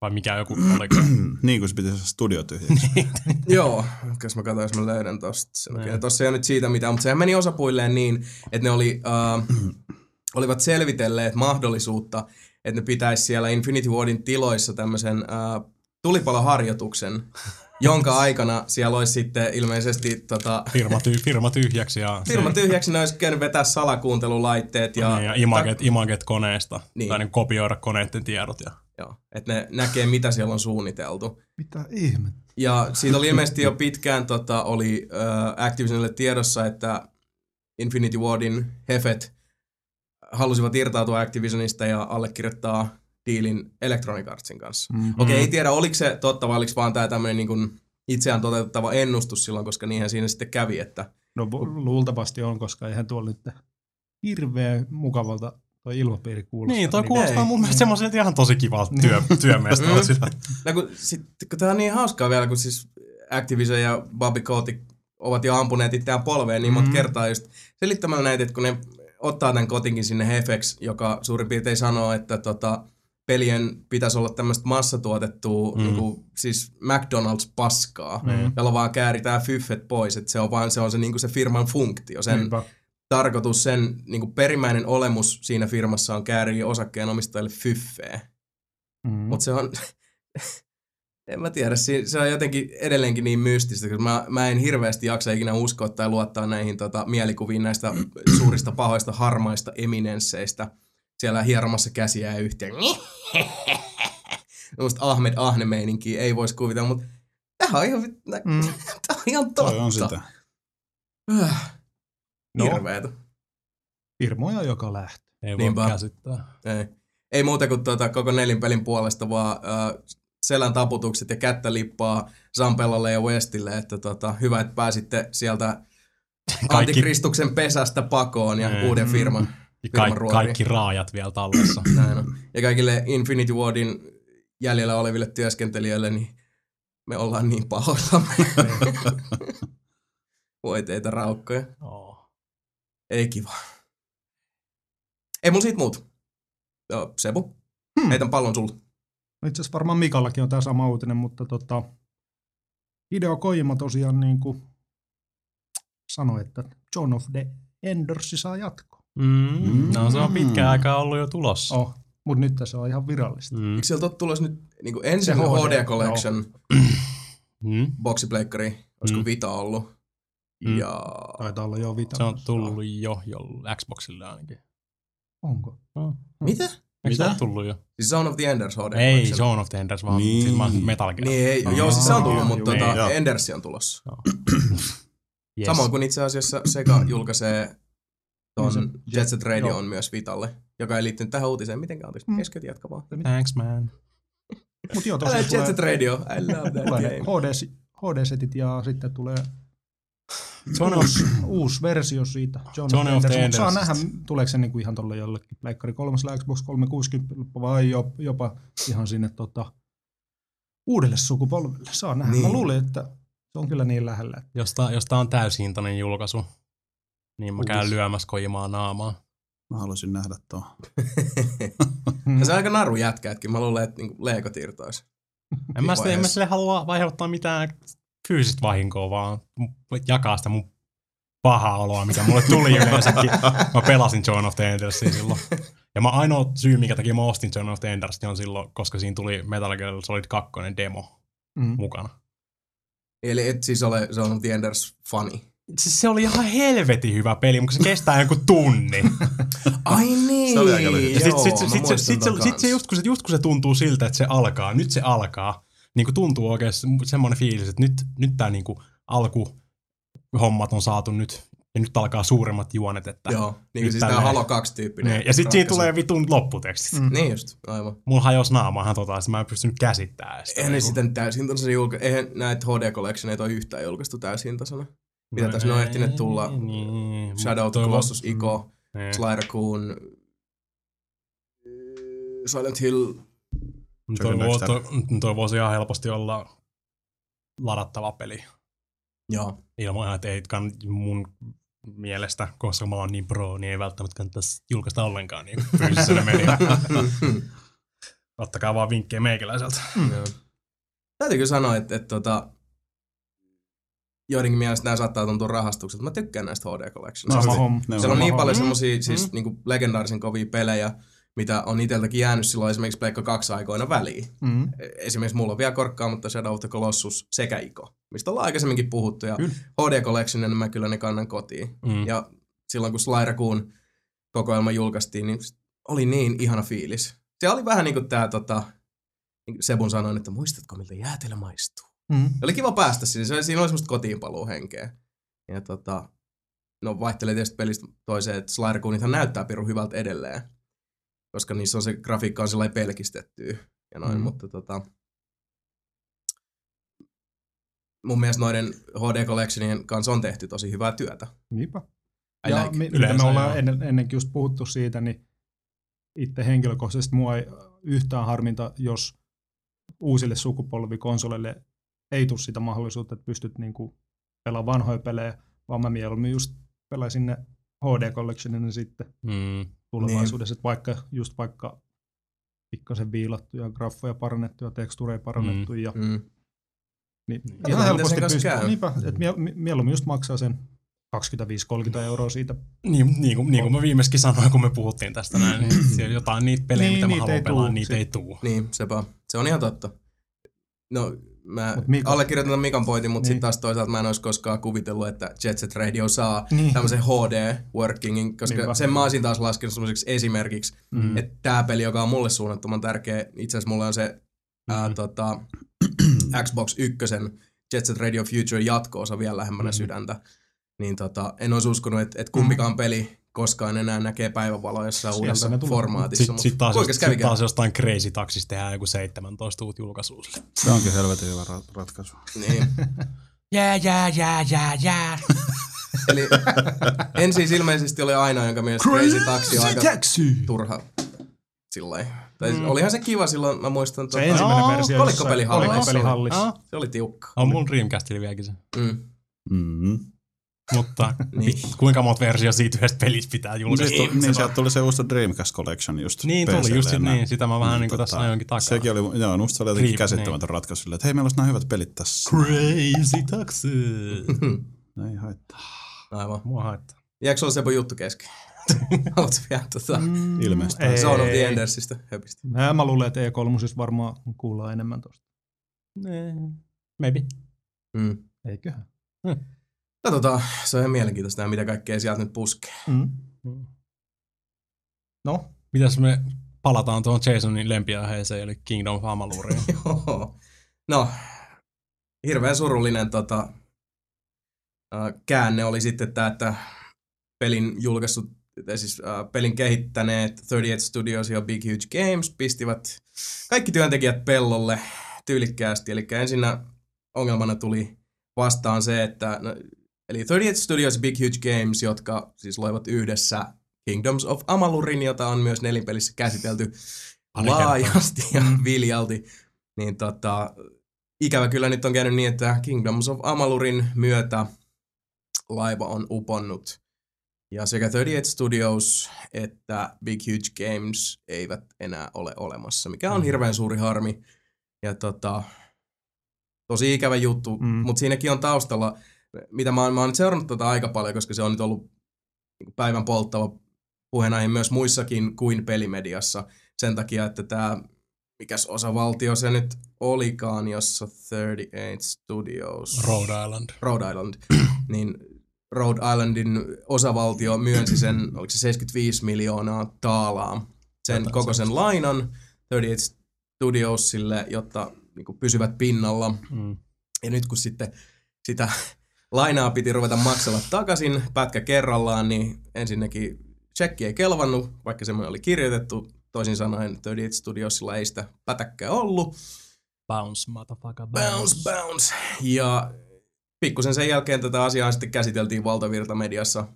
Vai mikä joku oliko? niin kuin se pitäisi olla studio tyhjäksi. Joo, jos mä katsoin, jos mä löydän tosta sen. Niin. Okay. Tossa ei ole nyt siitä mitään, mutta sehän meni osapuilleen niin, että ne oli, uh, olivat selvitelleet mahdollisuutta, että ne pitäisi siellä Infinity Wardin tiloissa tämmöisen uh, tulipaloharjoituksen, jonka aikana siellä olisi sitten ilmeisesti tota, Firma, ty, firma tyhjäksi ja, firma tyhjäksi, ne olisi käynyt vetää salakuuntelulaitteet ja, ja, niin, ja imaget, imaget koneesta. Niin. Niin. Tai niin kopioida koneiden tiedot. Ja, Joo, että ne näkee, mitä siellä on suunniteltu. Mitä ihmettä? Ja siitä oli ilmeisesti jo pitkään tota, oli äh, Activisionille tiedossa, että Infinity Wardin hefet halusivat irtautua Activisionista ja allekirjoittaa diilin Electronic Artsin kanssa. Mm. Okei, okay, ei tiedä oliko se totta vai oliko vaan tämä tämmöinen niin kuin itseään toteutettava ennustus silloin, koska niinhän siinä sitten kävi, että No luultavasti on, koska eihän tuolla nyt hirveän mukavalta toi ilmapiiri kuulostaa. niin, toi ei. kuulostaa mun mielestä semmoiselta ihan tosi kivalta työ, työmiestä. No kun, sit, kun tää on niin hauskaa vielä, kun siis Activision ja Bobby Kotick ovat jo ampuneet itseään polveen niin monta Mm. kertaa just selittämällä näitä, että kun ne ottaa tämän kotinkin sinne Hefex, joka suurin piirtein sanoo, että tota, pelien pitäisi olla tämmöistä massatuotettua, mm. Mm. niin kuin, siis McDonald's-paskaa, Mm. jolla vaan kääritään fyffet pois, että se on vaan se, on se, niin kuin se firman funktio, sen Niinpä. tarkoitus, sen niin kuin perimmäinen olemus siinä firmassa on kääriä osakkeenomistajille fyffeä. Mm. Mutta se on, en mä tiedä, si- se on jotenkin edelleenkin niin mystistä, koska mä, mä en hirveästi jaksa ikinä uskoa tai luottaa näihin tota, mielikuviin näistä suurista pahoista harmaista eminensseistä siellä hieromassa käsiä yhteen. Musta Ahmed Ahne-meininkiä ei voisi kuvitella, mutta tämä on ihan, Mm. tää on ihan totta. Toi on sitä. Äh, No. Hirveetä. Firmoja joka lähtee. Ei voi Niinpä. käsittää. Ei, ei muuta kuin tuota, koko nelinpelin puolesta vaan äh, selän taputukset ja kättä lippaa Zampellalle ja Westille, että tota, hyvä, että pääsitte sieltä Kaikki, Antikristuksen pesästä pakoon ja Mm. uuden firman. ja firman kaikki, ruoriin. kaikki raajat vielä tallessa. Näin on. Ja kaikille Infinity Wardin jäljellä oleville työskentelijöille, niin me ollaan niin pahoillamme. Voi teitä raukkoja. Oh. Ei kiva. Ei mun siitä muut. Joo, Sebu, Hmm. heitän pallon sulle. No Itse asiassa varmaan Mikallakin on tämä sama uutinen, mutta tota, Hideo Kojima tosiaan niin kuin sanoi, että John of the Enders saa jatko. Mm. No se on pitkään aikaa ollut jo tulossa. Oh, mutta nyt se on ihan virallista. Mm. Eikö sieltä ole tulossa nyt niin kuin ensin Se HD, HD, Collection Mm. boksipleikkari, olisiko Mm. Vita ollut? Mm. Ja Taitaa olla jo vita. Se on tullut jo, jo Xboxille ainakin. Onko? mitä? Eikö se Mitä? tullut jo? Siis Zone of the Enders HD Ei, Collection. Zone of the Enders, vaan Niin. siis mä Metal Gear. Niin, ei, joo, siis se on tullut, mutta tota, joo. Endersi on tulossa. Yes. Samoin kuin itse asiassa Sega julkaisee ton se- Jet Set Radio joo. on myös Vitalle, joka ei liittynyt tähän uutiseen mitenkään. Anteeksi, Mm. keskeytin jatka vaan. Thanks man. Mutta joo, tosiaan Jet Set Radio, I love that tulee game. HD, HD-setit ja sitten tulee Zone of, uusi versio siitä. John Zone of the Enders, mutta saa nähdä, tuleeko se niinku ihan tuolle jollekin Pleikkari 3 Xbox 360 vai jo- jopa ihan sinne tota, uudelle sukupolvelle. Saa nähdä. Niin. Mä luulin, että se on kyllä niin lähellä. että- jos tää, jos tää on täyshintainen julkaisu, niin mä käyn Uudis. lyömässä kojimaa naamaa. Mä haluaisin nähdä tuon. ja se on aika naru jätkätkin. Mä luulen, että niinku Lego irtoisi. En mä, sille, en mä sille halua aiheuttaa mitään fyysistä vahinkoa, vaan jakaa sitä mun pahaa oloa, mikä mulle tuli yleensäkin. Mä pelasin John of the Endersia silloin. Ja mä ainoa syy, minkä takia mä ostin John of the Endersia on silloin, koska siinä tuli Metal Gear Solid 2 demo Mm. mukana. Eli et siis ole se on The Enders funny. Se, se oli ihan helvetin hyvä peli, mutta se kestää joku tunni. Ai niin, Se oli aika lyhyt. Ja sit, joo, sit, sit, sit, sit, se, ton sit se just, kun se, just kun se tuntuu siltä, että se alkaa, nyt se alkaa, niin kuin tuntuu oikein semmoinen fiilis, että nyt, nyt tämä niin kuin alkuhommat on saatu nyt, ja nyt alkaa suuremmat juonet. Että Joo, niin kuin siis tälleen. Halo 2 tyyppinen. Ne, ja sitten siinä tulee vitun lopputekstit. Mm. Mm. Niin just, aivan. Mulla hajosi naama ihan tota, että mä en pystynyt käsittämään sitä. Eihän ne niinku. sitten täysin julka... Eihän näitä HD Collectioneita ole yhtään julkaistu täysintasana. Mitä No tässä ne on ei, ehtineet tulla? Niin, Shadow of the toivo- Colossus, Ico, Niin. Sly Raccoon, Silent Hill. Toi, Chuck vo, Dexter. toi, toi voisi ihan helposti olla ladattava peli. Joo. Ilman, että ei kann, mun mielestä, koska mä oon niin pro, niin ei välttämättä kannattaisi julkaista ollenkaan niin fyysisenä media. Ottakaa vaan vinkkejä meikäläiseltä. Joo. Täytyy kyllä sanoa, että, että tota, joidenkin mielestä nämä saattaa tuntua rahastukset. Mä tykkään näistä HD. Ne on Siellä on niin paljon Mm, semmosia siis mm. niinku legendaarisen kovia pelejä, mitä on iteltäkin jäänyt silloin esimerkiksi Pleikka 2 aikoina väliin. Mm. Esimerkiksi mulla on vielä korkkaa, mutta Shadow of the Colossus sekä Ico, mistä ollaan aikaisemminkin puhuttu. Ja Kyllä. HD Collectionin mä kyllä ne kannan kotiin. Mm. Ja silloin kun Sly Raccoon kokoelma julkaistiin, niin oli niin ihana fiilis. Se oli vähän niin kuin tää tota, niin kuin Sebun sanoin, että muistatko miltä jäätelö maistuu? Mm. Oli kiva päästä sinne, se oli, siinä oli semmoista kotiinpaluuhenkeä. Ja tota, no vaihtelee tietysti pelistä toiseen, että Sly Raccoonithan näyttää pirun hyvältä edelleen. Koska niissä on se grafiikka on sellainen pelkistettyä ja noin, Mm. mutta tota, mun mielestä noiden HD Collectionien kanssa on tehty tosi hyvää työtä. Niinpä. I ja like. mi- mitä Yleensä me ollaan joo. ennen, ennenkin just puhuttu siitä, niin itse henkilökohtaisesti mua ei yhtään harminta, jos uusille sukupolvikonsoleille ei tule sitä mahdollisuutta, että pystyt niinku pelaamaan vanhoja pelejä, vaan mä mieluummin just pelaisin ne HD Collectionina sitten Mm. Tulevaisuudessa, että vaikka just vaikka pikkasen viilattuja graffoja parannettuja, tekstureja parannettu ja Mm. niin Katsotaan, ihan helposti pystyy, niinpä, että mie- mie- mieluummin just maksaa sen 25-30 euroa siitä Niin, niin, kuin, niin kuin mä viimeiskin sanoin, kun me puhuttiin tästä näin, niin siellä jotain niitä pelejä, Niin, mitä mä niitä haluan pelaa, tuu. niitä ei tuu. Niin, sepä. Se on ihan totta. No, mä Mika- allekirjoitan Mikan pointin, mutta Niin. sitten taas toisaalta mä en olisi koskaan kuvitellut, että Jet Set Radio saa Niin. tämmöisen HD-workingin, koska Niinpä. sen mä olisin taas laskenut semmoiseksi esimerkiksi, Mm. mm. että tämä peli, joka on mulle suunnattoman tärkeä, itse asiassa mulle on se mm. ää, tota, Xbox 1 Jet Set Radio Future jatko-osa vielä lähemmänä Mm. mm. sydäntä, niin tota, en olisi uskonut, että, että kumpikaan peli koskaan enää näkee päivänvaloa jossain Sieltä uudessa formaatissa. Sitten sit taas, kävi sit taas jostain Crazy Taxista tehdään joku 17 uut julkaisua. Se onkin helvetin hyvä ra- ratkaisu. Niin. Jää, jää, jää, jää, jää. Eli en siis ilmeisesti ole ainoa, jonka mielestä Crazy Taxi on aika Taxi! turha sillä Tai Mm. mm. olihan se kiva silloin, mä muistan, Se tota, ensimmäinen Joo, versio. kolikkopelihallissa. Kolikkopelihallissa. Se oli tiukka. on mun Dreamcastilla vieläkin se. Mm. Mm-hmm. Mutta Niin. kuinka monta versio siitä yhdestä pelistä pitää Niin, julkaista? niin, niin sieltä tuli se uusi Dreamcast Collection just Niin tuli, just niin, sitä mä vähän niin kuin tässä tota, ajoinkin takaa. Sekin oli, joo, musta se oli jotenkin Creep, käsittämätön ratkaisu silleen, että hei, meillä olisi nämä hyvät pelit tässä. Crazy Taxi! Ei haittaa. Aivan. Mua haittaa. Jääkö sulla Sepo juttu kesken? Haluatko vielä tota, Mm, Ilmeisesti. ei. Zone of the Endersistä höpistä? Mä, mä luulen, että E3 varmaan kuullaan enemmän tuosta. Maybe. Mm. Eiköhän. Katsotaan, se on ihan mielenkiintoista nähdä, mitä kaikkea sieltä nyt puskee. Mm. No, Mitäs me palataan tuohon Jasonin lempiaiheeseen, eli Kingdom of Amaluriin. Joo. No, hirveän surullinen tota, käänne oli sitten tämä, että pelin julkaissut, tai siis äh, pelin kehittäneet 38 Studios ja Big Huge Games pistivät kaikki työntekijät pellolle tyylikkäästi. Eli ensinnä ongelmana tuli vastaan se, että no, eli 38 Studios Big Huge Games, jotka siis loivat yhdessä Kingdoms of Amalurin, jota on myös nelinpelissä käsitelty laajasti ja viljalti, niin tota, ikävä kyllä nyt on käynyt niin, että Kingdoms of Amalurin myötä laiva on uponnut. Ja sekä 38 Studios että Big Huge Games eivät enää ole olemassa, mikä on Mm. hirveän suuri harmi. Ja tota, tosi ikävä juttu, Mm. mm. mutta siinäkin on taustalla, mitä mä oon, mä oon seurannut tätä aika paljon, koska se on nyt ollut niinku päivän polttava puheenaihe myös muissakin kuin pelimediassa. Sen takia, että tämä, mikäs osavaltio se nyt olikaan, jossa 38 Studios... Rhode Island. Rhode Island, niin Rhode Islandin osavaltio myönsi sen, oliko se 75 miljoonaa taalaa, sen Jotain koko sen lainan 38 Studiosille, jotta niin kuin pysyvät pinnalla. Mm. Ja nyt kun sitten sitä lainaa piti ruveta maksella takaisin pätkä kerrallaan, niin ensinnäkin tsekki ei kelvannut, vaikka semmoinen oli kirjoitettu. Toisin sanoen 38 Studiosilla ei sitä pätäkkää ollut. Bounce, motherfucker, Bounce, bounce. Ja pikkusen sen jälkeen tätä asiaa sitten käsiteltiin valtavirtamediassa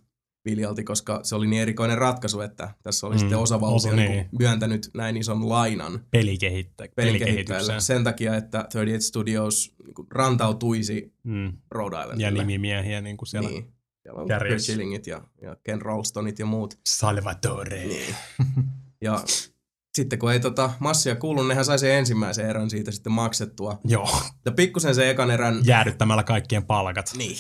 viljalti, koska se oli niin erikoinen ratkaisu, että tässä oli Mm, sitten osavaltio osa- niin. niin. myöntänyt näin ison lainan Pelikehittä, pelikehittäjälle sen takia, että 38 Studios niin rantautuisi Mm. Rhode Islandille. Ja nimimiehiä niin kuin siellä. Niin. Siellä on. Chris Schillingit ja, ja Ken Ralstonit ja muut. Salvatore. Niin. Ja sitten kun ei tota massia kuulu, nehän sai sen ensimmäisen erän siitä sitten maksettua. Joo, Ja pikkusen sen ekan erän... jäädyttämällä kaikkien palkat. Niin.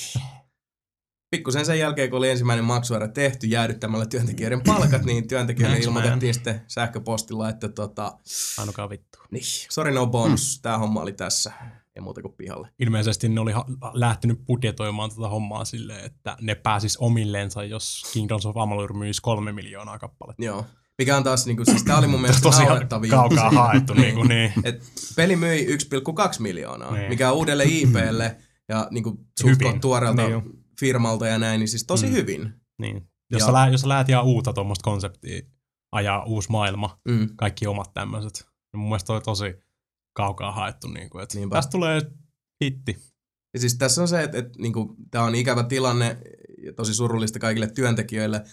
Pikkusen sen jälkeen, kun oli ensimmäinen maksuerä tehty jäädyttämällä työntekijöiden palkat, niin työntekijöille Thanks, man. ilmoitettiin sitten sähköpostilla, että tota, Ainokaan vittu. niin, sorry no bonus, mm. tämä homma oli tässä, ei muuta kuin pihalle. Ilmeisesti ne oli lähtenyt budjetoimaan tätä hommaa silleen, että ne pääsis omilleensa, jos Kingdoms of Amalur myisi kolme miljoonaa kappaletta. Joo. Mikä on taas, niinku, siis tää oli mun mielestä naurettavia. kaukaa haettu. niin kuin, niin. Et peli myi 1,2 miljoonaa, Niin. mikä on uudelle IPlle ja niinku Hyvin. suht tuoreelta Niin. Firmalta ja näin, niin siis tosi Mm. hyvin. niin. Jos, Ja- sä, lä- jos sä lähet ihan uutta tuommoista konseptia, ajaa uusi maailma, Mm. kaikki omat tämmöiset, niin mun mielestä oli tosi kaukaa haettu. Niin kuin, että Niinpä. tästä tulee hitti. Ja siis tässä on se, että, että niinku, tämä on ikävä tilanne ja tosi surullista kaikille työntekijöille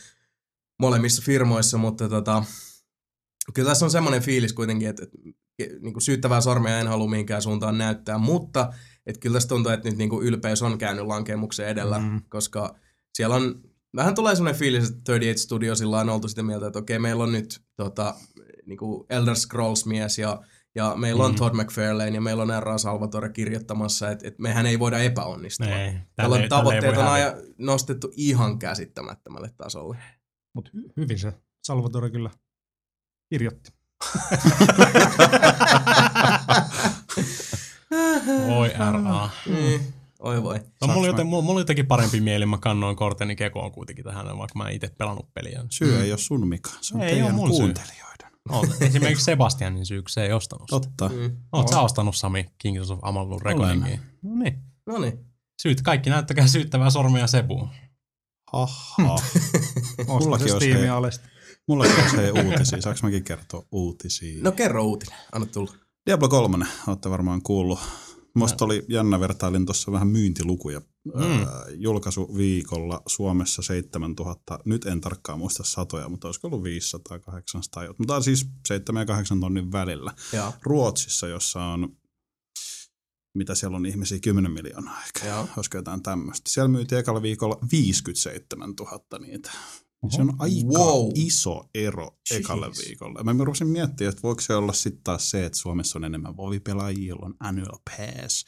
molemmissa firmoissa, mutta tota, kyllä tässä on semmoinen fiilis kuitenkin, että, että niinku syyttävää sormea en halua mihinkään suuntaan näyttää, mutta että kyllä tässä tuntuu, että nyt niinku ylpeys on käynyt lankemuksen edellä, Mm. koska siellä on, vähän tulee semmoinen fiilis, että 38 Studiosilla on oltu sitä mieltä, että okei, meillä on nyt tota, niinku Elder Scrolls-mies ja ja meillä on Mm. Todd McFarlane ja meillä on R.A. Salvatore kirjoittamassa, että, että mehän ei voida epäonnistua. Ei, tälle- tälle ei tavoitteet voi on aja, nostettu ihan käsittämättömälle tasolle. Mutta hy- hyvin se Salvatore kyllä kirjoitti. Oi RA. Mm. Oi voi. No, mulla, oli joten, mulla, mulla oli jotenkin parempi mieli, mä kannoin korteni kekoon kuitenkin tähän, vaikka mä en itse pelannut peliä. Syy ei ole sun Mika, se on Ei teidän kuuntelijoiden. No, esimerkiksi Sebastianin syy, kun se ei ostanut sitä. Totta. Mm. Oot sä ostanut Sami Kings of Amalur Reckoningin? No niin. No niin. Syyt, kaikki näyttäkää syyttävää sormea Sebuun. Haha. Ostin Mullakin olisi hei- alesta. Mullakin olisi hei uutisia. Saanko mäkin kertoa uutisia? No kerro uutinen. Anna tulla. Diablo 3, olette varmaan kuullut. Musta oli jännä, vertailin tuossa vähän myyntilukuja. Mm. Mm. julkaisuviikolla Suomessa 7000, nyt en tarkkaan muista satoja, mutta olisiko ollut 500, 800, jot- mutta siis 7 ja 8 tonnin välillä. Joo. Ruotsissa, jossa on, mitä siellä on ihmisiä, 10 miljoonaa ehkä, Joo. olisiko jotain tämmöistä. Siellä myytiin ekalla viikolla 57 000 niitä. Niin Se on aika Wow. iso ero ekalle Jeez. viikolle. Mä rupesin miettimään, että voiko se olla sitten taas se, että Suomessa on enemmän vovipelaajia, joilla on annual pass,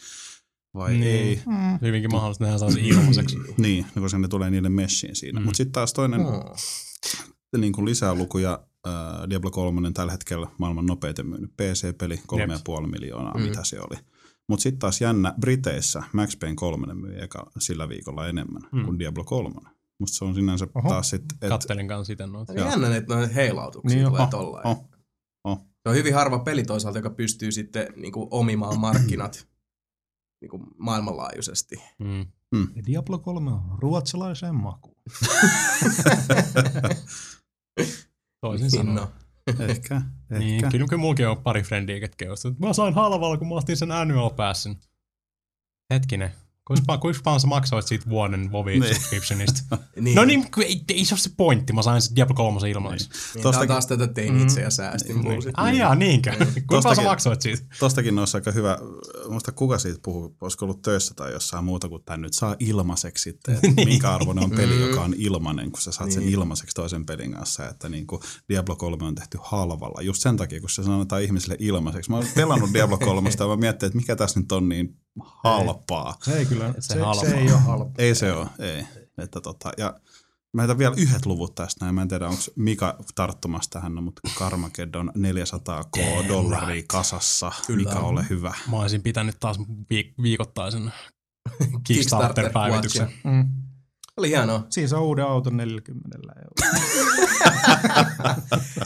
vai Niin. ei. Mm. Hyvinkin mahdollista, että nehän saa sen ilmaiseksi. Niin, koska ne tulee niille messiin siinä. Mm. Mutta sitten taas toinen Oh. niin kuin lisää lukuja. Äh, Diablo 3 tällä hetkellä maailman nopeiten myynyt PC-peli, 3,5 miljoonaa, Mm. mitä se oli. Mutta sitten taas jännä, Briteissä Max Payne 3 myi eka, sillä viikolla enemmän Mm. mm. kuin Diablo 3. Musta se on sinänsä Oho. Taas sitten, että Kattelin kanssa itse noita. Aika jännä, että noita heilautuksia Niin, tulee oh, tollain. oh, oh. Se on hyvin harva peli toisaalta, joka pystyy sitten niin kuin, omimaan markkinat niin kuin, maailmanlaajuisesti. Mm. Ja Diablo 3 on ruotsalaiseen makuun. Toisin sanoen. No. ehkä, Niin, ehkä. kyllä, kyllä mullakin on pari frendiä, ketkä on mä sain halvalla, kun mä ostin sen annual passin. Hetkinen. Kuinka kuinka paljon sä maksoit siitä vuoden WoW Niin. subscriptionista? Niin. No niin, ei, ei se ole se pointti. Mä sain se Diablo 3 ilmaiseksi. Niin, on Tostakin- taas tätä tein itse ja säästin bullshit. Ai jaa, niinkö? Kuinka paljon sä maksoit siitä? Tostakin olisi aika hyvä, muista kuka siitä puhuu, olisiko ollut töissä tai jossain muuta kuin tämän nyt saa ilmaiseksi sitten, että minkä arvoinen on peli, joka on ilmanen, kun sä saat sen Niin. ilmaiseksi toisen pelin kanssa, että niin kuin Diablo 3 on tehty halvalla, just sen takia, kun se sanotaan ihmisille ilmaiseksi. Mä oon pelannut Diablo 3 ja mä mietin, että mikä tässä nyt on niin halpaa. Se ei kyllä, Se se, se, halpaa. se ei ole halpa. Ei se ole, ei. Että tota, ja mä heitän vielä yhdet luvut tästä näin. Mä en tiedä, onko Mika tarttumassa tähän, no, mutta Carmageddon 400k dollaria kasassa. Kyllä. Mika, ole hyvä. Mä olisin pitänyt taas viik- viikoittaisen Kickstarter Kickstarter-päivityksen. Mm. Oli hienoa. Siis on uuden auton 40 euroa.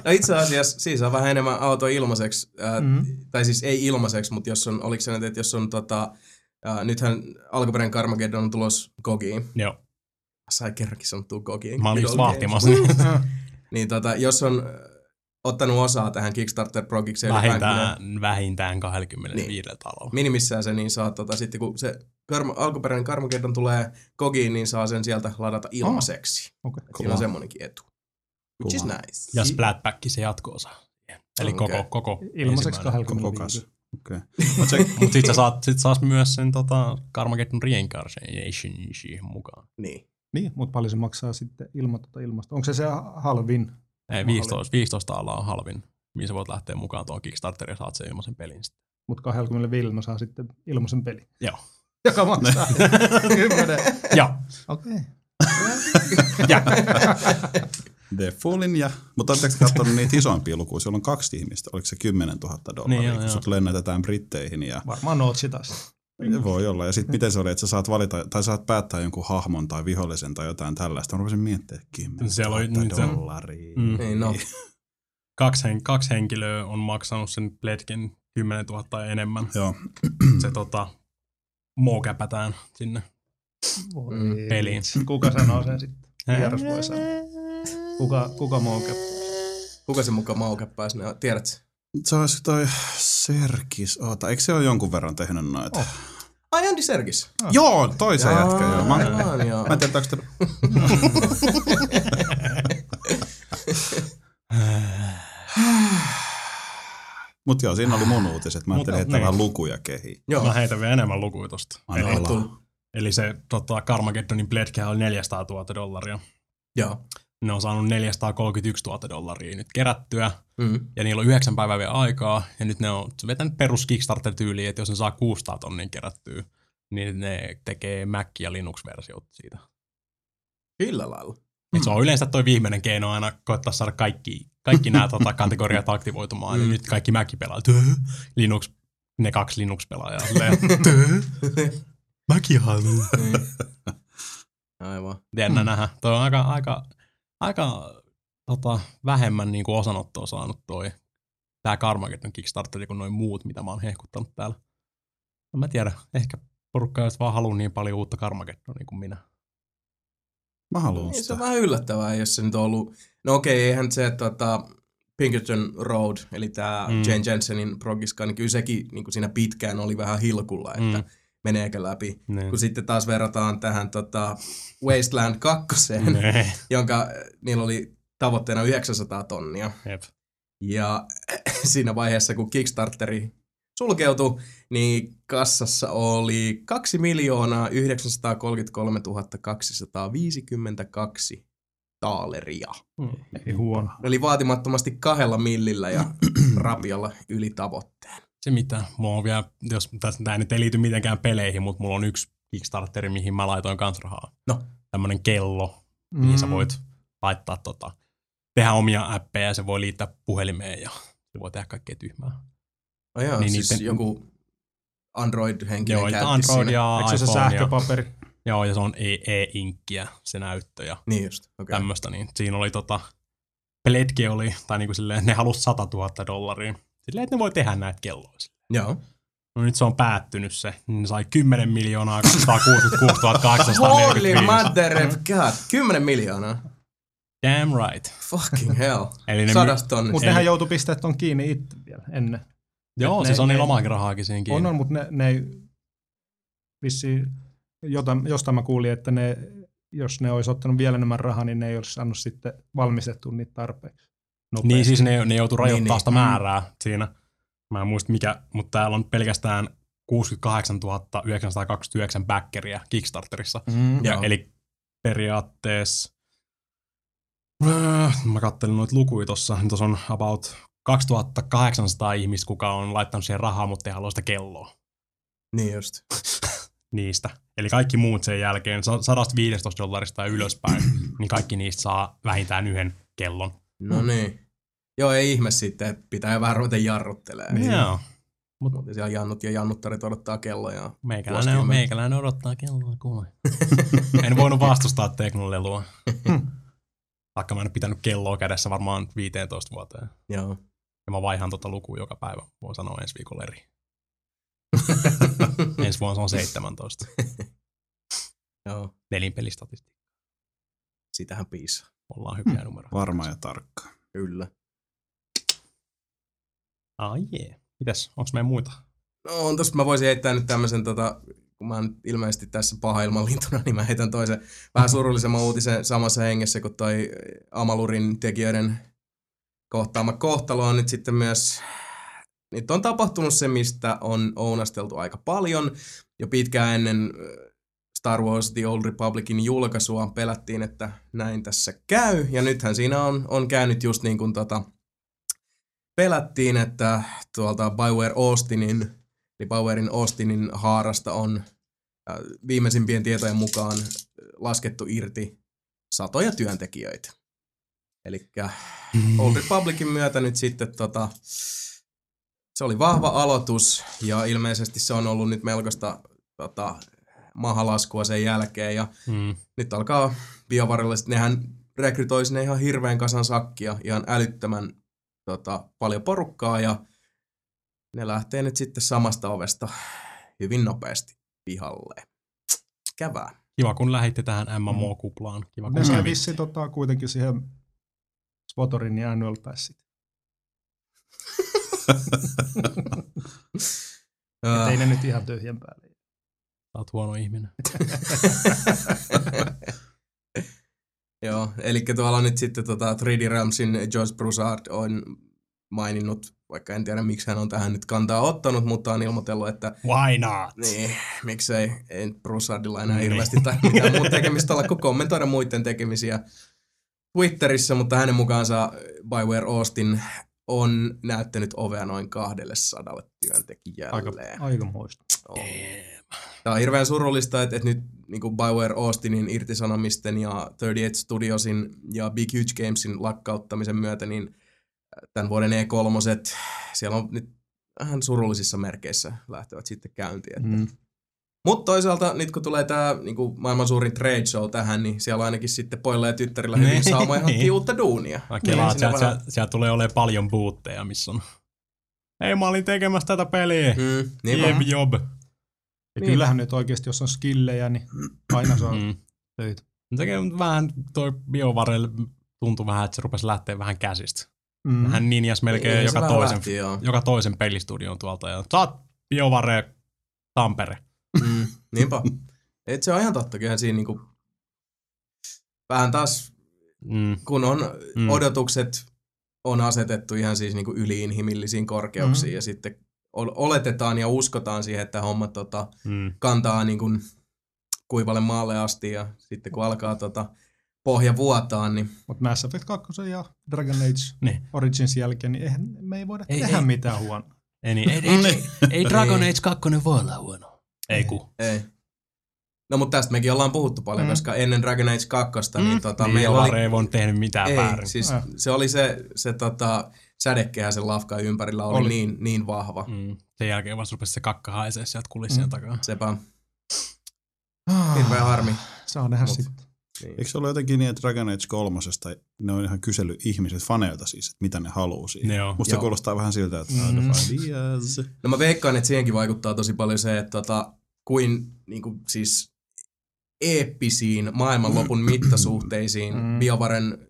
No itse asiassa siis on vähän enemmän auto ilmaiseksi, äh, Mm. mm. tai siis ei ilmaiseksi, mutta jos on, oliko se nyt, että jos on tota, äh, nythän alkuperäinen Carmageddon on tulos Gogiin. Joo. Sai kerrankin sanottua Gogiin. Mä olin just vahtimassa. games. Niin tota, jos on ottanut osaa tähän Kickstarter Progikseen, vähintään, vähintään 25 Niin. talolla. minimissään se, niin saa tota, sitten kun se karma, alkuperäinen Carmageddon tulee Gogiin, niin saa sen sieltä ladata ilmaiseksi. Okei. Et Siinä on semmonenkin etu. Which is Kova. nice. Ja Splatback se jatko-osa. Eli Okei. koko, koko Ilmaiseksi ensimmäinen. 20 Kokas. Okei. Mut se, Mutta sit sä saat, sit saas myös sen tota, Carmageddon Reincarnation siihen mukaan. Niin. Niin, mutta paljon se maksaa sitten ilman tuota ilmasta. Onko se se halvin? Ei, 15, 15 alaa on halvin, mihin sä voit lähteä mukaan tuon Kickstarterin ja saat sen ilmaisen pelin. sitten. Mutta 25 saa sitten ilmaisen peli. Joo. Joka maksaa 10. Joo. Okei. Ja. The Fallin ja, mutta oletteko katsonut niitä isompia lukuja? Siellä on kaksi ihmistä, oliko se 10 000 dollaria, Niin, joo, kun joo. sut lennätetään Britteihin ja Varmaan Nootsi taas. voi olla. Ja sitten miten se oli, että sä saat valita, tai saat päättää jonkun hahmon tai vihollisen tai jotain tällaista. Mä rupesin miettimään, 10 Siellä oli 000 nyt se- dollaria. Mm. Niin, no. kaksi, hen, kaksi henkilöä on maksanut sen pledgen 10 000 tai enemmän. Joo, Se tota, mookäpätään sinne. Voi Mm, peliin. Kuka sanoo sen sitten? Vieras voi sanoa. Kuka, kuka mouke? Kuka se mukaan maukäppäis? Ne on? Tiedätkö? se olisi toi Serkis, oota, eikö se ole jonkun verran tehnyt noita? Oh. Ai Andy Serkis. Joo, toi se jätkä, joo. Mä, joo. mä en tiedä, onko te... Mut joo, siinä oli mun uutiset. Mä Mutta ajattelin niin. vähän lukuja kehiin. Joo. Mä heitän vielä enemmän lukuja tosta. Anna Eli, olla. Eli se tota, Carmageddonin pledgehän oli 400 000 dollaria. Joo. Ne on saanut 431 000 dollaria nyt kerättyä. Mm. Ja niillä on yhdeksän päivää vielä aikaa. Ja nyt ne on vetänyt perus Kickstarter-tyyliin, että jos ne saa 600 tonnin kerättyä, niin ne tekee Mac- ja Linux-versiot siitä. Sillä lailla. Mm. Se on yleensä toi viimeinen keino aina koittaa saada kaikki, kaikki nämä tota, kategoriat aktivoitumaan. Mm. Ja nyt kaikki Mac-pelaajat, "Tö? Linux, ne kaksi Linux-pelaajaa. silleen, "Tö? Mäkin haluan. Niin. Aivan. Jännä mm. nähdä. Toi on aika, aika, aika tota, vähemmän niin kuin osanottoa saanut toi tää Carmageddon Kickstarteri kuin noin muut, mitä mä oon hehkuttanut täällä. En mä tiedä, ehkä porukka ei vaan halua niin paljon uutta Carmageddonia kuin minä. Mä haluan Niin, se sitä. on vähän yllättävää, jos se nyt on ollut... No okei, eihän se tota, Pinkerton Road, eli tämä Mm. Jane Jensenin progiska, niin kyllä sekin niin kuin siinä pitkään oli vähän hilkulla, että Mm. meneekö läpi. Ne. Kun sitten taas verrataan tähän tota, Wasteland 2, Ne. jonka niillä oli tavoitteena 900 tonnia. Jep. Ja siinä vaiheessa, kun Kickstarteri sulkeutui, niin kassassa oli 2 miljoonaa 933 252 taaleria. Ei huono. Eli vaatimattomasti kahdella millillä ja rapialla yli tavoitteen. Se mitä, mulla on vielä, jos tässä tää nyt ei liity mitenkään peleihin, mutta mulla on yksi Kickstarteri, mihin mä laitoin kans rahaa. No. Tämmönen kello, mihin Mm. sä voit laittaa tota, tehdä omia appeja ja se voi liittää puhelimeen ja se voi tehdä kaikkea tyhmää. Oh joo, Niin siis niitten- joku Android-henkilö Joo, käytti Android siinä. ja Eikö se se iPhone ja, sähköpaperi? joo, ja se on e- e-inkkiä se näyttö ja Niin just, okei. Okay. tämmöstä, niin siinä oli tota, Pledge oli, tai niinku silleen, ne halusi 100 000 dollaria. Silleen, että ne voi tehdä näitä kelloja. Joo. No nyt se on päättynyt se, niin ne sai 10 miljoonaa 266 Holy 845. mother of god, 10 miljoonaa. Damn right. Fucking hell. Eli ne Sadasta tonnista. Mutta nehän joutui pistämään ton kiinni itse vielä ennen. Joo, ne- siis on ne- niillä omaakin rahaakin siinä kiinni. On, on, mutta ne, ne ei vissiin, jota, jostain mä kuulin, että ne, jos ne olisi ottanut vielä enemmän rahaa, niin ne ei olisi saanut sitten valmistettua niitä tarpeeksi. nopeasti. Niin siis ne, ne joutuu rajoittamaan niin. sitä määrää siinä. Mä en muista mikä, mutta täällä on pelkästään 68 929 backeria Kickstarterissa. Mm, Ja, Joo. eli periaatteessa, mä kattelin noita lukuja tossa, niin tossa on about 2800 ihmistä, kuka on laittanut siihen rahaa, mutta ei halua sitä kelloa Niin just. niistä. Eli kaikki muut sen jälkeen, sa- 115 dollarista ja ylöspäin, niin kaikki niistä saa vähintään yhden kellon. No niin. Joo, ei ihme sitten, että pitää vähän ruveta jarruttelemaan. Niin. Joo. Mutta siellä jannut ja jannuttarit odottaa kelloja. Meikäläinen, on, meikäläinen odottaa kelloa, kuule. en voinut vastustaa teknolelua. Vaikka mä en pitänyt kelloa kädessä varmaan 15 vuoteen. Joo. Ja mä vaihan tota lukua joka päivä. Voin sanoa ensi viikolla eri. ensi vuonna se on 17. Joo, Nelinpelistatistiikka. sitähän piisaa. Ollaan hyviä numeroita. Varma ja tarkka. Kyllä. Ai jee. Mitäs, onks meidän muita? No on tosta, mä voisin heittää nyt tämmöisen, tota, kun mä oon nyt ilmeisesti tässä paha ilmanlintuna, niin mä heitän toisen vähän surullisemman uutisen samassa hengessä, kun toi Amalurin tekijöiden kohtaama kohtalo on nyt sitten myös, nyt on tapahtunut se, mistä on ounasteltu aika paljon. Jo pitkään ennen äh, Star Wars The Old Republicin julkaisua pelättiin, että näin tässä käy, ja nythän siinä on, on käynyt just niin kuin tota, pelättiin, että tuolta Bioware Austinin, eli Biowarein Austinin haarasta on äh, viimeisimpien tietojen mukaan äh, laskettu irti satoja työntekijöitä. Eli Old Republicin myötä nyt sitten tota, se oli vahva aloitus ja ilmeisesti se on ollut nyt melkoista tota, mahalaskua sen jälkeen ja Mm. nyt alkaa biovarille, nehän rekrytoi sinne ihan hirveän kasan sakkia, ihan älyttömän tota, paljon porukkaa ja ne lähtee nyt sitten samasta ovesta hyvin nopeasti pihalle. Kävää. Kiva, kun lähitte tähän MMO-kuplaan. Kiva, kun Ne sai kävitte. vissiin tota, kuitenkin siihen Spotorin ja Annual Passit. Et ei ne nyt ihan tyhjän päälle. Sä oot huono ihminen. Joo, eli tuolla nyt sitten tota 3D Realmsin Josh Broussard on maininnut, vaikka en tiedä miksi hän on tähän nyt kantaa ottanut, mutta on ilmoitellut, että Why not? Niin, miksei ei Broussardilla enää Niin. hirveästi tai mitään muuta tekemistä olla kuin kommentoida muiden tekemisiä Twitterissä, mutta hänen mukaansa Bioware Austin on näyttänyt ovea noin 200 työntekijälle. Aika, aika muista. On. Tämä on hirveän surullista, että, että nyt niin kuin Bioware Austinin irtisanomisten ja 38 Studiosin ja Big Huge Gamesin lakkauttamisen myötä, niin tämän vuoden E3, siellä on nyt vähän surullisissa merkeissä lähtevät sitten käyntiin. Että. Mm. Mutta toisaalta nyt kun tulee tämä niinku, maailman suurin trade show tähän, niin siellä on ainakin sitten poilla ja tyttärillä hyvin Niin. saumoja hankkia uutta duunia. Mä kelaan, että Siinä sieltä, vähän- sieltä tulee olemaan paljon bootteja, missä on Ei, mä olin tekemässä tätä peliä. Mm, niinpä. Jeb job. Ja Niin. kyllähän nyt oikeasti, jos on skillejä, niin aina saa Mm. töitä. Tekee vähän, toi BioVarelle tuntui vähän, että se rupesi lähteä vähän käsistä. Mm. Hän ninjas melkein Niin, se joka, vähän toisen, lähti, joo. joka toisen pelistudion tuolta. Ja saat BioVare Tampere. Mm, niinpä. Et se on ihan totta, kyllähän siinä niinku, vähän taas, Mm. kun on Mm. odotukset on asetettu ihan siis niinku yliinhimillisiin korkeuksiin Mm. ja sitten ol- oletetaan ja uskotaan siihen, että homma tota, Mm. kantaa niin kuin kuivalle maalle asti ja sitten kun alkaa tota pohja vuotaa, niin Mutta Mass Effect 2 ja Dragon Age Niin. Origins jälkeen, niin eihän, me ei voida Ei, tehdä ei. mitään huonoa. Ei, niin, ei, ei, ei, ei Dragon Niin. Age 2 voi olla huono. Ei ku. ei. No mutta tästä mekin ollaan puhuttu paljon, Mm. koska ennen Dragon Age 2, mm. niin tota, Niin, meillä oli... Ei voinut tehdä mitään Ei, väärin. siis Äh. se oli se, se tota, sädekehä sen lafkan ympärillä oli, Oli. Niin, niin vahva. Mm. Sen jälkeen vasta rupesi se kakka haisee sieltä kulissien Mm. takaa. Sepä hirveä harmi. Saa nähdä sitten. Niin. Eikö se ollut jotenkin niin, että Dragon Age 3, ne on ihan kysely ihmiset, faneilta siis, että mitä ne haluaa siihen. Ne on. Musta se Joo. kuulostaa vähän siltä, että Mm. ideas. No mä veikkaan, että siihenkin vaikuttaa tosi paljon se, että tota, kuin, niin kuin siis eeppisiin maailmanlopun mittasuhteisiin mm. BioVaren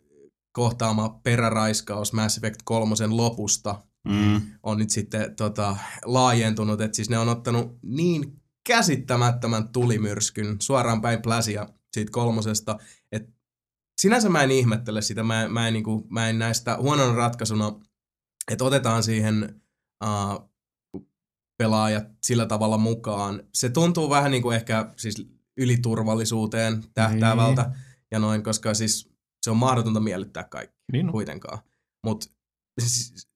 kohtaama peräraiskaus Mass Effect 3 lopusta Mm. on nyt sitten tota, laajentunut, että siis ne on ottanut niin käsittämättömän tulimyrskyn suoraan päin pläsiä siitä kolmosesta. Et sinänsä mä en ihmettele sitä, mä, mä, en, niinku, mä en näistä huonona ratkaisuna, että otetaan siihen uh, pelaajat sillä tavalla mukaan. Se tuntuu vähän niin kuin ehkä siis yliturvallisuuteen tähtäävältä Niin. ja noin, koska siis se on mahdotonta miellyttää kaikki Niin kuitenkaan. Mutta siis,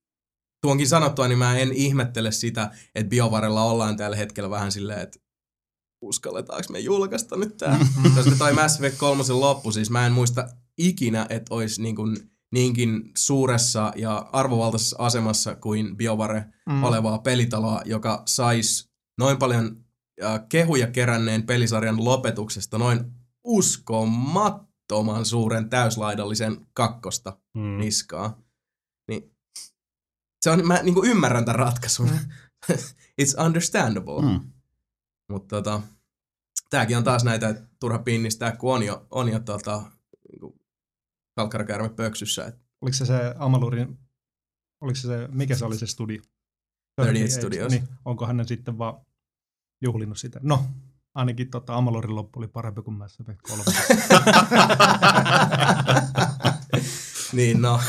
tuonkin sanottua, niin mä en ihmettele sitä, että BioVarella ollaan tällä hetkellä vähän silleen, että uskalletaanko me julkaista nyt tää? Koska toi Mass Effect 3 loppu, siis mä en muista ikinä, että olisi niin kuin niinkin suuressa ja arvovaltaisessa asemassa kuin BioVare Mm. olevaa pelitaloa, joka sais noin paljon äh, kehuja keränneen pelisarjan lopetuksesta noin uskomattoman suuren täyslaidallisen kakkosta Mm. niskaa. Niin se on, mä niin ymmärrän tämän ratkaisun. It's understandable. Mm. Mutta tota, tääkin on taas näitä, että turha pinnistää, kun on jo, on jo tota, niin kalkkarakäärme pöksyssä. Et Oliko se se Amalurin, oliko se se, mikä se oli se studio? 38 Studios. Niin, onko hän sitten vaan juhlinut sitä? No, ainakin tota Amalurin loppu oli parempi kuin Mass Effect 3. niin no.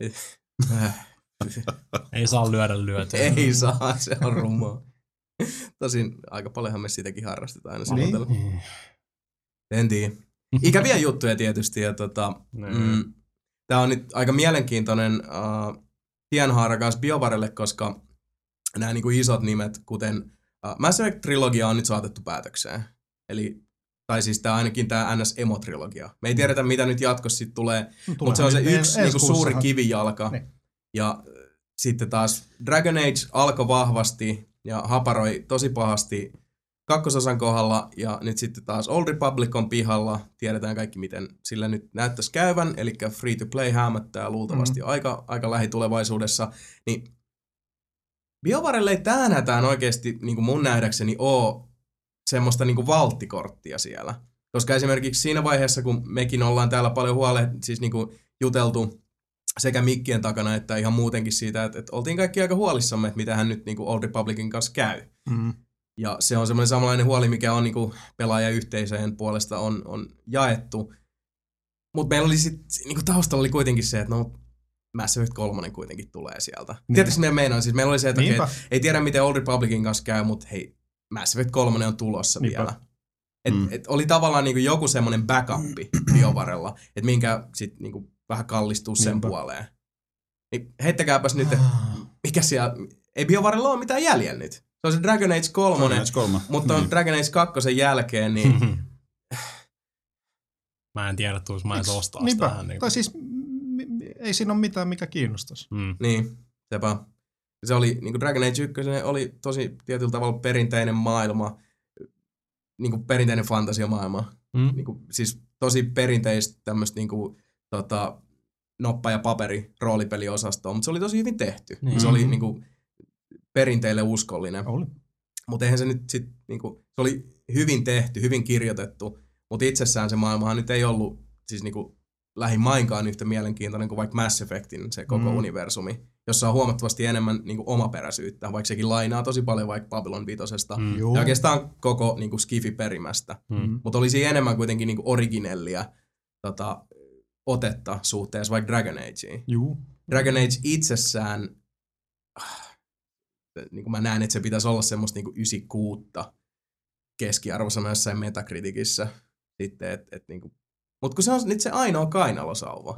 Ei saa lyödä lyötyä. Ei saa, se on rumaa. Tosin aika paljonhan me sitäkin harrastetaan aina Niin. silloin. Niin. En tiedä. Ikäviä juttuja tietysti. Ja tota, Niin. mm, Tämä on nyt aika mielenkiintoinen uh, tienhaara kanssa BioVarelle, koska nämä niinku isot nimet, kuten uh, Mass Effect Trilogia on nyt saatettu päätökseen. Eli, tai siis tämä ainakin tämä NS Emo-trilogia. Me ei tiedetä, mitä nyt jatkossa sit tulee, mutta se on se yksi niinku suuri kivijalka. Niin. Ja äh, sitten taas Dragon Age alkoi vahvasti ja haparoi tosi pahasti kakkososan kohdalla ja nyt sitten taas Old Republic on pihalla. Tiedetään kaikki, miten sillä nyt näyttäisi käyvän, eli free to play häämöttää luultavasti mm-hmm. aika, aika lähitulevaisuudessa. Niin BioVarelle ei tähän hätään oikeasti niin kuin mun nähdäkseni ole semmoista niin kuin valttikorttia siellä. Koska esimerkiksi siinä vaiheessa, kun mekin ollaan täällä paljon huole, siis niin kuin juteltu sekä mikkien takana että ihan muutenkin siitä, että, että oltiin kaikki aika huolissamme, että mitä hän nyt niin kuin Old Republicin kanssa käy. Mm. Ja se on semmoinen samanlainen huoli, mikä on niinku pelaajayhteisöjen puolesta on, on jaettu. Mutta meillä oli sit, niinku taustalla oli kuitenkin se, että no Mass Effect 3 kuitenkin tulee sieltä. Niin. Tietysti meidän meinaan, siis meillä oli se, että okay, ei tiedä miten Old Republicin kanssa käy, mutta hei, Mass Effect 3 on tulossa Niinpä. vielä. Et, Mm. et oli tavallaan niinku joku semmoinen backuppi BioVarella, että minkä sit niinku vähän kallistuu sen Niinpä. puoleen. Niin heittäkääpäs nyt, että mikä siellä, ei BioVarella ole mitään jäljellä nyt. Se on se Dragon Age 3, Dragon Age 3. mutta on Niin. Dragon Age 2 jälkeen, niin Mä en tiedä, tuus mä edes ostaa Niinpä. sitä. Niin Tai siis ei siinä ole mitään, mikä kiinnostaisi. mm. Niin, sepä. Se oli, niin kuin Dragon Age 1 oli tosi tietyllä tavalla perinteinen maailma, niin kuin perinteinen fantasiamaailma. Mm. Niin kuin, siis tosi perinteistä tämmöistä niin kuin, tota, noppa- ja paperi roolipeliosastoa, mutta se oli tosi hyvin tehty. Niin. Se oli niin kuin, perinteille uskollinen. Oli. Mutta eihän se nyt sit, niinku, se oli hyvin tehty, hyvin kirjoitettu, mutta itsessään se maailmahan nyt ei ollut siis niinku lähimainkaan yhtä mielenkiintoinen kuin vaikka Mass Effectin se koko Mm. mm. universumi, jossa on huomattavasti enemmän niinku omaperäisyyttä, vaikka sekin lainaa tosi paljon vaikka Babylon 5. Mm. Mm. Ja oikeastaan koko niinku Skifi-perimästä. Mm. Mutta oli siinä enemmän kuitenkin niinku originellia tota, otetta suhteessa vaikka Dragon Ageen. Juu. Dragon Age itsessään, ah, niin kuin mä näen, että se pitäisi olla semmoista niin kuin 96 keskiarvosana jossain Metacriticissa. Sitten, et, et niin kuin, mutta kun se on nyt se ainoa kainalosauva.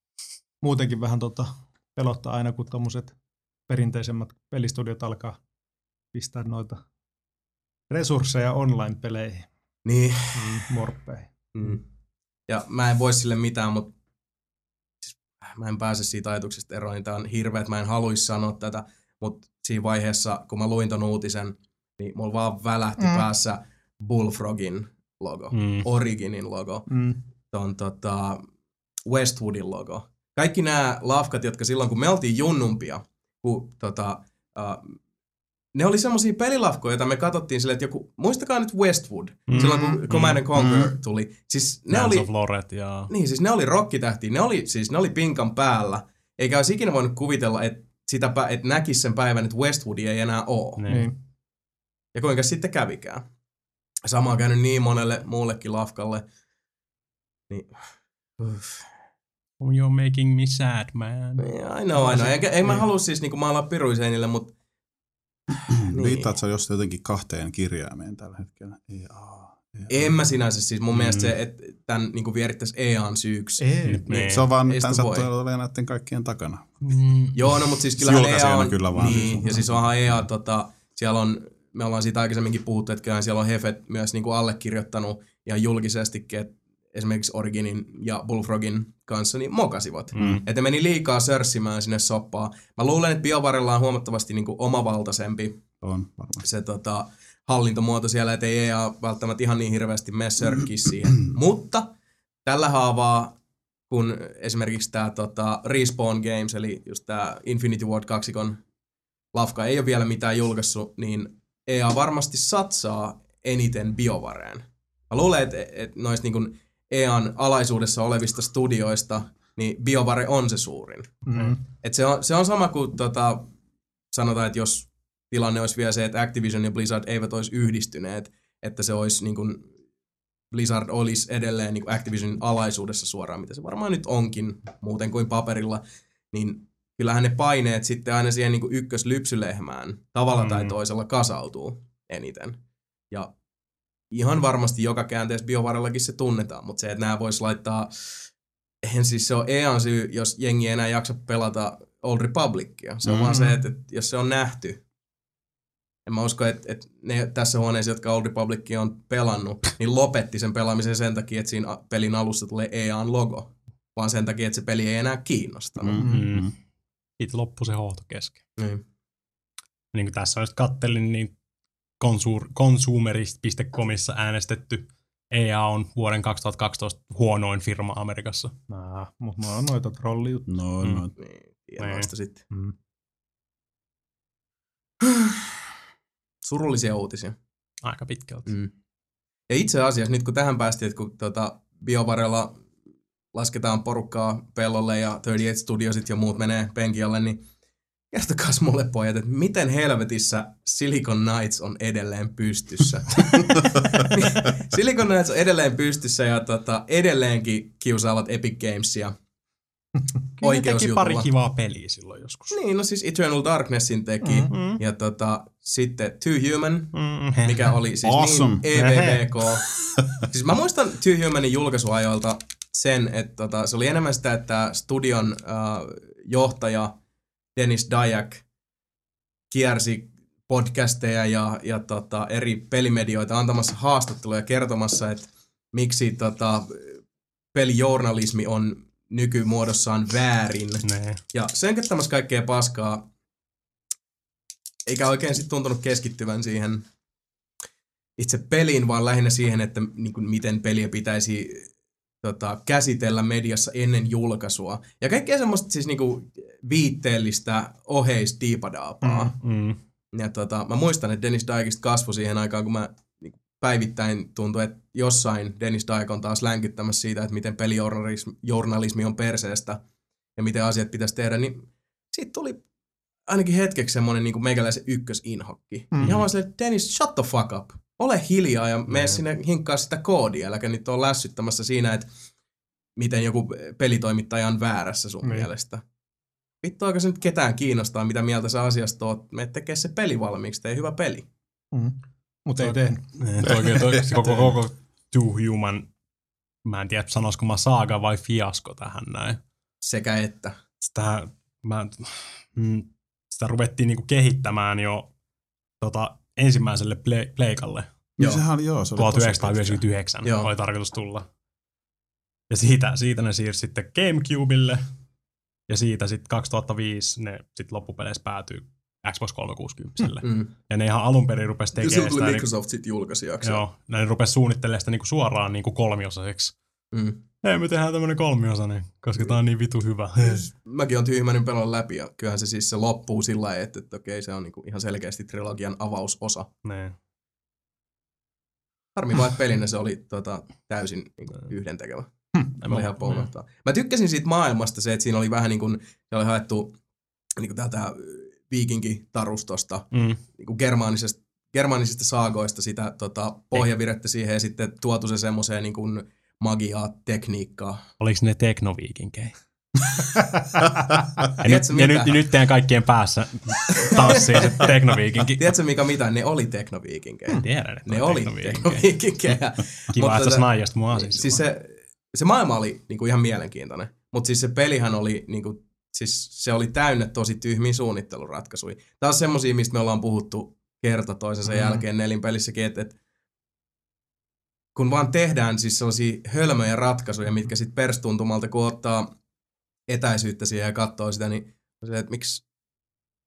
Muutenkin vähän tota, pelottaa aina, kun tommoset perinteisemmät pelistudiot alkaa pistää noita resursseja online-peleihin, Niin. mm, morppeihin. Mm. Ja mä en voi sille mitään, mutta siis, mä en pääse siitä ajatuksesta eroon, niin tää on hirveä, että mä en haluaisi sanoa tätä, mutta siinä vaiheessa, kun mä luin ton uutisen, niin mulla vaan välähti Mm. päässä Bullfrogin logo, Mm. mm. Originin logo, Mm. ton tota Westwoodin logo. Kaikki nämä lafkat, jotka silloin, kun me oltiin junnumpia, kun tota, uh, ne oli semmoisia pelilafkoja, joita me katsottiin silleen, että joku, muistakaa nyt Westwood, Mm. mm. silloin kun Command and Conquer Mm. tuli. Siis ne Dance oli, of Loret ja... niin, siis ne oli rokkitähtiä, ne oli, siis ne oli pinkan päällä. Eikä olisi ikinä voinut kuvitella, että, sitä, että näkisi sen päivän, että Westwood ei enää ole. Niin. Niin. Ja kuinka sitten kävikään. Sama on käynyt niin monelle muullekin lafkalle. Niin, uff. You're making me sad, man. I know, I know. Eikä, ei mä halua siis niinku maalaa piruiseinille, mutta Niin. Viittaat sä jos jotenkin kahteen kirjaimeen tällä hetkellä? Ei, aa, ei, en mä sinänsä siis. Mun mm. mielestä se, että tämän niinku vierittäisi EAN syyksi. Ei. Niin. Se on vaan Ei tämän olemaan näiden kaikkien takana. Mm. Joo, no mutta siis kyllähän Julkaisijana EA on, kyllä vaan niin, siis. ja siis onhan EA, tota, siellä on, me ollaan siitä aikaisemminkin puhuttu, että kyllähän siellä on Hefet myös niinku allekirjoittanut ihan julkisestikin, että esimerkiksi Originin ja Bullfrogin kanssa niin mokasivat. Mm. Että meni liikaa sörssimään sinne soppaa. Mä luulen, että BioVarilla on huomattavasti niinku omavaltaisempi On se tota, hallintomuoto siellä, että ei EA välttämättä ihan niin hirveästi mene sörkkiä siihen. Mutta tällä haavaa, kun esimerkiksi tämä tota, Respawn Games, eli just tämä Infinity Ward 2 lafka ei ole vielä mitään julkaissut, niin EA varmasti satsaa eniten biovareen. Mä luulen, että et noista niinku EAN alaisuudessa olevista studioista, niin biovare on se suurin. Mm. Et se, on, se on sama kuin tota, sanotaan, että jos tilanne olisi vielä se, että Activision ja Blizzard eivät olisi yhdistyneet, että se olisi niin kuin, Blizzard olisi edelleen niin kuin Activisionin alaisuudessa suoraan, mitä se varmaan nyt onkin muuten kuin paperilla, niin kyllähän ne paineet sitten aina siihen niin kuin ykköslypsylehmään tavalla tai Mm. toisella kasautuu eniten. Ja ihan varmasti joka käänteessä BioVarellakin se tunnetaan, mutta se, että nämä vois laittaa, eihän siis se on EAN syy, jos jengi ei enää jaksa pelata Old Republicia. Se on mm. vaan se, että, että jos se on nähty, en mä usko, että, että ne tässä huoneessa, jotka Old Republicia on pelannut, niin lopetti sen pelaamisen sen takia, että siinä pelin alussa tulee EAN logo, vaan sen takia, että se peli ei enää kiinnostanut. Mm. Mm. Sitten loppui se hohto kesken. Niin. Niin kuin tässä just kattelin, niin consumerist.comissa äänestetty EA on vuoden 2012 huonoin firma Amerikassa. Nah, mutta ne on noita trollijuttuja. No, Mm. no. Niin, tienoista sitten. Mm. Surullisia uutisia. Aika pitkälti. Mm. Ja itse asiassa nyt kun tähän päästiin, että kun tota, BioVarella lasketaan porukkaa pellolle ja 38 Studiosit ja muut menee penkialle, niin kertokaa mulle pojat, että miten helvetissä Silicon Knights on edelleen pystyssä. Silicon Knights on edelleen pystyssä ja tota, edelleenkin kiusaavat Epic Gamesia oikeusjutulla. pari kivaa peliä silloin joskus. Niin, no siis Eternal Darknessin teki. Mm, mm. Ja tota, sitten Two Human, Mm. mikä oli siis Awesome. niin EVVK. siis mä muistan Two Humanin julkaisuajoilta sen, että tota, se oli enemmän sitä, että studion äh, johtaja Dennis Dyack kiersi podcasteja ja, ja tota, eri pelimedioita antamassa haastatteluja kertomassa, että miksi tota, pelijournalismi on nykymuodossaan väärin. Ne. Ja sönköttämässä kaikkea paskaa, eikä oikein sitten tuntunut keskittyvän siihen itse peliin, vaan lähinnä siihen, että niin kuin, miten peliä pitäisi tota, käsitellä mediassa ennen julkaisua. Ja kaikkea semmoista siis niin kuin, viitteellistä oheisdiipadaapaa. Mm. Mm. Ja tota, mä muistan, että Dennis Dykista kasvoi siihen aikaan, kun mä niin kuin, päivittäin tuntui, että jossain Dennis Dyke on taas länkyttämässä siitä, että miten pelijournalismi journalismi on perseestä ja miten asiat pitäisi tehdä, niin siitä tuli ainakin hetkeksi semmoinen niin meikäläisen ykkösinhokki. Mm. Ihan vaan silleen, Dennis, shut the fuck up. Ole hiljaa ja mene sinne hinkkaa sitä koodia, äläkä nyt ole lässyttämässä siinä, että miten joku pelitoimittaja on väärässä sun Niin. mielestä. Vittu, aika se nyt ketään kiinnostaa, mitä mieltä sä asiasta oot. Me tekee se peli valmiiksi, tee hyvä peli. Mm. Mutta ei tehnyt. Toi, toi, se koko, koko Two Human, mä en tiedä sanoisiko mä saaga vai fiasko tähän näin. Sekä että. Sitä, mä, mm, sitä ruvettiin niinku kehittämään jo tota, ensimmäiselle play, pleikalle. Niin Joo. sehän oli, joo, se oli tosi 1999 Joo. oli tarkoitus tulla. Ja siitä, siitä ne siirsi sitten Gamecubelle. Ja siitä sitten 2005 ne sitten loppupeleissä päätyy Xbox 360. Mm. Ja ne ihan alun perin rupesi Ja tekemään silloin tuli sitä, niin, Microsoft sitten julkaisijaksi. joo, ne rupesi suunnittelemaan sitä niinku suoraan niinku kolmiosaiseksi. Mm. Hei, me tehdään tämmönen kolmiosainen, koska tää on niin vitu hyvä. Mäkin on tyhmäinen pelon läpi ja kyllähän se siis se loppuu sillä lailla, että, että okei, se on niinku ihan selkeästi trilogian avausosa. ne. Harmi vaan, että pelinä se oli tota, täysin niinku, yhdentekevä. En Mä oli helppo unohtaa. Mä tykkäsin siitä maailmasta se, että siinä oli vähän niin kuin, se oli haettu niin kuin tältä viikinkitarustosta, Mm. niin kuin germaanisesta, germanisista saagoista sitä tota, pohjavirettä siihen ja sitten tuotu se semmoiseen niin kuin magiaa, tekniikkaa. Oliko ne teknoviikinkejä? ja, nyt, ja nyt, nyt teidän kaikkien päässä tanssii se teknoviikinki. Tiedätkö mikä mitä? Ne oli teknoviikinkejä. Tiedän, että Ne oli teknoviikinkejä. Kiva, että sä tota- snaijast mua asiin Siis se, se maailma oli niinku ihan mielenkiintoinen, mutta siis se pelihän oli, niinku, siis se oli täynnä tosi tyhmiä suunnitteluratkaisuja. Tämä on semmosia, mistä me ollaan puhuttu kerta toisensa Mm. jälkeen nelinpelissäkin, että et, kun vaan tehdään siis sellaisia hölmöjä ratkaisuja, mitkä sitten perstuntumalta, kun ottaa etäisyyttä siihen ja katsoo sitä, niin on silleen, että miksi,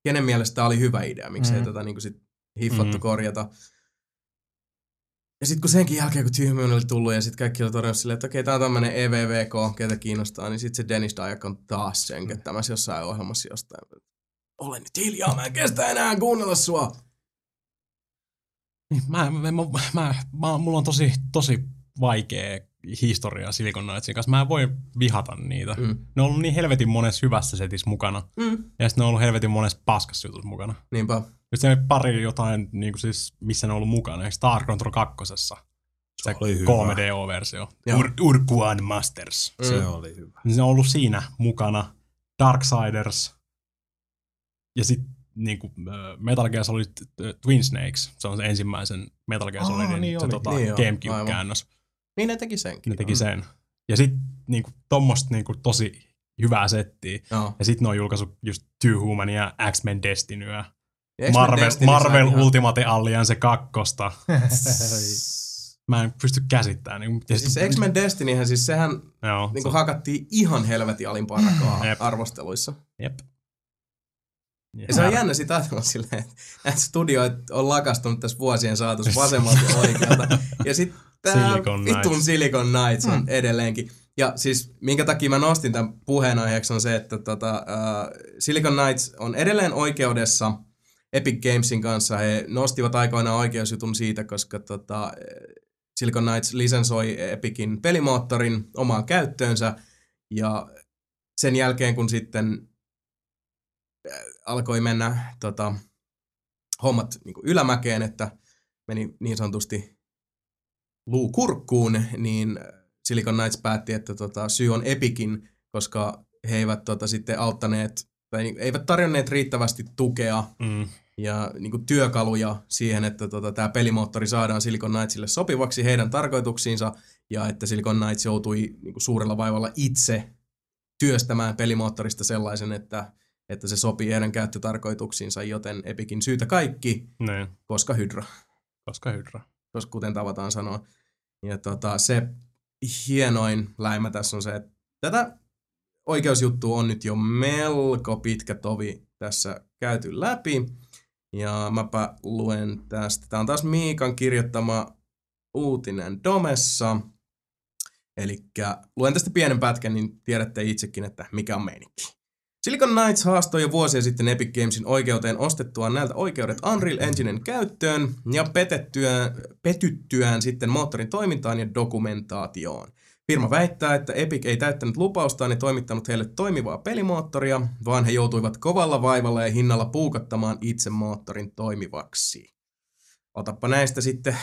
kenen mielestä tämä oli hyvä idea, miksi ei Mm. tätä niinku sit hiffattu Mm. korjata. Ja sitten kun senkin jälkeen, kun tyhmyyn oli tullut ja sitten kaikki oli todennut silleen, että okei, tää on tämmönen E EVVK, ketä kiinnostaa, niin sitten se Dennis Dyack on taas sönköttämässä jossain ohjelmassa jostain. Ole nyt hiljaa, mä en kestä enää kuunnella sua. Niin, Mä, mä, mä, mä, mä, mulla on tosi, tosi vaikea historia Silicon Knightsin kanssa. Mä en voi vihata niitä. Mm. Ne on ollut niin helvetin monessa hyvässä setissä mukana. Mm. Ja sitten ne on ollut helvetin monessa paskassa jutussa mukana. Niinpä. Just se pari jotain, niin kuin siis, missä ne on ollut mukana. Eikö Star Control 2. Se oli hyvä. 3DO-versio. Joo. Ur, Urkuan Masters. Mm. Se oli hyvä. Niin Se on ollut siinä mukana. Darksiders. Ja sitten niin kuin, Metal Gear Solid äh, Twin Snakes. Se on se ensimmäisen Metal Gear Aa, Solidin niin se, oli. tota, Niin Gamecube-käännös. Niin ne teki senkin. Ne teki sen. Ja sitten niin tommoista niin kuin, tosi hyvää settiä. Joo. Ja sitten ne on julkaissut just Two Human ja X-Men Destinyä. Marvel, Destiny Marvel ihan- Ultimate Alliance kakkosta. Mä en pysty käsittämään. Niin, ja Siis sit- X-Men Destinyhän, siis sehän Joo, niin se- hakattiin ihan helvetin alimpaa rakaa Jep. arvosteluissa. Jep. Ja se on jännä sitä ajatella silleen, että näitä studioita on lakastunut tässä vuosien saatossa vasemmalta ja oikealta. Ja sitten tämä Silicon vitun Knights. Silicon Knights on edelleenkin. Ja siis minkä takia mä nostin tämän puheenaiheeksi on se, että tota, uh, Silicon Knights on edelleen oikeudessa Epic Gamesin kanssa. He nostivat aikoinaan oikeusjutun siitä, koska tota, eh, Silicon Knights lisensoi Epicin pelimoottorin omaan käyttöönsä. Ja sen jälkeen, kun sitten äh, alkoi mennä tota, hommat niin ylämäkeen, että meni niin sanotusti luu kurkkuun, niin Silicon Knights päätti, että tota, syy on Epicin, koska he eivät tota, sitten auttaneet, tai niin, eivät tarjonneet riittävästi tukea Mm. ja niin kuin työkaluja siihen, että tota, tämä pelimoottori saadaan Silicon Knightsille sopivaksi heidän tarkoituksiinsa, ja että Silicon Knights joutui niin kuin suurella vaivalla itse työstämään pelimoottorista sellaisen, että, että se sopii heidän käyttötarkoituksiinsa, joten Epicin syytä kaikki, Niin, koska Hydra, koska Hydra. koska kuten tavataan sanoa. Ja tota, se hienoin läimä tässä on se, että tätä oikeusjuttua on nyt jo melko pitkä tovi tässä käyty läpi. Ja mäpä luen tästä. Tämä on taas Miikan kirjoittama uutinen Domessa. Eli luen tästä pienen pätkän, niin tiedätte itsekin, että mikä on meininki. Silicon Knights haastoi jo vuosia sitten Epic Gamesin oikeuteen ostettuaan näiltä oikeudet Unreal Enginen käyttöön ja petettyään, petyttyään sitten moottorin toimintaan ja dokumentaatioon. Firma väittää, että Epic ei täyttänyt lupaustaan ja toimittanut heille toimivaa pelimoottoria, vaan he joutuivat kovalla vaivalla ja hinnalla puukottamaan itse moottorin toimivaksi. Otappa näistä sitten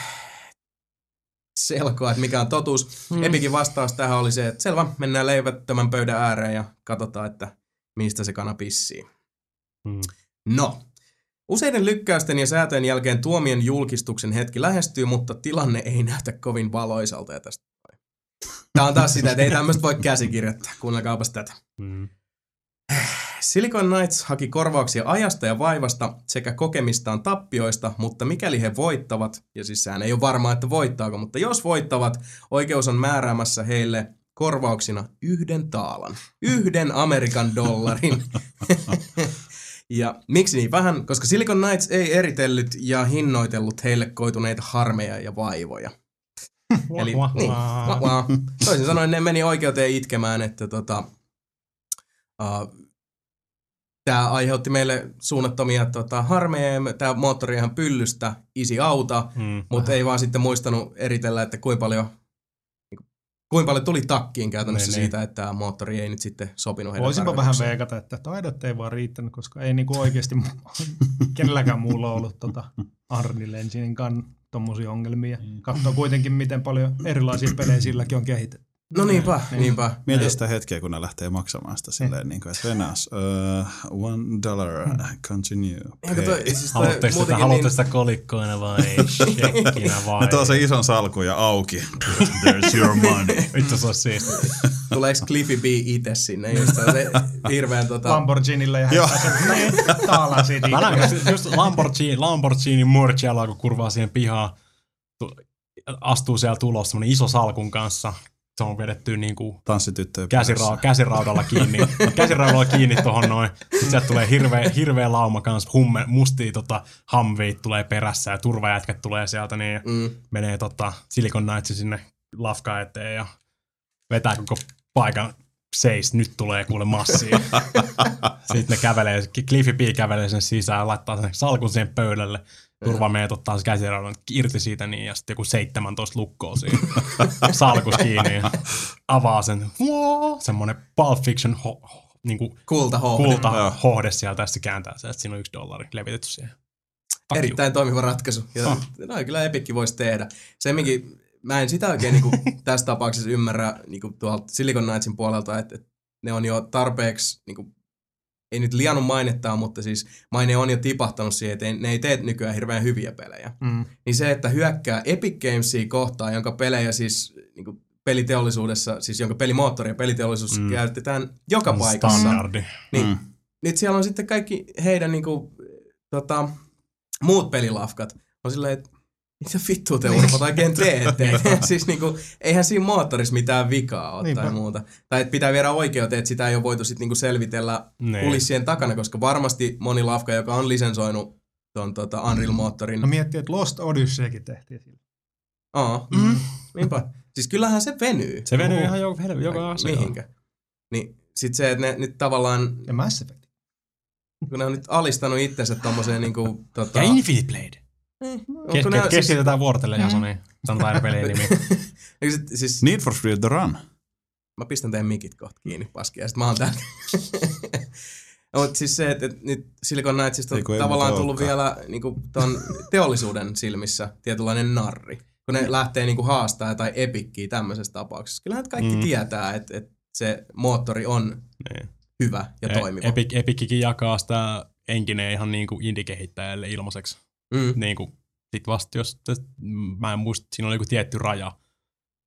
selkoa, että mikä on totuus. Mm. Epicin vastaus tähän oli se, että selvä, mennään leivättömän pöydän ääreen ja katsotaan, että mistä se kana pissii. Mm. No, useiden lykkäysten ja säätöjen jälkeen tuomion julkistuksen hetki lähestyy, mutta tilanne ei näytä kovin valoisalta. Ja tästä... Tämä on taas sitä, että ei tämmöistä voi käsikirjoittaa. Kuunnelkaapas tätä. Mm. Silicon Knights haki korvauksia ajasta ja vaivasta sekä kokemistaan tappioista, mutta mikäli he voittavat, ja siis sehän ei ole varmaa, että voittaako, mutta jos voittavat, oikeus on määräämässä heille korvauksina yhden taalan, yhden Amerikan dollarin. ja miksi niin vähän? Koska Silicon Knights ei eritellyt ja hinnoitellut heille koituneita harmeja ja vaivoja. Eli Wah, niin, wah. wah, toisin sanoen ne meni oikeuteen itkemään, että tota, uh, tämä aiheutti meille suunnattomia tota, harmeja. Tämä moottori ihan pyllystä, isi auta, Mm. mutta ei vaan sitten muistanut eritellä, että kuinka paljon, kuinka paljon tuli takkiin käytännössä Niin, niin. siitä, että tämä moottori ei nyt sitten sopinut heidän Voisinpa vähän veikata, että taidot ei vaan riittänyt, koska ei niinku oikeasti kenelläkään muulla ollut tota Unreal Enginein kan tommosia ongelmia. Katsoo kuitenkin, miten paljon erilaisia pelejä silläkin on kehitetty. No niinpä, niinpä. Mieti sitä hetkeä, kun ne lähtee maksamaan sitä silleen, niin kuin, että Venäs, uh, one dollar, continue, Eikö pay. toi, siis toi Haluatteko sitä, haluatteko niin, sitä kolikkoina vai shekkinä vai? Ne tuo se ison salkun ja auki. There's your money. Vittu se olisi siisti. tuleeko Cliffy B itse sinne, just se on se hirveän tota... Lamborghinilla ja hän pääsee niin, taalaan siitä Mä näen just Lamborghini, Lamborghini Murciela, kun kurvaa siihen pihaan, tu- astuu siellä tulos semmonen iso salkun kanssa. Se on vedetty niinku Tanssityttöjä käsira- käsiraudalla kiinni, käsiraudalla kiinni tohon noin. Sitten sieltä tulee hirveä, hirveä lauma kanssa, humme, mustia tota, hamveit tulee perässä ja turvajätkät tulee sieltä niin Mm. menee tota, Silicon Knightsin sinne lafka eteen ja vetää koko paikan seis, nyt tulee kuule massia. Sitten ne kävelee, Cliffy B kävelee sen sisään, laittaa sen salkun siihen pöydälle, turvameet ottaa se käsiraudan irti siitä niin, ja sitten joku 17 lukkoa siinä salkus kiinni ja avaa sen, semmoinen Pulp Fiction ho, ho, niinku Kulta hohde. kulta Joo. hohde sieltä, ja sitten kääntää se, että siinä on yksi dollari levitetty siihen. Fuck you. Erittäin toimiva ratkaisu. Ja Oh. no, kyllä Epikki voisi tehdä. Semminkin, mä en sitä oikein niinku, tässä tapauksessa ymmärrä niinku, tuolta Silicon Knightsin puolelta, että, että ne on jo tarpeeksi, niinku, ei nyt liannut mainettaa, mutta siis maine on jo tipahtanut siihen, että ei, ne ei tee nykyään hirveän hyviä pelejä. Mm. Niin se, että hyökkää Epic Gamesia kohtaan, jonka pelejä siis niinku, peliteollisuudessa, siis jonka pelimoottori ja peliteollisuus Mm. käytetään joka paikassa. Standardi. Niin Mm. nyt siellä on sitten kaikki heidän niinku, tota, muut pelilafkat. On silleen, että mitä vittua te urpot oikein teette? siis niinku, eihän siinä moottorissa mitään vikaa ole Niinpä. tai muuta. Tai että pitää viedä oikeuteen, että sitä ei ole voitu sitten niinku selvitellä Niin. kulissien takana, koska varmasti moni lafka, joka on lisensoinut ton tota Unreal-moottorin. No miettii, että Lost Odysseykin tehtiin sillä. Aa, Mm. niinpä. Siis kyllähän se venyy. Se venyy Oho. ihan joka, joka asia. Mihinkä? Niin sit se, että ne nyt tavallaan, Ja Mass Effect. kun ne on nyt alistanut itsensä tommoseen niinku, tota, Ja Infinite Blade. Eh, Kes, onko ne- kes, siis- keskitetään vuorotelle Jasoni. Sanotaan aina pelin nimi. Sit- siis, Need for Speed The Run. mä pistän teidän mikit kohta kiinni, paski, ja sit mä oon täällä. Mutta siis se, että et nyt Silicon Knightsista on kun ei tavallaan tullut olekaan. vielä niinku, ton teollisuuden silmissä tietynlainen narri. Kun ne lähtee niinku haastaa tai epikkiä tämmöisessä tapauksessa. Kyllähän kaikki Mm. mm. tietää, että et se moottori on Niin. hyvä ja toimiva. Epic, Epickin jakaa sitä enkineen ihan niinku indie-kehittäjälle ilmaiseksi. Mm. Niinku, sit vasta jos, mä en muista, siinä oli joku tietty raja,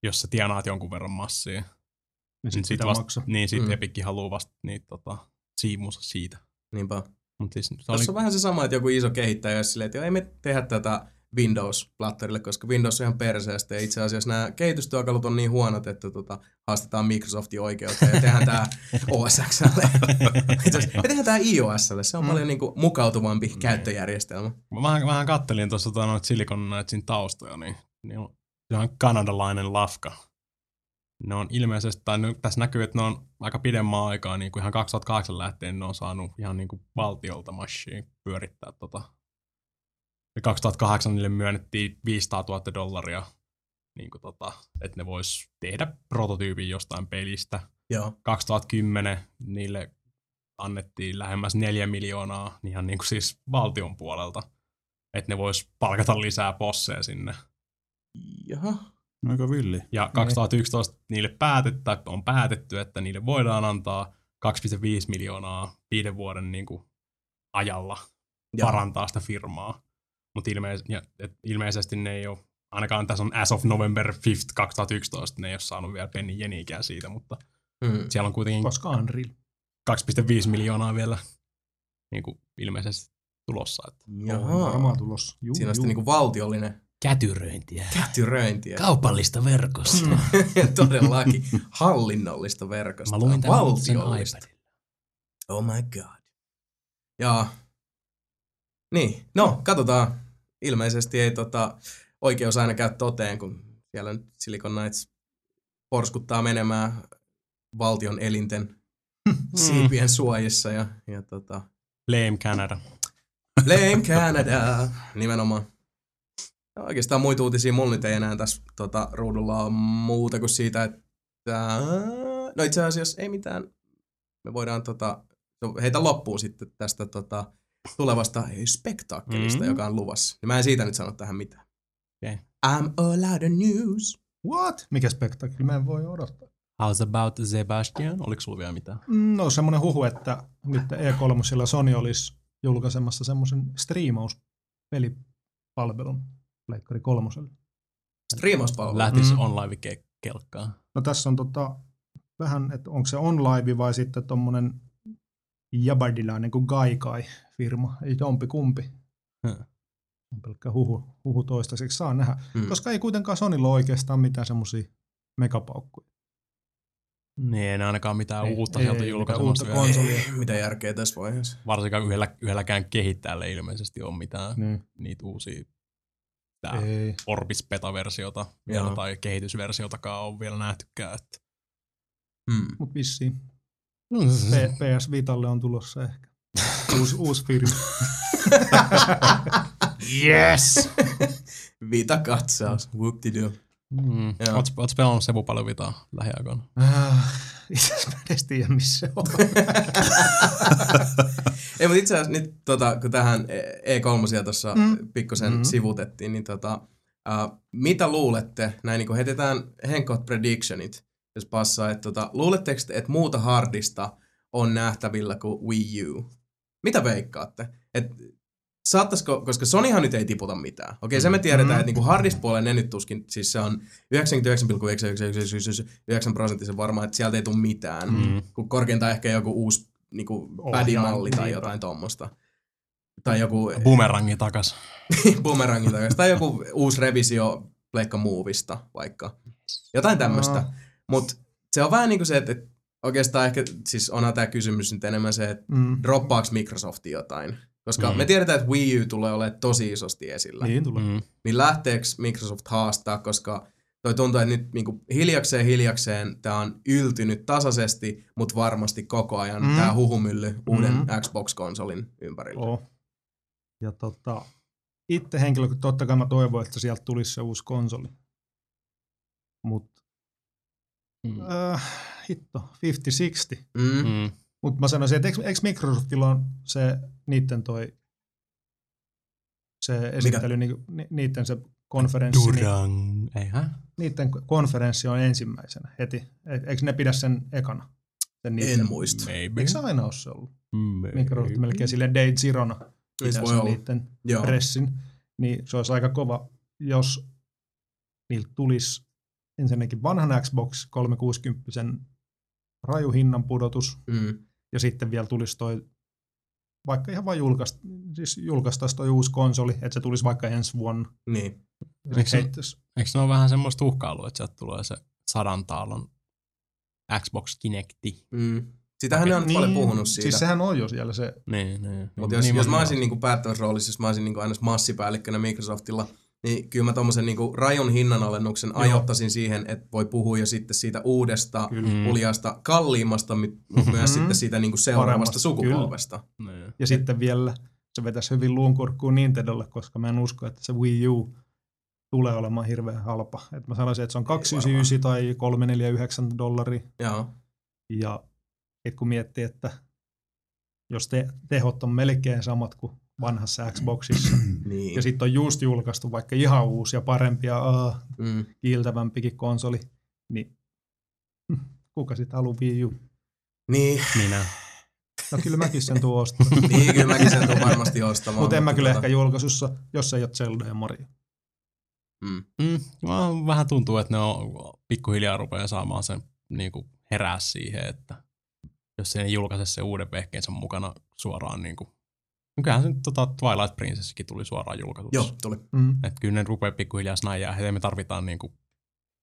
jos sä tienaat jonkun verran massia. Ja Niin sit sit, pitää vasta, maksaa. niin sit Mm. Epic haluaa vasta niitä tota, siimunsa siitä. Niinpä. Mut siis se oli, Tuossa on vähän se sama, että joku iso kehittäjä olisi silleen, että joo, ei me tehdä tätä Windows-platterille, koska Windows on ihan perseestä. Ja itse asiassa nämä kehitystyökalut on niin huonot, että tota, haastetaan Microsoftin oikeuteen ja tehdään tämä OSXlle. Me tehdään tämä iOSlle, se on Mm. paljon niinku mukautuvampi käyttöjärjestelmä. mä vähän, vähän kattelin tuossa tota, noita Silicon Knightsin taustoja, niin, niin on kanadalainen lafka. Ne on ilmeisesti, tai ne, tässä näkyy, että ne on aika pidemmän aikaa, niin kuin ihan 2008 lähtien ne on saanut ihan niin kuin valtiolta machine pyörittää tota. Ja 2008 niille myönnettiin 500 000 dollaria, niin kuin tota, että ne vois tehdä prototyypin jostain pelistä. Joo. 2010 niille annettiin lähemmäs 4 miljoonaa ihan niin kuin siis valtion puolelta, että ne vois palkata lisää posseja sinne. Jaha. Aika villi. Ja 2011 niille päätettä, tai on päätetty, että niille voidaan antaa 2,5 miljoonaa viiden vuoden niin kuin ajalla Joo. parantaa sitä firmaa. Mutta ilmeis- ja, et ilmeisesti ne ei ole, ainakaan tässä on as of November 5th 2011, ne ei ole saanut vielä penni jenikään siitä, mutta Mm. siellä on kuitenkin Koska Unreal. 2,5 miljoonaa vielä niin kuin ilmeisesti tulossa. Että. On Jaha. varmaan tulossa. Juu, Siinä on sitten niinku valtiollinen Kätyröintiä. kätyröintiä. Kaupallista verkosta. Mm. Todellakin hallinnollista verkostoa. Mä luin tämän Valtiollista. Oh my god. Ja niin, no katsotaan. Ilmeisesti ei tota, oikeus aina käy toteen, kun siellä nyt Silicon Knights porskuttaa menemään valtion elinten siipien suojissa ja, ja tota, Lame Canada. Blame Canada, nimenomaan. No, oikeastaan muita uutisia mulla nyt ei enää tässä tota, ruudulla ole muuta kuin siitä, että no itse asiassa ei mitään. Me voidaan tota, heitä loppuun sitten tästä tota, tulevasta spektaakkelista, Mm. joka on luvassa. Ja mä en siitä nyt sano tähän mitään. Okei. I'm all out of news. What? Mikä spektaakeli? Mä en voi odottaa. How's about Sebastian? Oliko sulla vielä mitään? No semmoinen huhu, että nyt E3 sillä Sony olisi julkaisemassa semmoisen striimauspelipalvelun Pleikkari kolmoselle. Striimauspalvelu. Lähtis Mm. mm. on live kelkkaan. No tässä on tota, vähän, että onko se OnLive vai sitten tommonen jabardilainen kuin Gaikai-firma, ei jompi kumpi. Hmm. On pelkkä huhu, huhu toistaiseksi, saa nähdä. Mm. Koska ei kuitenkaan Sonylla ole oikeastaan mitään semmoisia megapaukkuja. Niin, ei ne ainakaan mitään Ei- uutta ei- sieltä ei julkaisemassa uutta konsolia. Mitä järkeä tässä vaiheessa? Varsinkaan yhdellä, yhdelläkään kehittäjällä ei ilmeisesti ole mitään Niin. niitä uusia tää Ei. Orbis Beta-versiota vielä tai kehitysversiotakaan on vielä nähtykään. Että. Mm. Mut vissiin P- PS Vitalle on tulossa ehkä. Uusi, uusi firma. yes! Vita katsaus. Whoop-de-doo. Mm. Joo. Oletko oot pelannut Sebu paljon vitaa lähiaikoina? Ah, Itse asiassa mä en edes tiedä, missä se on. Ei, mutta itse asiassa nyt, tota, kun tähän E3 tuossa Mm. mm. pikkusen Mm. mm. sivutettiin, niin tota, uh, mitä luulette, näin niin heitetään henkot predictionit, jos passaa, että tota, luuletteko te, että muuta hardista on nähtävillä kuin Wii U? Mitä veikkaatte? Et, saattaisiko, koska Sonyhan nyt ei tiputa mitään. Okei, se me tiedetään, Mm. että niinku hardist-puolen ne nyt tuskin, siis se on 99,999 prosenttisen varma, että sieltä ei tule mitään. Mm. Kun korkeintaan ehkä joku uusi niinku pädimalli tai niinpä. jotain tuommoista. Tai joku Boomerangi takas. bumerangin takaisin. Tai joku uusi revisio Pleikka Movista vaikka. Jotain tämmöistä. Aa. Mutta se on vähän niin kuin se, että, että oikeastaan ehkä, siis onhan tämä kysymys nyt enemmän se, että Mm. droppaako Microsoft jotain. Koska Mm. me tiedetään, että Wii U tulee olemaan tosi isosti esillä. Niin, Niin tulee. Mm. niin lähteekö Microsoft haastaa, koska toi tuntuu, että nyt niinku hiljakseen hiljakseen tämä on yltynyt tasaisesti, mutta varmasti koko ajan Mm. mm. tämä huhumylly uuden Mm. Xbox-konsolin ympärillä. Oh. Ja tota, itse henkilökohtaisesti totta kai mä toivon, että sieltä tulisi se uusi konsoli. Mutta Mm. äh, hitto, 50-60. Mm. Mm. Mutta mä sanoisin, että eikö, eikö Microsoftilla on se niiden toi se esittely, ni, ni, niiden se konferenssi, niin, Durang. Eihän? niiden konferenssi on ensimmäisenä heti. Eikö ne pidä sen ekana? Sen niiden, En muista. Maybe. Eikö se aina ole se ollut? Maybe. Microsoft melkein sille Day Zerona pitää sen olla. niiden Joo. pressin. Niin se olisi aika kova, jos niiltä tulisi ensinnäkin vanhan Xbox 360 raju hinnan pudotus, Mm. ja sitten vielä tulisi toi, vaikka ihan vain julkaist, siis julkaistaisi toi uusi konsoli, että se tulisi vaikka ensi vuonna. Niin. Ja Eikö se heittäisi. Eikö ne ole vähän semmoista uhkailua, että sieltä tulee se sadan taalon Xbox Kinecti? Mm. Sitähän ne on Niin, paljon puhunut siitä. Siis sehän on jo siellä se, Niin, niin. Mutta jos, niin jos mä on- olisin niinku päättävässä roolissa, jos mä olisin niinku aina massipäällikkönä Microsoftilla, niin kyllä mä tommosen niinku rajun hinnanalennuksen Joo. ajoittaisin siihen, että voi puhua jo sitten siitä uudesta. Mm. uljaasta, kalliimmasta, mutta myös Mhm. sitten siitä niinku seuraavasta Paremmasta, sukupolvesta. Niin. ja sitten vielä se vetäisi hyvin luunkurkkuun Nintendolle, koska mä en usko, että se Wii U tulee olemaan hirveän halpa. Et mä sanoisin, että se on 299 tai 349 dollari. Joo. Ja et kun miettii, että jos te, tehot on melkein samat kuin vanhassa Xboxissa, Niin. ja sitten on just julkaistu vaikka ihan uusi ja parempi ja uh, Mm. kiiltävämpikin konsoli, niin kuka sitten haluaa Wii U? Niin. Minä. No kyllä mäkin sen tuon ostan. niin, kyllä mäkin sen tuun varmasti ostamaan. Mutta en mä kyllä tota- ehkä julkaisussa, jos ei ole Zelda ja Mario. Mm. Mm, vähän tuntuu, että ne on pikkuhiljaa rupeaa saamaan sen niin kuin herää siihen, että jos ei ne julkaise sen uuden vehkeensä mukana suoraan niin kuin, kyllähän se nyt tota Twilight Princessikin tuli suoraan julkaisuksi. Joo, tuli. Mm. Että kyllä ne rupeaa pikkuhiljaa snajaa, että me tarvitaan niin kuin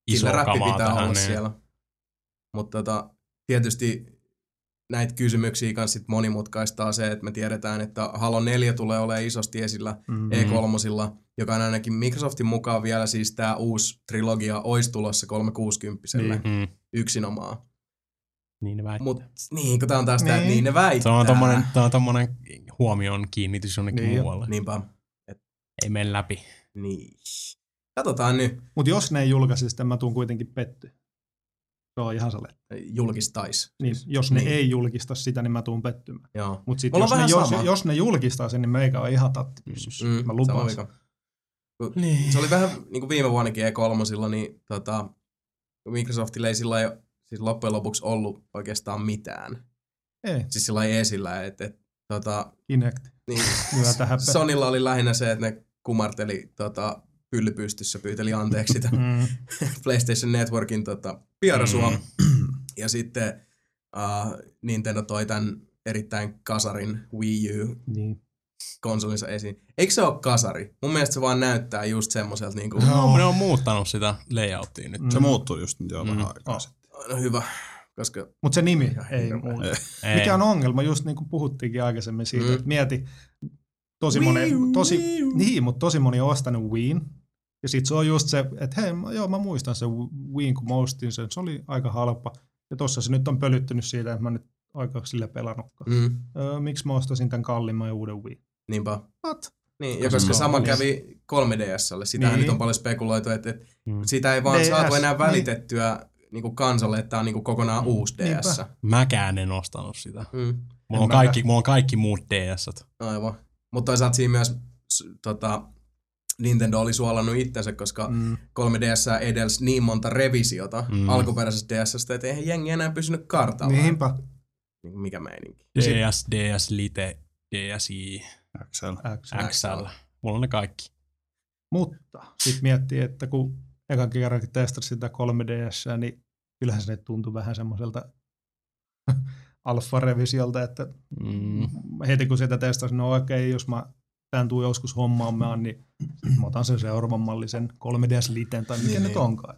iso Sillä räppi kamaa pitää tähän. olla niin- siellä. Mutta tota, tietysti näitä kysymyksiä kanssa sit monimutkaistaa se, että me tiedetään, että Halo 4 tulee olemaan isosti esillä Mm. E3, joka on ainakin Microsoftin mukaan vielä siis tämä uusi trilogia olisi tulossa 360 Niin. Mm, yksinomaan. Niin ne väittää. Mutta niin, kun tämä on taas niin. tämä, Niin. ne väittää. Se on tommonen, tää on tommonen huomion kiinnitys jonnekin Niin jo. muualle. Niinpä. Ei mene läpi. Niin. Katsotaan nyt. Mutta jos ne ei julkaise, sitten mä tuun kuitenkin petty. Se on ihan sale. julkistais. Niin, jos ne Niin. ei julkista sitä, niin mä tuun pettymään. Joo. Sitten Mulla jos, ne, jos, sama. jos ne julkistaa sen, niin meikä on ihan tatti pyssyssä. Mm, mä lupaan sen. Kun Niin. Se oli vähän niin kuin viime vuonnakin E3, niin tota, Microsoftilla ei sillä lailla siis loppujen lopuksi ollut oikeastaan mitään. Ei, Siis sillä esillä, että et, tota, Kinect. niin. Sonilla oli lähinnä se, että ne kumarteli tota, pylly pystyssä, pyyteli anteeksi sitä Mm. PlayStation Networkin tota, pierasua. Mm. Ja sitten uh, Nintendo toi tämän erittäin kasarin Wii U Niin. konsolinsa esiin. Eikö se ole kasari? Mun mielestä se vaan näyttää just semmoiselta niinku, No, ne on muuttanut sitä layouttia nyt. Se muuttuu just nyt jo Mm. vähän aikaa Sitten. no hyvä, koska Mutta se nimi ei hirveä. muuta. Ei. Mikä on ongelma, just niin kuin puhuttiinkin aikaisemmin siitä, Mm. että mieti, tosi Wii moni, tosi, Wii niin, mutta tosi moni on ostanut Wiin. Ja sit se on just se, että hei, mä- joo, mä muistan sen Wiin, kun mä ostin sen, se oli aika halpa. Ja tossa se nyt on pölyttynyt siitä, että mä nyt oikein sille pelannutkaan. mm, Öö, miksi mä ostasin tämän kalliimman ja uuden Wii? niinpä. What? Niin, ja Koska sama on- kävi 3DSlle. Sitähän Niin. nyt on paljon spekuloitu, että, että Mm. sitä ei vaan DS, saatu enää niin. välitettyä niin kuin kansalle, että tämä on niin kuin kokonaan uusi Niinpä. DS. Mäkään en ostanut sitä. Mm, Mulla on, kaikki, mulla on kaikki muut ds aivan. Mutta toisaalta siinä myös tota, Nintendo oli suolannut itsensä, koska Mm. 3DS edelsi niin monta revisiota Mm. mm. alkuperäisestä DSstä, että eihän jengi enää pysynyt kartalla. Niinpä. Niin Mikä meininki. DS, DS Lite, DSi, XL. X. XL. Mulla on ne kaikki. Mutta sitten miettii, että kun eka kerrankin testasi sitä 3DS, niin kyllähän se tuntui vähän semmoiselta alfa-revisiolta, että Mm. heti kun sitä testasin, no okei, jos mä tämän tuu joskus hommaamaan, niin mä otan sen seuraavan mallisen 3DS Liten tai mikä Niin, nyt niin. onkaan.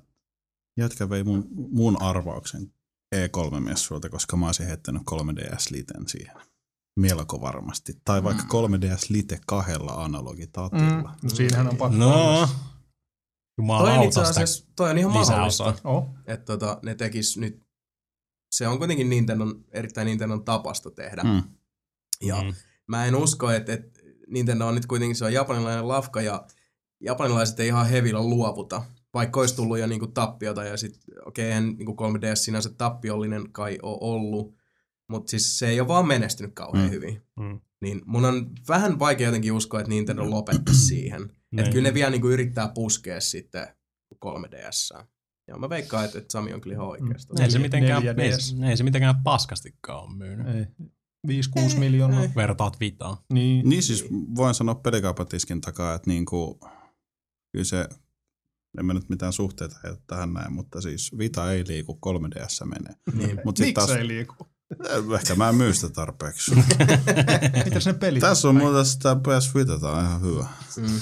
Jätkä vei mun, mun arvauksen E3-messuilta, koska mä olisin heittänyt 3DS Liten siihen. Melko varmasti. Tai vaikka 3DS Lite kahdella analogitatilla. Mm. No siinähän on pakko No, olla. Toi on itse asiassa, toi on ihan mahdollista, Oh. että tota, ne tekis nyt, se on kuitenkin Nintendon, erittäin Nintendon tapasta tehdä. Mm. Ja Mm. mä en usko, että, että Nintendo on nyt kuitenkin, se on japanilainen lafka ja japanilaiset ei ihan hevillä luovuta. Vaikka olisi tullut jo niinku tappiota ja sitten, okei, okay, eihän niinku 3DS sinänsä tappiollinen kai ole ollut, mutta siis se ei ole vaan menestynyt kauhean mm. hyvin. Mm. Niin mun on vähän vaikea jotenkin uskoa, että Nintendo lopettaisi siihen. Että Niin. kyllä ne vielä niinku yrittää puskea sitten 3DS. Ja mä veikkaan, että, että Sami on kyllä ihan oikeasta. Ei se, Neljä- mitenkään, ei, ei se mitenkään paskastikaan ole myynyt. Ei. 5-6 miljoonaa. ei. Vertaat vitaan. Niin. Niin siis voin sanoa pelikaupatiskin takaa, että niinku, kyllä se, en mä nyt mitään suhteita heitä tähän näin, mutta siis Vita ei liiku, 3DS menee. Niin. Mut sit Miksi taas, ei liiku? Eh, ehkä mä en myy sitä tarpeeksi. Mitäs ne pelit? Tässä on muuten sitä PS Vita, tää on ihan hyvä. Mm.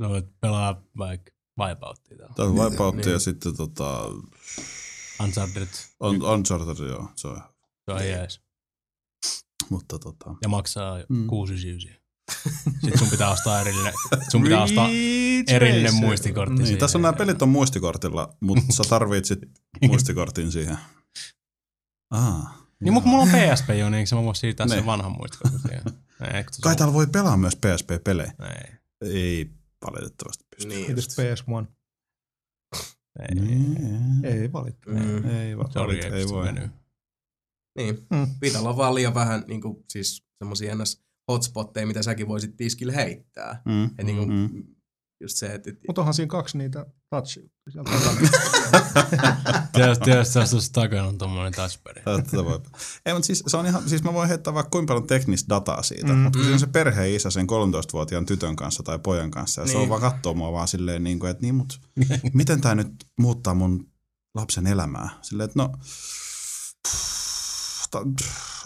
No, voit pelaa vaikka Wipeouttia. Tää on Wipeout ja Niin. sitten tota, Uncharted, on, Uncharted, joo, se on. se on jees. Mutta tota, Ja maksaa Mm. mm. 699. Sitten sun pitää ostaa erillinen, sun pitää ostaa erillinen muistikortti niin, siihen. tässä on nämä pelit on muistikortilla, mutta sä tarvit sit muistikortin siihen. Ah. Niin, mutta kun mulla on PSP jo, niin eikö mä voi siirtää sen vanhan muistikortin siihen? Ei, se Kai täällä voi pelaa myös PSP-pelejä. Ei, Ei valitettavasti pysty. Niin just. PS1? ei. Niin. Ei valittu. Mm. Ei, va- Se oli valit, ei voi. venyy. Niin. Mm. Vitalla on vaan liian vähän niin kuin, siis semmosia ns. hotspotteja, mitä säkin voisit tiskille heittää. Mm. Et niin kuin, Mm. Just se, että... että Mutta onhan siinä kaksi niitä touch sieltä tietysti tässä takana on tommonen touchpad. Tätä voi. Ei, mutta siis, se on ihan, siis mä voin heittää vaikka kuinka paljon teknistä dataa siitä, Mm. mm. mutta kun siinä on se perheen isä sen 13-vuotiaan tytön kanssa tai pojan kanssa, ja niin. se on Niin. vaan kattoo mua vaan silleen, niin kuin, että niin, mutta miten tämä nyt muuttaa mun lapsen elämää? Silleen, että no... Ta,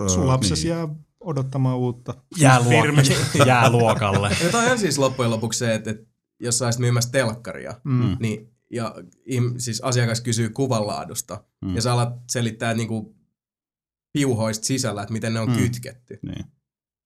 Sun lapsesi niin. jää odottamaan uutta. Jää, luok- jää luokalle. Ja toi on siis loppujen lopuksi se, että, että jos sä olisit myymässä telkkaria, Mm. niin, ja siis asiakas kysyy kuvanlaadusta, Mm. ja sä alat selittää niin kuin piuhoista sisällä, että miten ne on Mm. kytketty. Niin.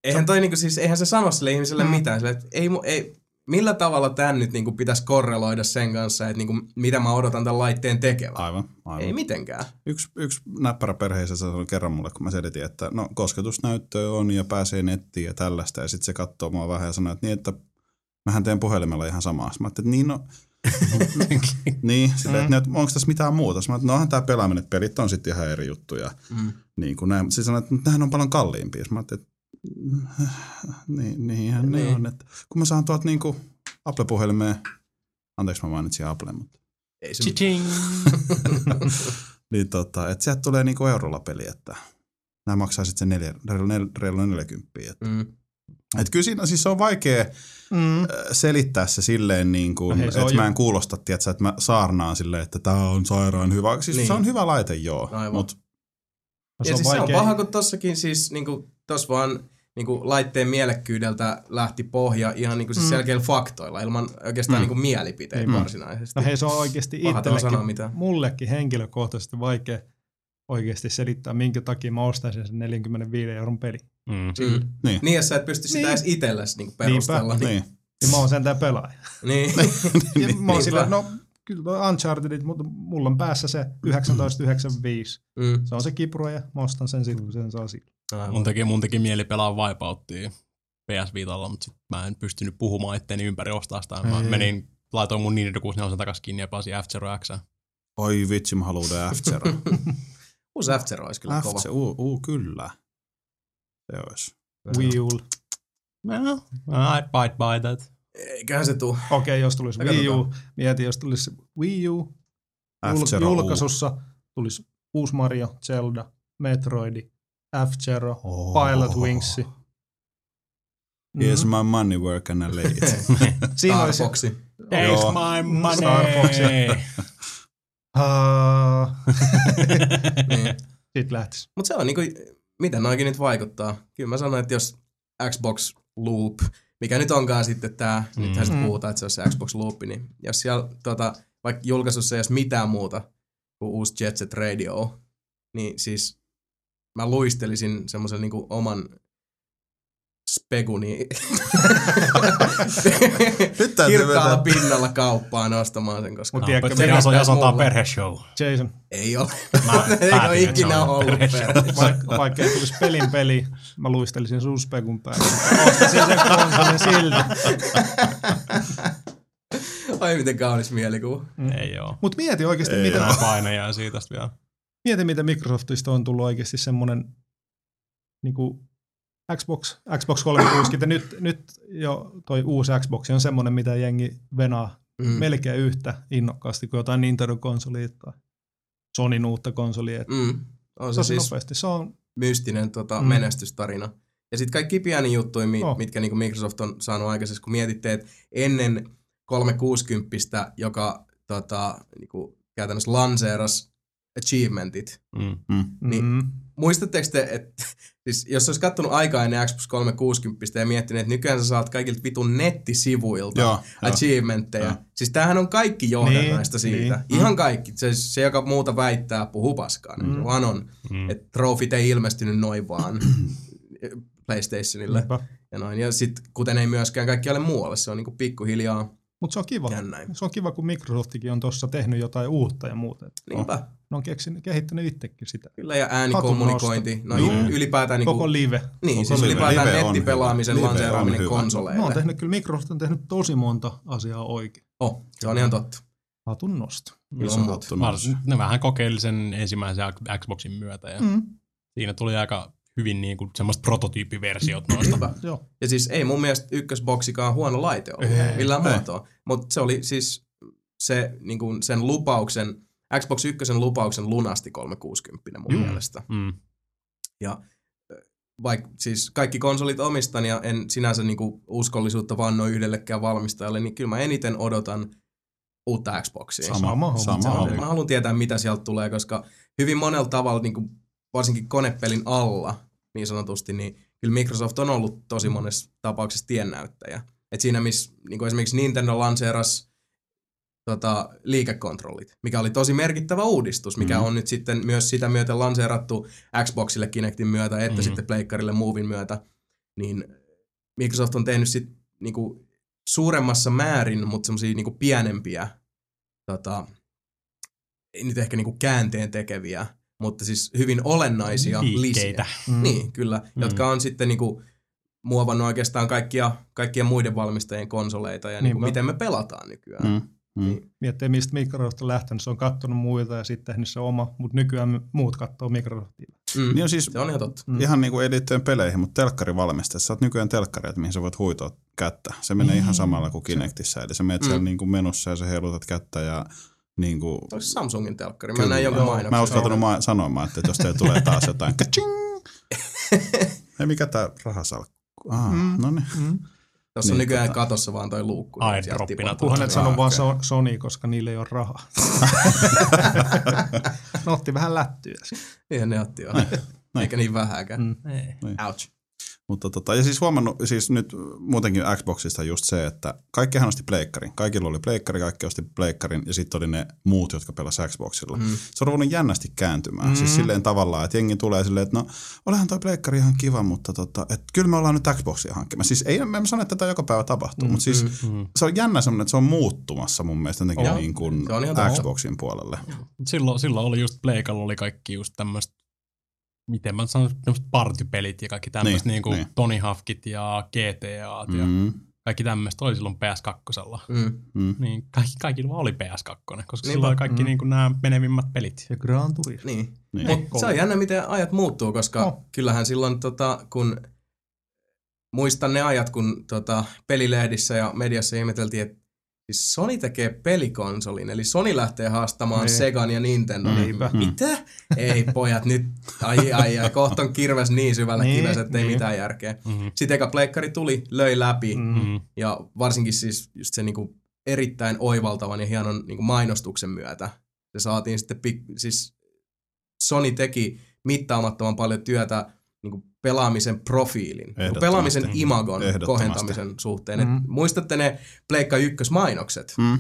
Eihän, toi, niin kuin, siis, eihän se sano sille ihmiselle Mm. mitään. Sille, että ei, ei, millä tavalla tämän nyt niin kuin, pitäisi korreloida sen kanssa, että niin kuin, mitä mä odotan tämän laitteen tekevän? Aivan, aivan. Ei mitenkään. Yksi, yksi näppärä perheessä sanoi kerran mulle, kun mä selitin, että no kosketusnäyttöä on ja pääsee nettiin ja tällaista. Ja sitten se katsoo mua vähän ja sanoi, että niin, että mähän teen puhelimella ihan samaa. Mä että niin no, niin, sitä, mm. että onko tässä mitään muuta. Mä, että no onhan tämä pelaaminen, että pelit on sitten ihan eri juttuja. Mm. Niin kuin näin. Siis sanoin, että nämähän on paljon kalliimpia. Mä että niin, niinhän niin. ne on. Että kun mä saan tuolta niin kuin Apple-puhelimeen, anteeksi mä mainitsin Apple, mutta Ei se niin tota, että sieltä tulee niinku eurolla peli, että nämä maksaa sitten sen neljä, reilu, reilu 40. Että, Mm. Et kyllä siinä siis se on vaikea Mm. äh, selittää se silleen, niin kuin, No hei, se että on mä en kuulosta, tiedätkö, että mä saarnaan silleen, että tämä on sairaan hyvä. Siis Niin. se on hyvä laite, joo, Aivan. mutta No, Ja siis se on paha, kun tossakin siis niinku, tos vaan niinku, laitteen mielekkyydeltä lähti pohja ihan niinku, siis Mm. selkeillä faktoilla, ilman oikeastaan Mm. niinku, mielipiteitä Mm. varsinaisesti. No hei, se on oikeasti itsellekin, mitään. mullekin henkilökohtaisesti vaikea oikeasti selittää, minkä takia mä ostaisin sen 45 euron peli. Mm. Mm. niin. Niin, jos sä et pysty sitä Niin. edes itsellesi niinku, perustella. niin. Niin. Ja mä oon sentään pelaaja. niin. Ja mä oon sillä, no kyllä toi Uncharted, mutta mulla on päässä se 1995. mm. Se on se kipro ja mä ostan sen silloin, kun sen saa silloin. Mun teki, mun teki mieli pelaa Wipeouttia PS Vitalla, mutta sit mä en pystynyt puhumaan itteeni ympäri ostaa sitä. Mä Ei. menin, laitoin mun Nintendo 64 takas kiinni ja pelasin F-Zero X. Oi vitsi, mä haluan F-Zero. Uusi F-Zero olisi kyllä kova. F-Zero, uu, uu, kyllä. Se olisi. Wii U. No, I'd bite by that. Eiköhän se tuu. Okei, okay, jos tulisi Wii U, mieti, jos tulisi Wii U, jul- julkaisussa tulisi uusi Mario, Zelda, Metroidi, F-Zero, Oh. Pilot Wingsi. Here's Mhm. my money where can I lay it? Siinä. Starfoxi. Taste Joo. my Star money! Foxi. Niin. Sitten lähtisi. Mutta se on niinku, miten noikin nyt vaikuttaa. Kyllä mä sanoin, että jos Xbox Loop, mikä nyt onkaan sitten tää, mm. nythän sitten Mm. puhutaan, että se on se Xbox Loop, niin jos siellä tota, vaikka julkaisussa ei olisi mitään muuta kuin uusi Jet Set Radio, niin siis mä luistelisin semmoisen niinku oman Nyt täytyy kirkkaalla vetää. pinnalla kauppaan ostamaan sen, koska Mut No, tiedätkö, mutta mikä jos on, mulle. perheshow. Jason, ei ole. Mä Ei päätin, ole että se ikinä ollut perheshow. vaikka, vaikka ei tulisi pelin peli, mä luistelisin sun spekun päälle. Ostaisin sen konsolin silti. Ai miten kaunis mielikuva. Ei oo. Mutta mieti oikeasti, Ei miten, Mä painajan siitä vielä. mieti, miten Microsoftista on tullut oikeasti semmoinen niin Xbox, Xbox 360, ja nyt, nyt jo toi uusi Xbox on semmoinen, mitä jengi venaa Mm. melkein yhtä innokkaasti kuin jotain Nintendo-konsolia tai Sonin uutta konsolia. Et Mm. On se siis nopeasti. Se on, mystinen tota, Mm. mm. menestystarina. Ja sitten kaikki pieni juttuja, mit, Oh. mitkä niinku Microsoft on saanut aikaisemmin, kun mietitte, että ennen 360, joka tota, niinku, käytännössä lanseeras achievementit, Mm. Niin- mm, Muistatteko te, että siis jos olisi kattonut aikaa ennen Xbox 360 ja miettinyt, että nykyään sä saat kaikilta vitun nettisivuilta Joo, achievementteja. Joo. Siis tämähän on kaikki johdannaista Niin, siitä. niin. Ihan kaikki. Se, se, joka muuta väittää, puhuu paskaa. Mm. Se Mm. vaan on. Mm. Että trofit ei ilmestynyt noin vaan PlayStationille. niinpä. Ja, noin. ja sitten kuten ei myöskään kaikkialle muualle, se on niinku pikkuhiljaa Mutta se on kiva. jännä. Se on kiva, kun Microsoftikin on tuossa tehnyt jotain uutta ja muuta. Niinpä. Ne on keksinyt, kehittänyt itsekin sitä. Kyllä ja äänikommunikointi. No Joo. ylipäätään niinku, Koko live. niin, Koko siis live. ylipäätään Live nettipelaamisen. Live on lanseeraaminen konsoleille. Ne on tehnyt, kyllä Microsoft on tehnyt tosi monta asiaa oikein. Oh, se on ihan totta. Hatun nosto. Varsin, ne vähän kokeili sen ensimmäisen Xboxin myötä ja Mm. siinä tuli aika hyvin niin kuin semmoista prototyyppiversiot noista. Hyvä. Joo. Ja siis ei mun mielestä ykkösboksikaan huono laite ollut Ei. millään Ei. muotoa. Mutta se oli siis se niin kuin sen lupauksen, Xbox 1 lupauksen lunasti 360 mun Juu. mielestä. Mm. Vaikka siis kaikki konsolit omistan ja en sinänsä niin kuin uskollisuutta vanno yhdellekään valmistajalle, niin kyllä mä eniten odotan uutta Xboxia. Sama, Sama sama homma. Mä haluan tietää, mitä sieltä tulee, koska hyvin monella tavalla, niin kuin varsinkin konepelin alla, niin sanotusti, niin kyllä Microsoft on ollut tosi monessa tapauksessa tiennäyttäjä. Et siinä, missä niin kuin esimerkiksi Nintendo lanseeras tota, liikekontrollit, mikä oli tosi merkittävä uudistus, mikä Mhm. on nyt sitten myös sitä myötä lanseerattu Xboxille Kinectin myötä, että Mhm. sitten Pleikkarille Movin myötä, niin Microsoft on tehnyt sit niinku suuremmassa määrin, mutta semmoisia niinku pienempiä, tota, ei nyt ehkä niinku käänteen tekeviä, mutta siis hyvin olennaisia Liikkeitä. lisiä. Mm. Niin, kyllä, Mm. jotka on sitten niinku muovannut oikeastaan kaikkia, kaikkien muiden valmistajien konsoleita ja niinku Niinpä. miten me pelataan nykyään. Mm. Mm. Miettii, mistä Microsoft on lähtenyt. Se on kattonut muita ja sitten tehnyt se oma, mutta nykyään muut katsoo Microsoftia. Mm. Niin on siis Se on ihan totta. Mm. ihan niin kuin liittyen peleihin, mutta telkkarivalmistajat. Sä oot nykyään telkkari, että mihin sä voit huitoa kättä. Se menee ihan samalla kuin Kinectissä. Eli sä menet siellä Mm. niin kuin menussa ja sä heilutat kättä ja niin kuin, Onko se Samsungin telkkari? Mä näin jonkun mainoksen. Mä en uskaltanut ma- sanomaan, että jos teillä tulee taas jotain kaching. Ei mikä tää rahasalkku. Ah, Mm. no niin. Mm. Tuossa on Niin, nykyään tota- katossa vaan toi luukku. Ai, niin sieltä droppina tipahtaa. tulee. Kunhan et sano vaan so- Sony, koska niillä ei ole rahaa. ne otti vähän lättyjä. siinä. Niinhän ne otti jo. Eikä niin vähäkään. Mm. Ei. Ouch. Mutta tota, ja siis huomannut, siis nyt muutenkin Xboxista just se, että kaikkihan osti pleikkarin. Kaikilla oli pleikkari, kaikki osti pleikkarin ja sitten oli ne muut, jotka pelasivat Xboxilla. Mm. Se on ruvennut jännästi kääntymään. Mm. Siis silleen tavallaan, että jengi tulee silleen, että no olehan toi pleikkari ihan kiva, mutta tota, että kyllä me ollaan nyt Xboxia hankkimassa. Siis ei, mä en sano, että tätä joka päivä tapahtuu, Mm, mutta siis mm. Mm. se on jännä semmoinen, että se on muuttumassa mun mielestä jotenkin Joo, niin kuin. Xboxin puolelle. Silloin, silloin oli just Pleikalla oli kaikki just tämmöistä, miten mä sanon, partypelit ja kaikki tämmöiset Niin, niin, kuin niin. Tony Hawkit ja GTAt ja Mm, kaikki tämmöistä oli silloin PS2. Mm. mm. Niin kaikki, kaikilla vaan oli PS2, koska Niinpä. silloin oli kaikki Mm. niin kuin nämä menevimmät pelit. Ja Gran Turismo. Niin. Niin. Mut se on jännä, miten ajat muuttuu, koska Oh. kyllähän silloin, tota, kun muistan ne ajat, kun tota, pelilehdissä ja mediassa ihmeteltiin, että siis Sony tekee pelikonsolin, eli Sony lähtee haastamaan Niin. Segan ja Nintendo. Niinpä. Mm. Mitä? Ei pojat, nyt ai ai ai, kohta on kirves niin syvällä Niin, kivessä, että ei niin. mitään järkeä. Mm-hmm. Sitten eka pleikkari tuli, löi läpi Mm. Mm-hmm. ja varsinkin siis just sen niinku erittäin oivaltavan ja hienon niinku mainostuksen myötä se saatiin sitten, pik- siis Sony teki mittaamattoman paljon työtä niinku pelaamisen profiilin, Ehdottomasti. pelaamisen imagon Ehdottomasti. kohentamisen suhteen. Et Mm. muistatte ne Pleikka ykkösmainokset? Mm,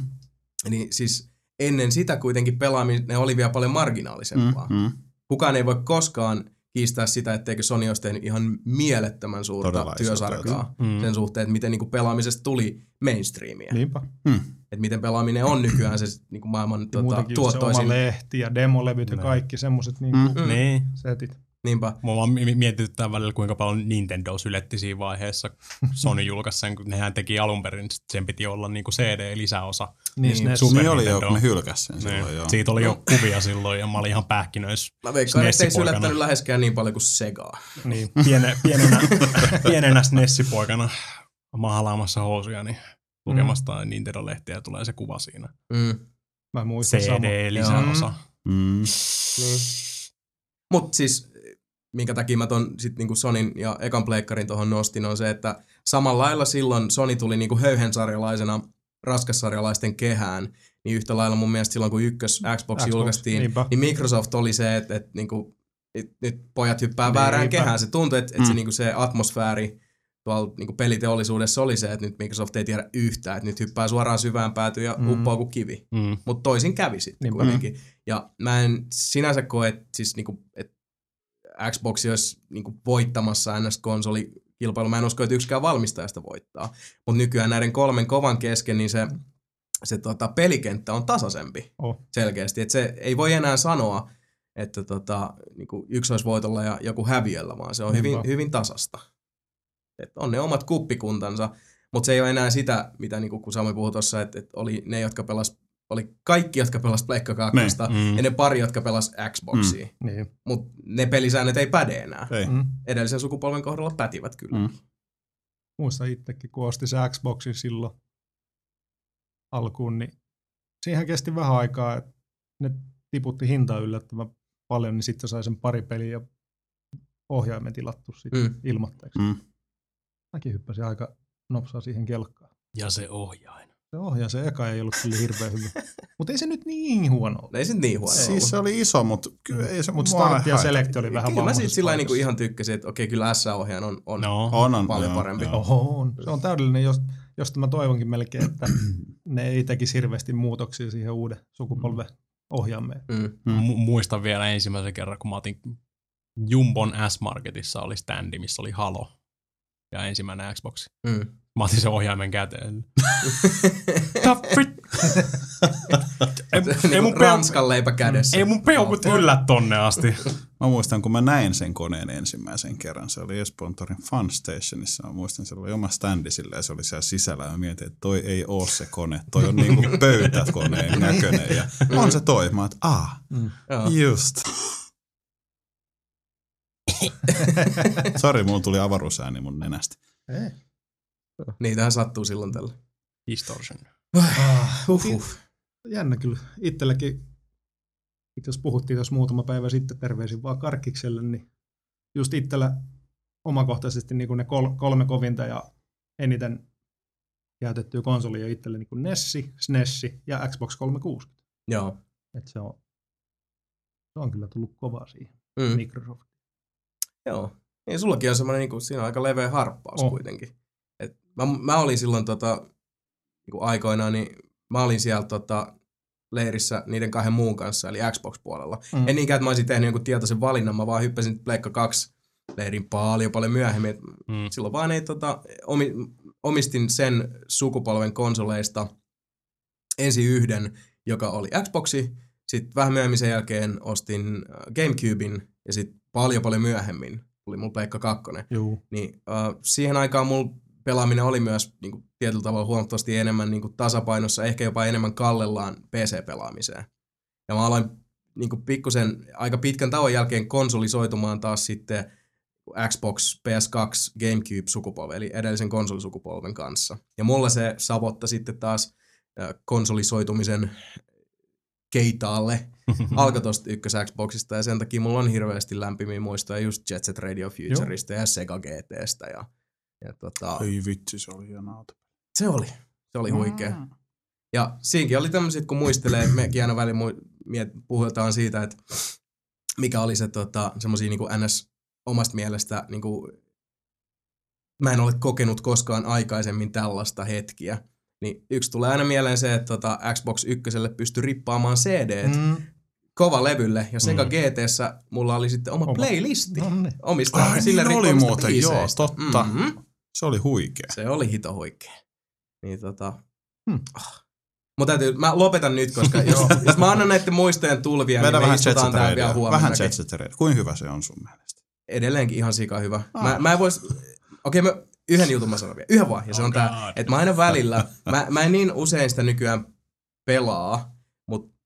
Niin siis ennen sitä kuitenkin pelaaminen oli vielä paljon marginaalisempaa. mm, mm. Kukaan ei voi koskaan kiistää sitä, etteikö Sony olisi tehnyt ihan mielettömän suurta työsarkaa Mm. sen suhteen, että miten niin kuin pelaamisesta tuli mainstreamia. Niinpä. Mm. Että miten pelaaminen on nykyään se niin kuin maailman Ja muutenkin just se oma tuottoisin. lehti ja demolevyt ja Niin. kaikki semmoiset niin Mm. Mm. Niin. setit. Niinpä. Vaan mi- mietityttää välillä, kuinka paljon Nintendo syletti siinä vaiheessa. Sony julkaisi sen, kun nehän teki alun perin, sen piti olla niinku CD-lisäosa. Niin, Niin, niin Super Niin oli jo, Nintendo. kun ne hylkäs sen silloin Niin. joo. Siitä oli jo kuvia silloin ja mä olin ihan pähkinöis. Mä veikkaan, että ei sylettänyt läheskään niin paljon kuin Segaa. Niin, piene, pienenä, pienenä SNES-poikana maalaamassa housuja, niin lukemasta mm. Nintendo-lehtiä ja tulee se kuva siinä. Mm. Mä muistan. CD-lisäosa. Mm. Niin. Mut siis, minkä takia mä ton sit niinku Sonin ja ekan pleikkarin tuohon nostin, on se, että samalla lailla silloin Sony tuli niinku höyhensarjalaisena raskassarjalaisten kehään, niin yhtä lailla mun mielestä silloin, kun ykkös Xbox, Xbox julkaistiin, niinpä. niin Microsoft oli se, että, että niinku, et, nyt pojat hyppää Niinpä. väärään kehään. Se tuntui, että, että se, Mm. niinku se atmosfääri tuolla niinku peliteollisuudessa oli se, että nyt Microsoft ei tiedä yhtään, että nyt hyppää suoraan syvään päätyyn ja Mm. uppoaa kuin kivi. Mm. Mutta toisin kävi sitten kuitenkin. Ja mä en sinänsä koe, että siis niinku, et Xbox olisi niinku voittamassa NS-konsoli kilpailu. Mä en usko, että yksikään valmistajasta voittaa. Mutta nykyään näiden kolmen kovan kesken, niin se, se tota, pelikenttä on tasaisempi Oh. selkeästi. Et se ei voi enää sanoa, että tota, niinku yksi olisi voitolla ja joku häviöllä, vaan se on hyvin, Niinpä. hyvin tasasta. Et on ne omat kuppikuntansa, mutta se ei ole enää sitä, mitä niinku, kun Sami puhui tuossa, että, että oli ne, jotka pelas, oli kaikki, jotka pelas Pleikka 2 Mm. ja ne pari, jotka pelas Xboxia. Mm. Niin. Mutta ne pelisäännöt ei päde enää. Ei. Mm. Edellisen sukupolven kohdalla pätivät kyllä. Mm. Muistan itsekin, kun ostin se Xboxin silloin alkuun, niin siihen kesti vähän aikaa, että ne tiputti hintaa yllättävän paljon, niin sitten sai sen pari peliä ja ohjaimen tilattu sitten Mm. mm. ilmoitteeksi. Mm. Mäkin hyppäsin aika nopsaa siihen kelkkaan. Ja se ohjain. Se ohjaa, se eka ei ollut kyllä hirveän hyvä. Mutta ei se nyt niin huono ollut. Ei se niin huono Siis ollut. se oli iso, mutta kyllä ei se Mutta start ja selekti oli vähän Kyllä mä siitä sillä niinku ihan tykkäsin, että okei, kyllä S-ohjaajan on, on No. On, on, paljon joo, parempi. joo. Oho, on. Se on täydellinen, jos, josta mä toivonkin melkein, että ne ei tekisi hirveästi muutoksia siihen uuden sukupolven ohjaameen. Mm. Mm. Mu- muistan vielä ensimmäisen kerran, kun mä otin Jumbon S-Marketissa oli standi, missä oli Halo. Ja ensimmäinen Xbox. Mm. Mä otin sen ohjaimen käteen. Frit- ei, niin ei, mun Ranskan leipä kädessä. ei mun peukut yllä tonne asti. Mä muistan, kun mä näin sen koneen ensimmäisen kerran. Se oli Espoon torin Fun Stationissa. Mä muistan, se oli oma standi sillä ja se oli siellä sisällä. Ja mä mietin, että toi ei oo se kone. Toi on niinku pöytäkoneen näköinen. Ja on se toi. Mä että ah, Joo. just. Sori, mulla tuli avaruusääni mun nenästä. Ei. Niitähän sattuu silloin tällä. Distortion. Uhuh. Jännä kyllä. Itselläkin, itse puhuttiin tuossa muutama päivä sitten terveisin vaan Karkikselle, niin just itsellä omakohtaisesti niin kuin ne kol- kolme kovinta ja eniten käytettyä konsolia itselle niin kuin Nessi, SNESi ja Xbox 360. Joo. Et se, on, se on kyllä tullut kovaa siihen Mm. Microsoft. Joo. Niin sullakin on semmoinen, niin kuin, siinä on aika leveä harppaus On. kuitenkin. Mä, mä, olin silloin tota, niin aikoinaan, niin mä olin siellä tota, leirissä niiden kahden muun kanssa, eli Xbox-puolella. Mm. En niinkään, että mä olisin tehnyt jonkun tietoisen valinnan, mä vaan hyppäsin Pleikka 2 leirin paljon paljon myöhemmin. Mm. Silloin vaan ei tota, omi, omistin sen sukupolven konsoleista ensin yhden, joka oli Xboxi, sitten vähän myöhemmin sen jälkeen ostin äh, Gamecubein ja sitten paljon paljon myöhemmin tuli mulla Pleikka 2. Juu. Niin äh, siihen aikaan mulla pelaaminen oli myös niin kuin, tietyllä tavalla huomattavasti enemmän niin kuin, tasapainossa, ehkä jopa enemmän kallellaan PC-pelaamiseen. Ja mä aloin niin kuin, pikkusen aika pitkän tauon jälkeen konsolisoitumaan taas sitten Xbox, PS2, Gamecube-sukupolven, eli edellisen konsolisukupolven kanssa. Ja mulla se savotta sitten taas konsolisoitumisen keitaalle alkoi tosta ykkös Xboxista ja sen takia mulla on hirveästi lämpimiä muistoja just Jet Set Radio Futurista ja Sega GTstä ja, ja tota, Ei vitsi, se oli hieno auto. se oli, se oli huikea. Ja siinäkin oli tämmöiset, kun muistelee, mekin aina välillä mu- puhutaan siitä, että mikä oli se tota, semmosia niin NS omasta mielestä, niin kuin, mä en ole kokenut koskaan aikaisemmin tällaista hetkiä. Niin yksi tulee aina mieleen se, että tota, Xbox 1 pystyi rippaamaan CD Mm. kova levylle, ja Sega Mm. GTssä mulla oli sitten oma, Oma. playlisti No niin. omista Ai, sille niin oli muuten, joo, biiseistä. totta. Mhm. Se oli huikea. Se oli hito huikea. Niin tota... Hmm. Ah. Mutta täytyy, mä lopetan nyt, koska jos, jos mä annan näiden muistojen tulvia, Vedä niin me istutaan täällä vielä huomenna. Vähän Jet Set Radio. Kuinka hyvä se on sun mielestä? Edelleenkin ihan sika hyvä. Ah. Mä, mä en vois... Okei, mä yhden jutun mä sanon vielä. Yhden vaan. Ja se Oh on tää, God. että mä aina välillä, mä, mä en niin usein sitä nykyään pelaa, mutta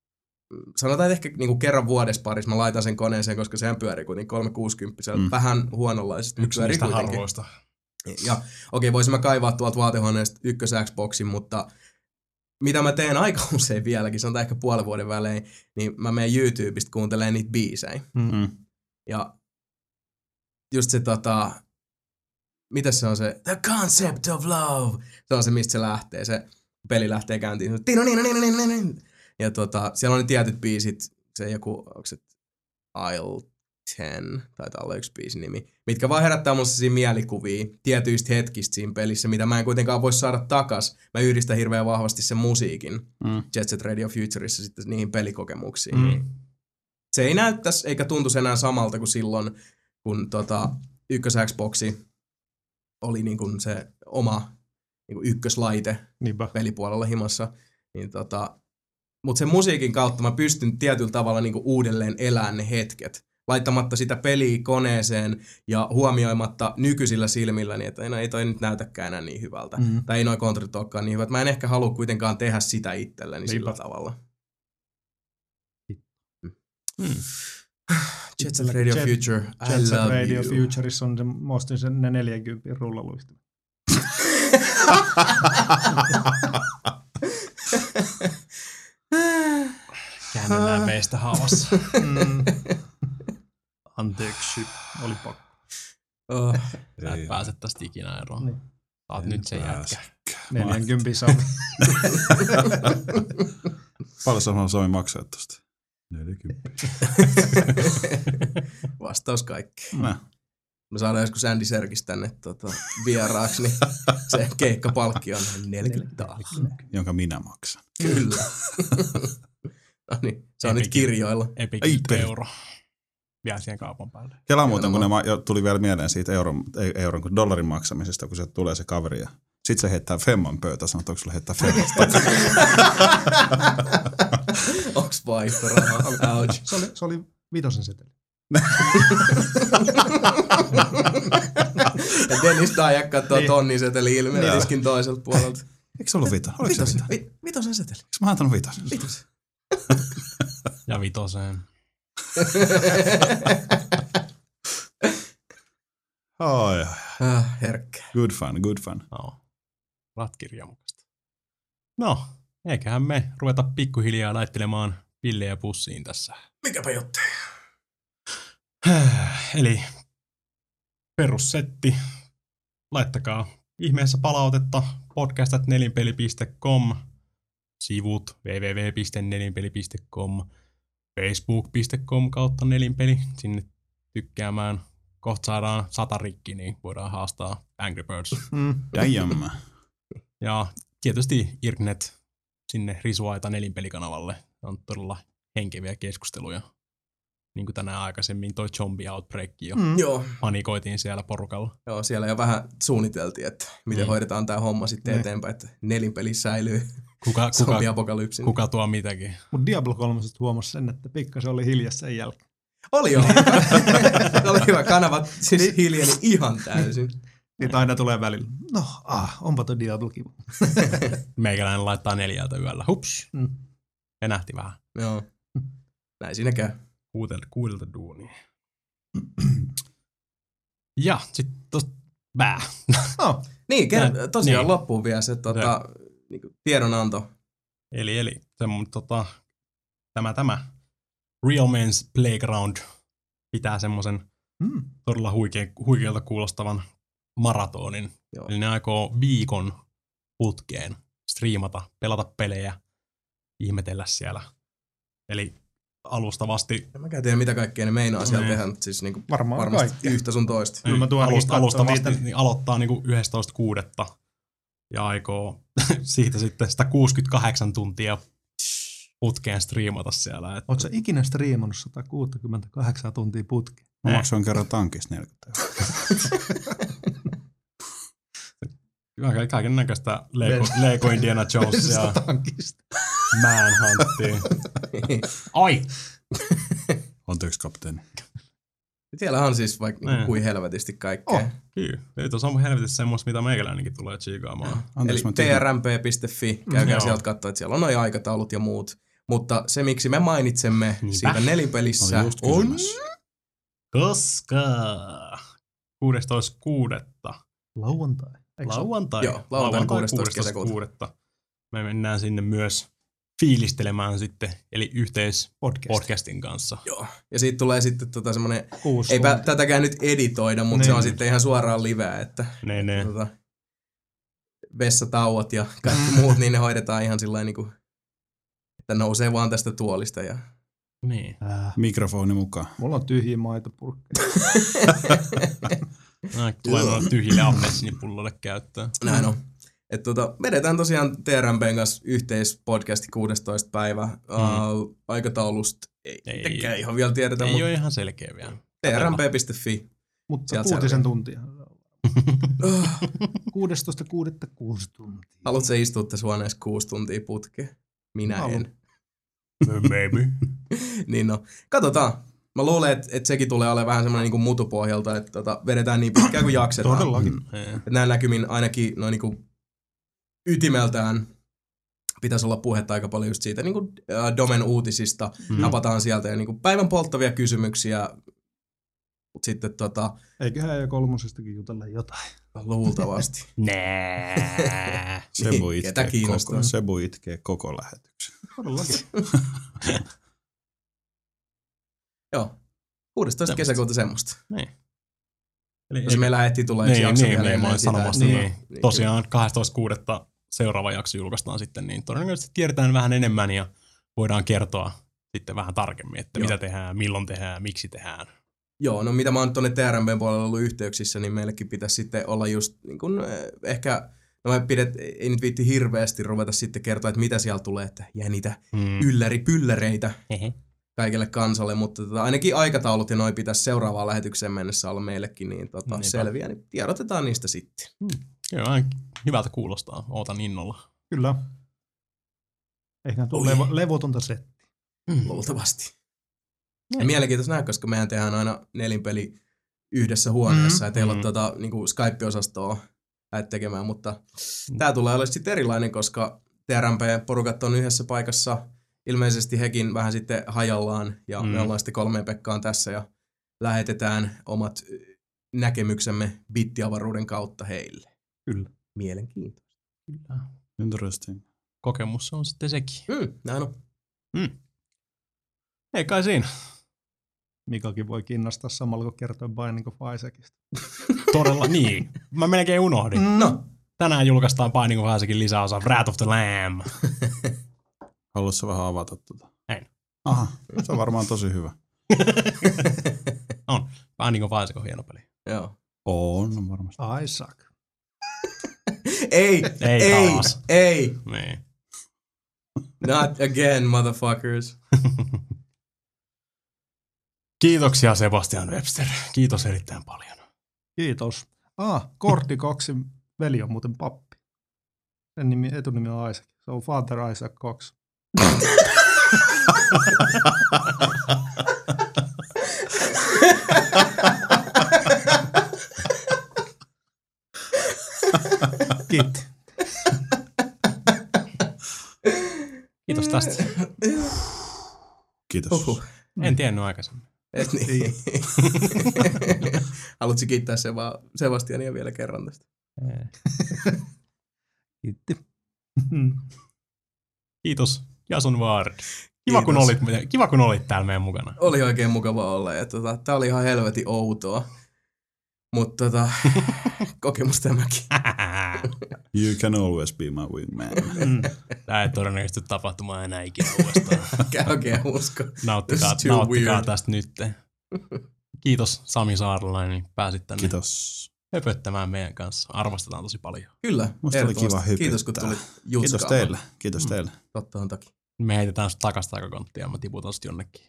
sanotaan, että ehkä niinku kerran vuodessa parissa mä laitan sen koneeseen, koska sehän pyörii kuitenkin 360 Mm. vähän huononlaisesti. Yksi pyörii niistä harvoista. Ja okei, okay, voisin mä kaivaa tuolta vaatehuoneesta ykkös Xboxin, mutta mitä mä teen aika usein vieläkin, sanotaan ehkä puolen vuoden välein, niin mä menen YouTubesta kuuntelemaan niitä biisejä. Mm. Ja just se tota, mitä se on se, the concept of love, se on se, mistä se lähtee, se peli lähtee käyntiin. Ja tota, siellä on ne tietyt biisit, se joku, onko se Isle 10, taitaa olla yksi biisin nimi, mitkä vaan herättää sellaisia mielikuvia tietyistä hetkistä siinä pelissä, mitä mä en kuitenkaan voi saada takas. Mä yhdistän hirveän vahvasti sen musiikin Mm. Jet Set Radio Futureissa sitten niihin pelikokemuksiin. Mm. Niin se ei näyttäisi eikä tuntuisi enää samalta kuin silloin, kun tota, ykkös Xboxi oli niin kuin se oma niin kuin ykköslaite Niinpä. pelipuolella himassa. Niin tota, mutta sen musiikin kautta mä pystyn tietyllä tavalla niinku uudelleen elämään ne hetket. Laittamatta sitä peliä koneeseen ja huomioimatta nykyisillä silmillä, niin että ei toi nyt näytäkään enää niin hyvältä. Mm. Tai ei noi kontrollit olekaan niin hyvät. Mä en ehkä halua kuitenkaan tehdä sitä itselleni sillä Niinpä. tavalla. Mm. Jet Set Radio Jet- Future, I Jet love Radio you. Futureissa on se, mä ostin sen ne 40 rullaluista. Käännellään meistä haavassa. Mm. Anteeksi, oli pakko. Oh, Sä et pääse tästä ikinä eroon. Niin. Sä oot En nyt se jätkä. 40 savi. Paljon sä Sami maksaa tosta? 40. vastaus kaikki. Nä. Me saadaan joskus Andy Serkis tänne tota, vieraaksi, niin se keikkapalkki on 40 taas. Jonka minä maksan. Kyllä. no niin, se on nyt Epic. kirjoilla. Epic per- euro. Vielä siihen kaupan päälle. Kela muuten, kun ne ma- jo tuli vielä mieleen siitä euron, ei euron, kun dollarin maksamisesta, kun sieltä tulee se kaveri ja Sitten se heittää Femman pöytä, sanoo, että onko sulla heittää Femmasta. Onks vaihtorahaa? Ouch. Se oli, se oli vitosen seteli. Ja Dennis Dayak katsoo Niin. tonnin seteli ilmeiskin toiselta puolelta. Eikö se ollut vito? Oliko se Vitosen, vito? vi, vitosen seteli. Eikö mä antanut vitosen? Vitosen. Ja vitoseen. Oi, Ah, herkkä. good fun, good fun. No, ratkirjamukasta. No, eiköhän me ruveta pikkuhiljaa laittelemaan pillejä pussiin tässä. Mikäpä juttu. Eli perussetti. Laittakaa ihmeessä palautetta podcast.nelinpeli.com sivut www.nelinpeli.com facebook.com kautta nelinpeli sinne tykkäämään. Kohta saadaan sata rikki, niin voidaan haastaa Angry Birds. Mm. Damn. Ja tietysti Irknet sinne Risuaita nelinpelikanavalle. On todella henkeviä keskusteluja. Niin kuin tänään aikaisemmin toi zombie outbreak jo. Mm. Joo, Panikoitiin siellä porukalla. joo, siellä jo vähän suunniteltiin, että miten Niin. hoidetaan tämä homma sitten Niin. eteenpäin, että nelinpeli säilyy Kuka, kuka, kuka tuo mitäkin. Mutta Diablo 3 huomasi sen, että pikkasen oli hiljassa sen jälkeen. Oli jo. oli hyvä. Kanavat siis hiljeni ihan täysin. Niitä aina tulee välillä. No, ah, onpa tuo Diablo kiva. Meikäläinen laittaa neljältä yöllä. Hups. Mm. Venähti vähän. Joo. Näin siinä käy. Kuudelta, kuudelta duunia. Ja sitten tosta bää. No, Niin, ker- tosiaan Niin. loppuun vielä se tota, niinku, tiedonanto. eli, eli semmo, tota, tämä, tämä Real Men's Playground pitää semmoisen mm. todella huikea, huikealta kuulostavan maratonin. Joo. Eli ne aikoo viikon putkeen striimata, pelata pelejä, ihmetellä siellä. Eli alustavasti, En Mä tiedä, mitä kaikkea ne meinaa siellä Niin. tehdä, mutta siis niinku, Varmaan varmasti kaikkea. yhtä sun toista. Kyllä mä tuon alusta, alustavasti niitä. niin aloittaa niinku 11.6. ja aikoo siitä sitten sitä 68 tuntia putkeen striimata siellä. Et, Oletko ikinä striimannut 168 tuntia putkeen? Mä Eh. maksoin kerran tankista 40 euroa. kaiken näköistä Lego, Lego Indiana Jonesia, Tankista. Manhuntia. Ai! Anteeksi kapteeni. Siellä on siis vaikka niinku Niin. kuin helvetisti kaikkea. Oh. Kyllä. Eli tuossa on helvetissä semmoista, mitä meikäläinenkin tulee tsiikaamaan. Eli Anteeksi, tyhjän. trmp.fi, käykää Joo. sieltä katsoa, että siellä on noin aikataulut ja muut. Mutta se, miksi me mainitsemme Niinpä. siitä nelipelissä, on... Koska 16.6. Lauantai. Lauantai. Joo, lauantai 16. kesäkuuta. 16.6. Me mennään sinne myös fiilistelemään sitten, eli yhteis Podcast. podcastin kanssa. Joo. Ja siitä tulee sitten tota semmonen, Kuusi eipä tuntia. tätäkään nyt editoida, mutta se Niin. on sitten ihan suoraan liveä, että Ne, ne. tota, vessatauot ja kaikki muut, niin ne hoidetaan ihan sillä niin kuin, että nousee vaan tästä tuolista. Ja... Niin. Äh, Mikrofoni mukaan. mulla on tyhjiä maitopurkkeja. No, tulee tyhjille appelsinipulloille käyttöön. Näin on. Et tota, vedetään tosiaan TRMPn kanssa yhteispodcasti 16. päivä. Mm. Uh, aikataulusta ei, Ei. ei ihan vielä tiedetä, Ei mutta ole ihan selkeä vielä. trmp.fi. Mutta Sieltä kuutisen tuntia. Uh, 16.6. kuusi tuntia. haluatko istua tässä huoneessa kuusi tuntia putkeen? Minä Haluan. en. Maybe. niin no, katsotaan. Mä luulen, että, että sekin tulee olemaan vähän semmoinen niin mutupohjalta, että tota, vedetään niin pitkään kuin jaksetaan. Todellakin. Eh, Et näin näkymin ainakin noin niin ytimeltään pitäisi olla puhetta aika paljon just siitä niin kuin, äh, Domen uutisista. Mm. Napataan sieltä ja niin kuin päivän polttavia kysymyksiä. Mutta sitten tota, Eiköhän jo kolmosestakin jutella jotain. luultavasti. Nää. Niin, ketä itkee, kiinnostaa? koko, Sebu itkee koko lähetyksen. Joo. 16. Semmosta. kesäkuuta semmoista. Niin. Eli, Jos meillä ehtii tulla yksi niin, jakso niin, vielä niin, olin sitä, sanomassa, että- niin, niin, tosiaan 12.6. seuraava jakso julkaistaan sitten, niin todennäköisesti tiedetään vähän enemmän ja voidaan kertoa sitten vähän tarkemmin, että Joo. mitä tehdään, milloin tehdään, miksi tehdään. Joo, no mitä mä oon tuonne TRMPn puolella ollut yhteyksissä, niin meillekin pitäisi sitten olla just niin kun, eh, ehkä, no me pidet, ei nyt viitti hirveästi ruveta sitten kertoa, että mitä siellä tulee, että jää niitä Mm. ylläri-pylläreitä Hehe. kaikille kansalle, mutta tota, ainakin aikataulut ja noi pitäisi seuraavaan lähetykseen mennessä olla meillekin niin tota, Niinpä. selviä, niin tiedotetaan niistä sitten. Joo, vähän hyvältä kuulostaa. Ootan innolla. Kyllä. Eikä tule levo, levotonta settiä. luultavasti. Ja mielenkiintoista nähdä, koska mehän tehdään aina nelinpeli yhdessä huoneessa, Mm. ja teillä on Mm. tota, niinku Skype-osastoa lähdet tekemään, mutta tämä tulee olla sitten erilainen, koska TRMP-porukat on yhdessä paikassa, ilmeisesti hekin vähän sitten hajallaan, ja mm. me Mm. ollaan sitten kolmeen Pekkaan tässä, ja lähetetään omat näkemyksemme bittiavaruuden kautta heille. Kyllä. Mielenkiintoista. Kyllä. Interesting. Kokemus on sitten sekin. Mm, näin on. Ei kai siinä. Mikakin voi kiinnostaa samalla, kun kertoo Binding of Isaacista. Todella niin. Mä melkein unohdin. No, Tänään julkaistaan Binding of Isaacin lisäosa Wrath of the Lamb. Haluaisitko vähän avata tuota? En. Aha, se on varmaan tosi hyvä. on. Binding of Isaac on hieno peli. joo. On, on varmasti. Isaac. Ei, Ei ei, taas. ei. Niin. Not again, motherfuckers. Kiitoksia Sebastian Webster. Kiitos erittäin paljon. Kiitos. Ah, Kortti 2 veli on muuten pappi. Sen nimi, etunimi on Isaac. Se on Father Isaac 2. Kiitti. Kiitos tästä. Kiitos. Huhhuh. En tiennyt aikaisemmin. Et niin. Haluatko kiittää Seva, Sebastiania vielä kerran tästä? Kiitti. Kiitos Jason Ward. Kiva kun, olit, kiva kun olit täällä meidän mukana. Oli oikein mukava olla. Ja tota, tää oli ihan helvetin outoa. Mutta tota, kokemus tämäkin. You can always be my wingman. Mm. Tämä ei todennäköisesti tapahtumaan enää ikinä uudestaan. Oikein usko. Nauttikaa, nauttikaa weird. tästä nyt. Kiitos Sami Saarelainen, niin pääsit tänne Kiitos. höpöttämään meidän kanssa. Arvostetaan tosi paljon. Kyllä. Musta oli kiva hypyttää. Kiitos kun tulit Kiitos jutskaamaan. teille. Kiitos teille. Totta on toki. Me heitetään sut takaisin takakonttia ja mä tiputan sut jonnekin.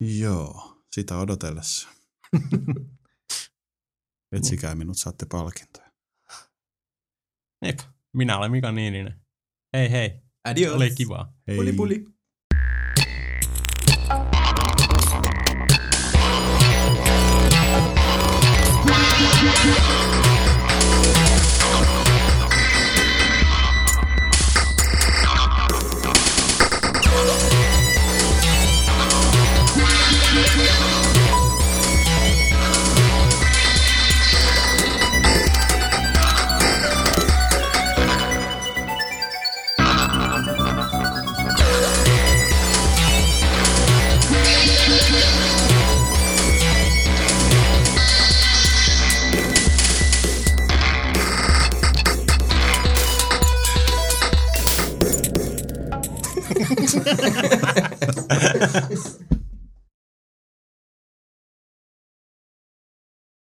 Joo, sitä odotellessa. Etsikää minut, saatte palkintoja. Jep. Minä olen Mika Niininen. Hei hei. Adios. Oli kivaa. Hei. Puli puli. Yeah.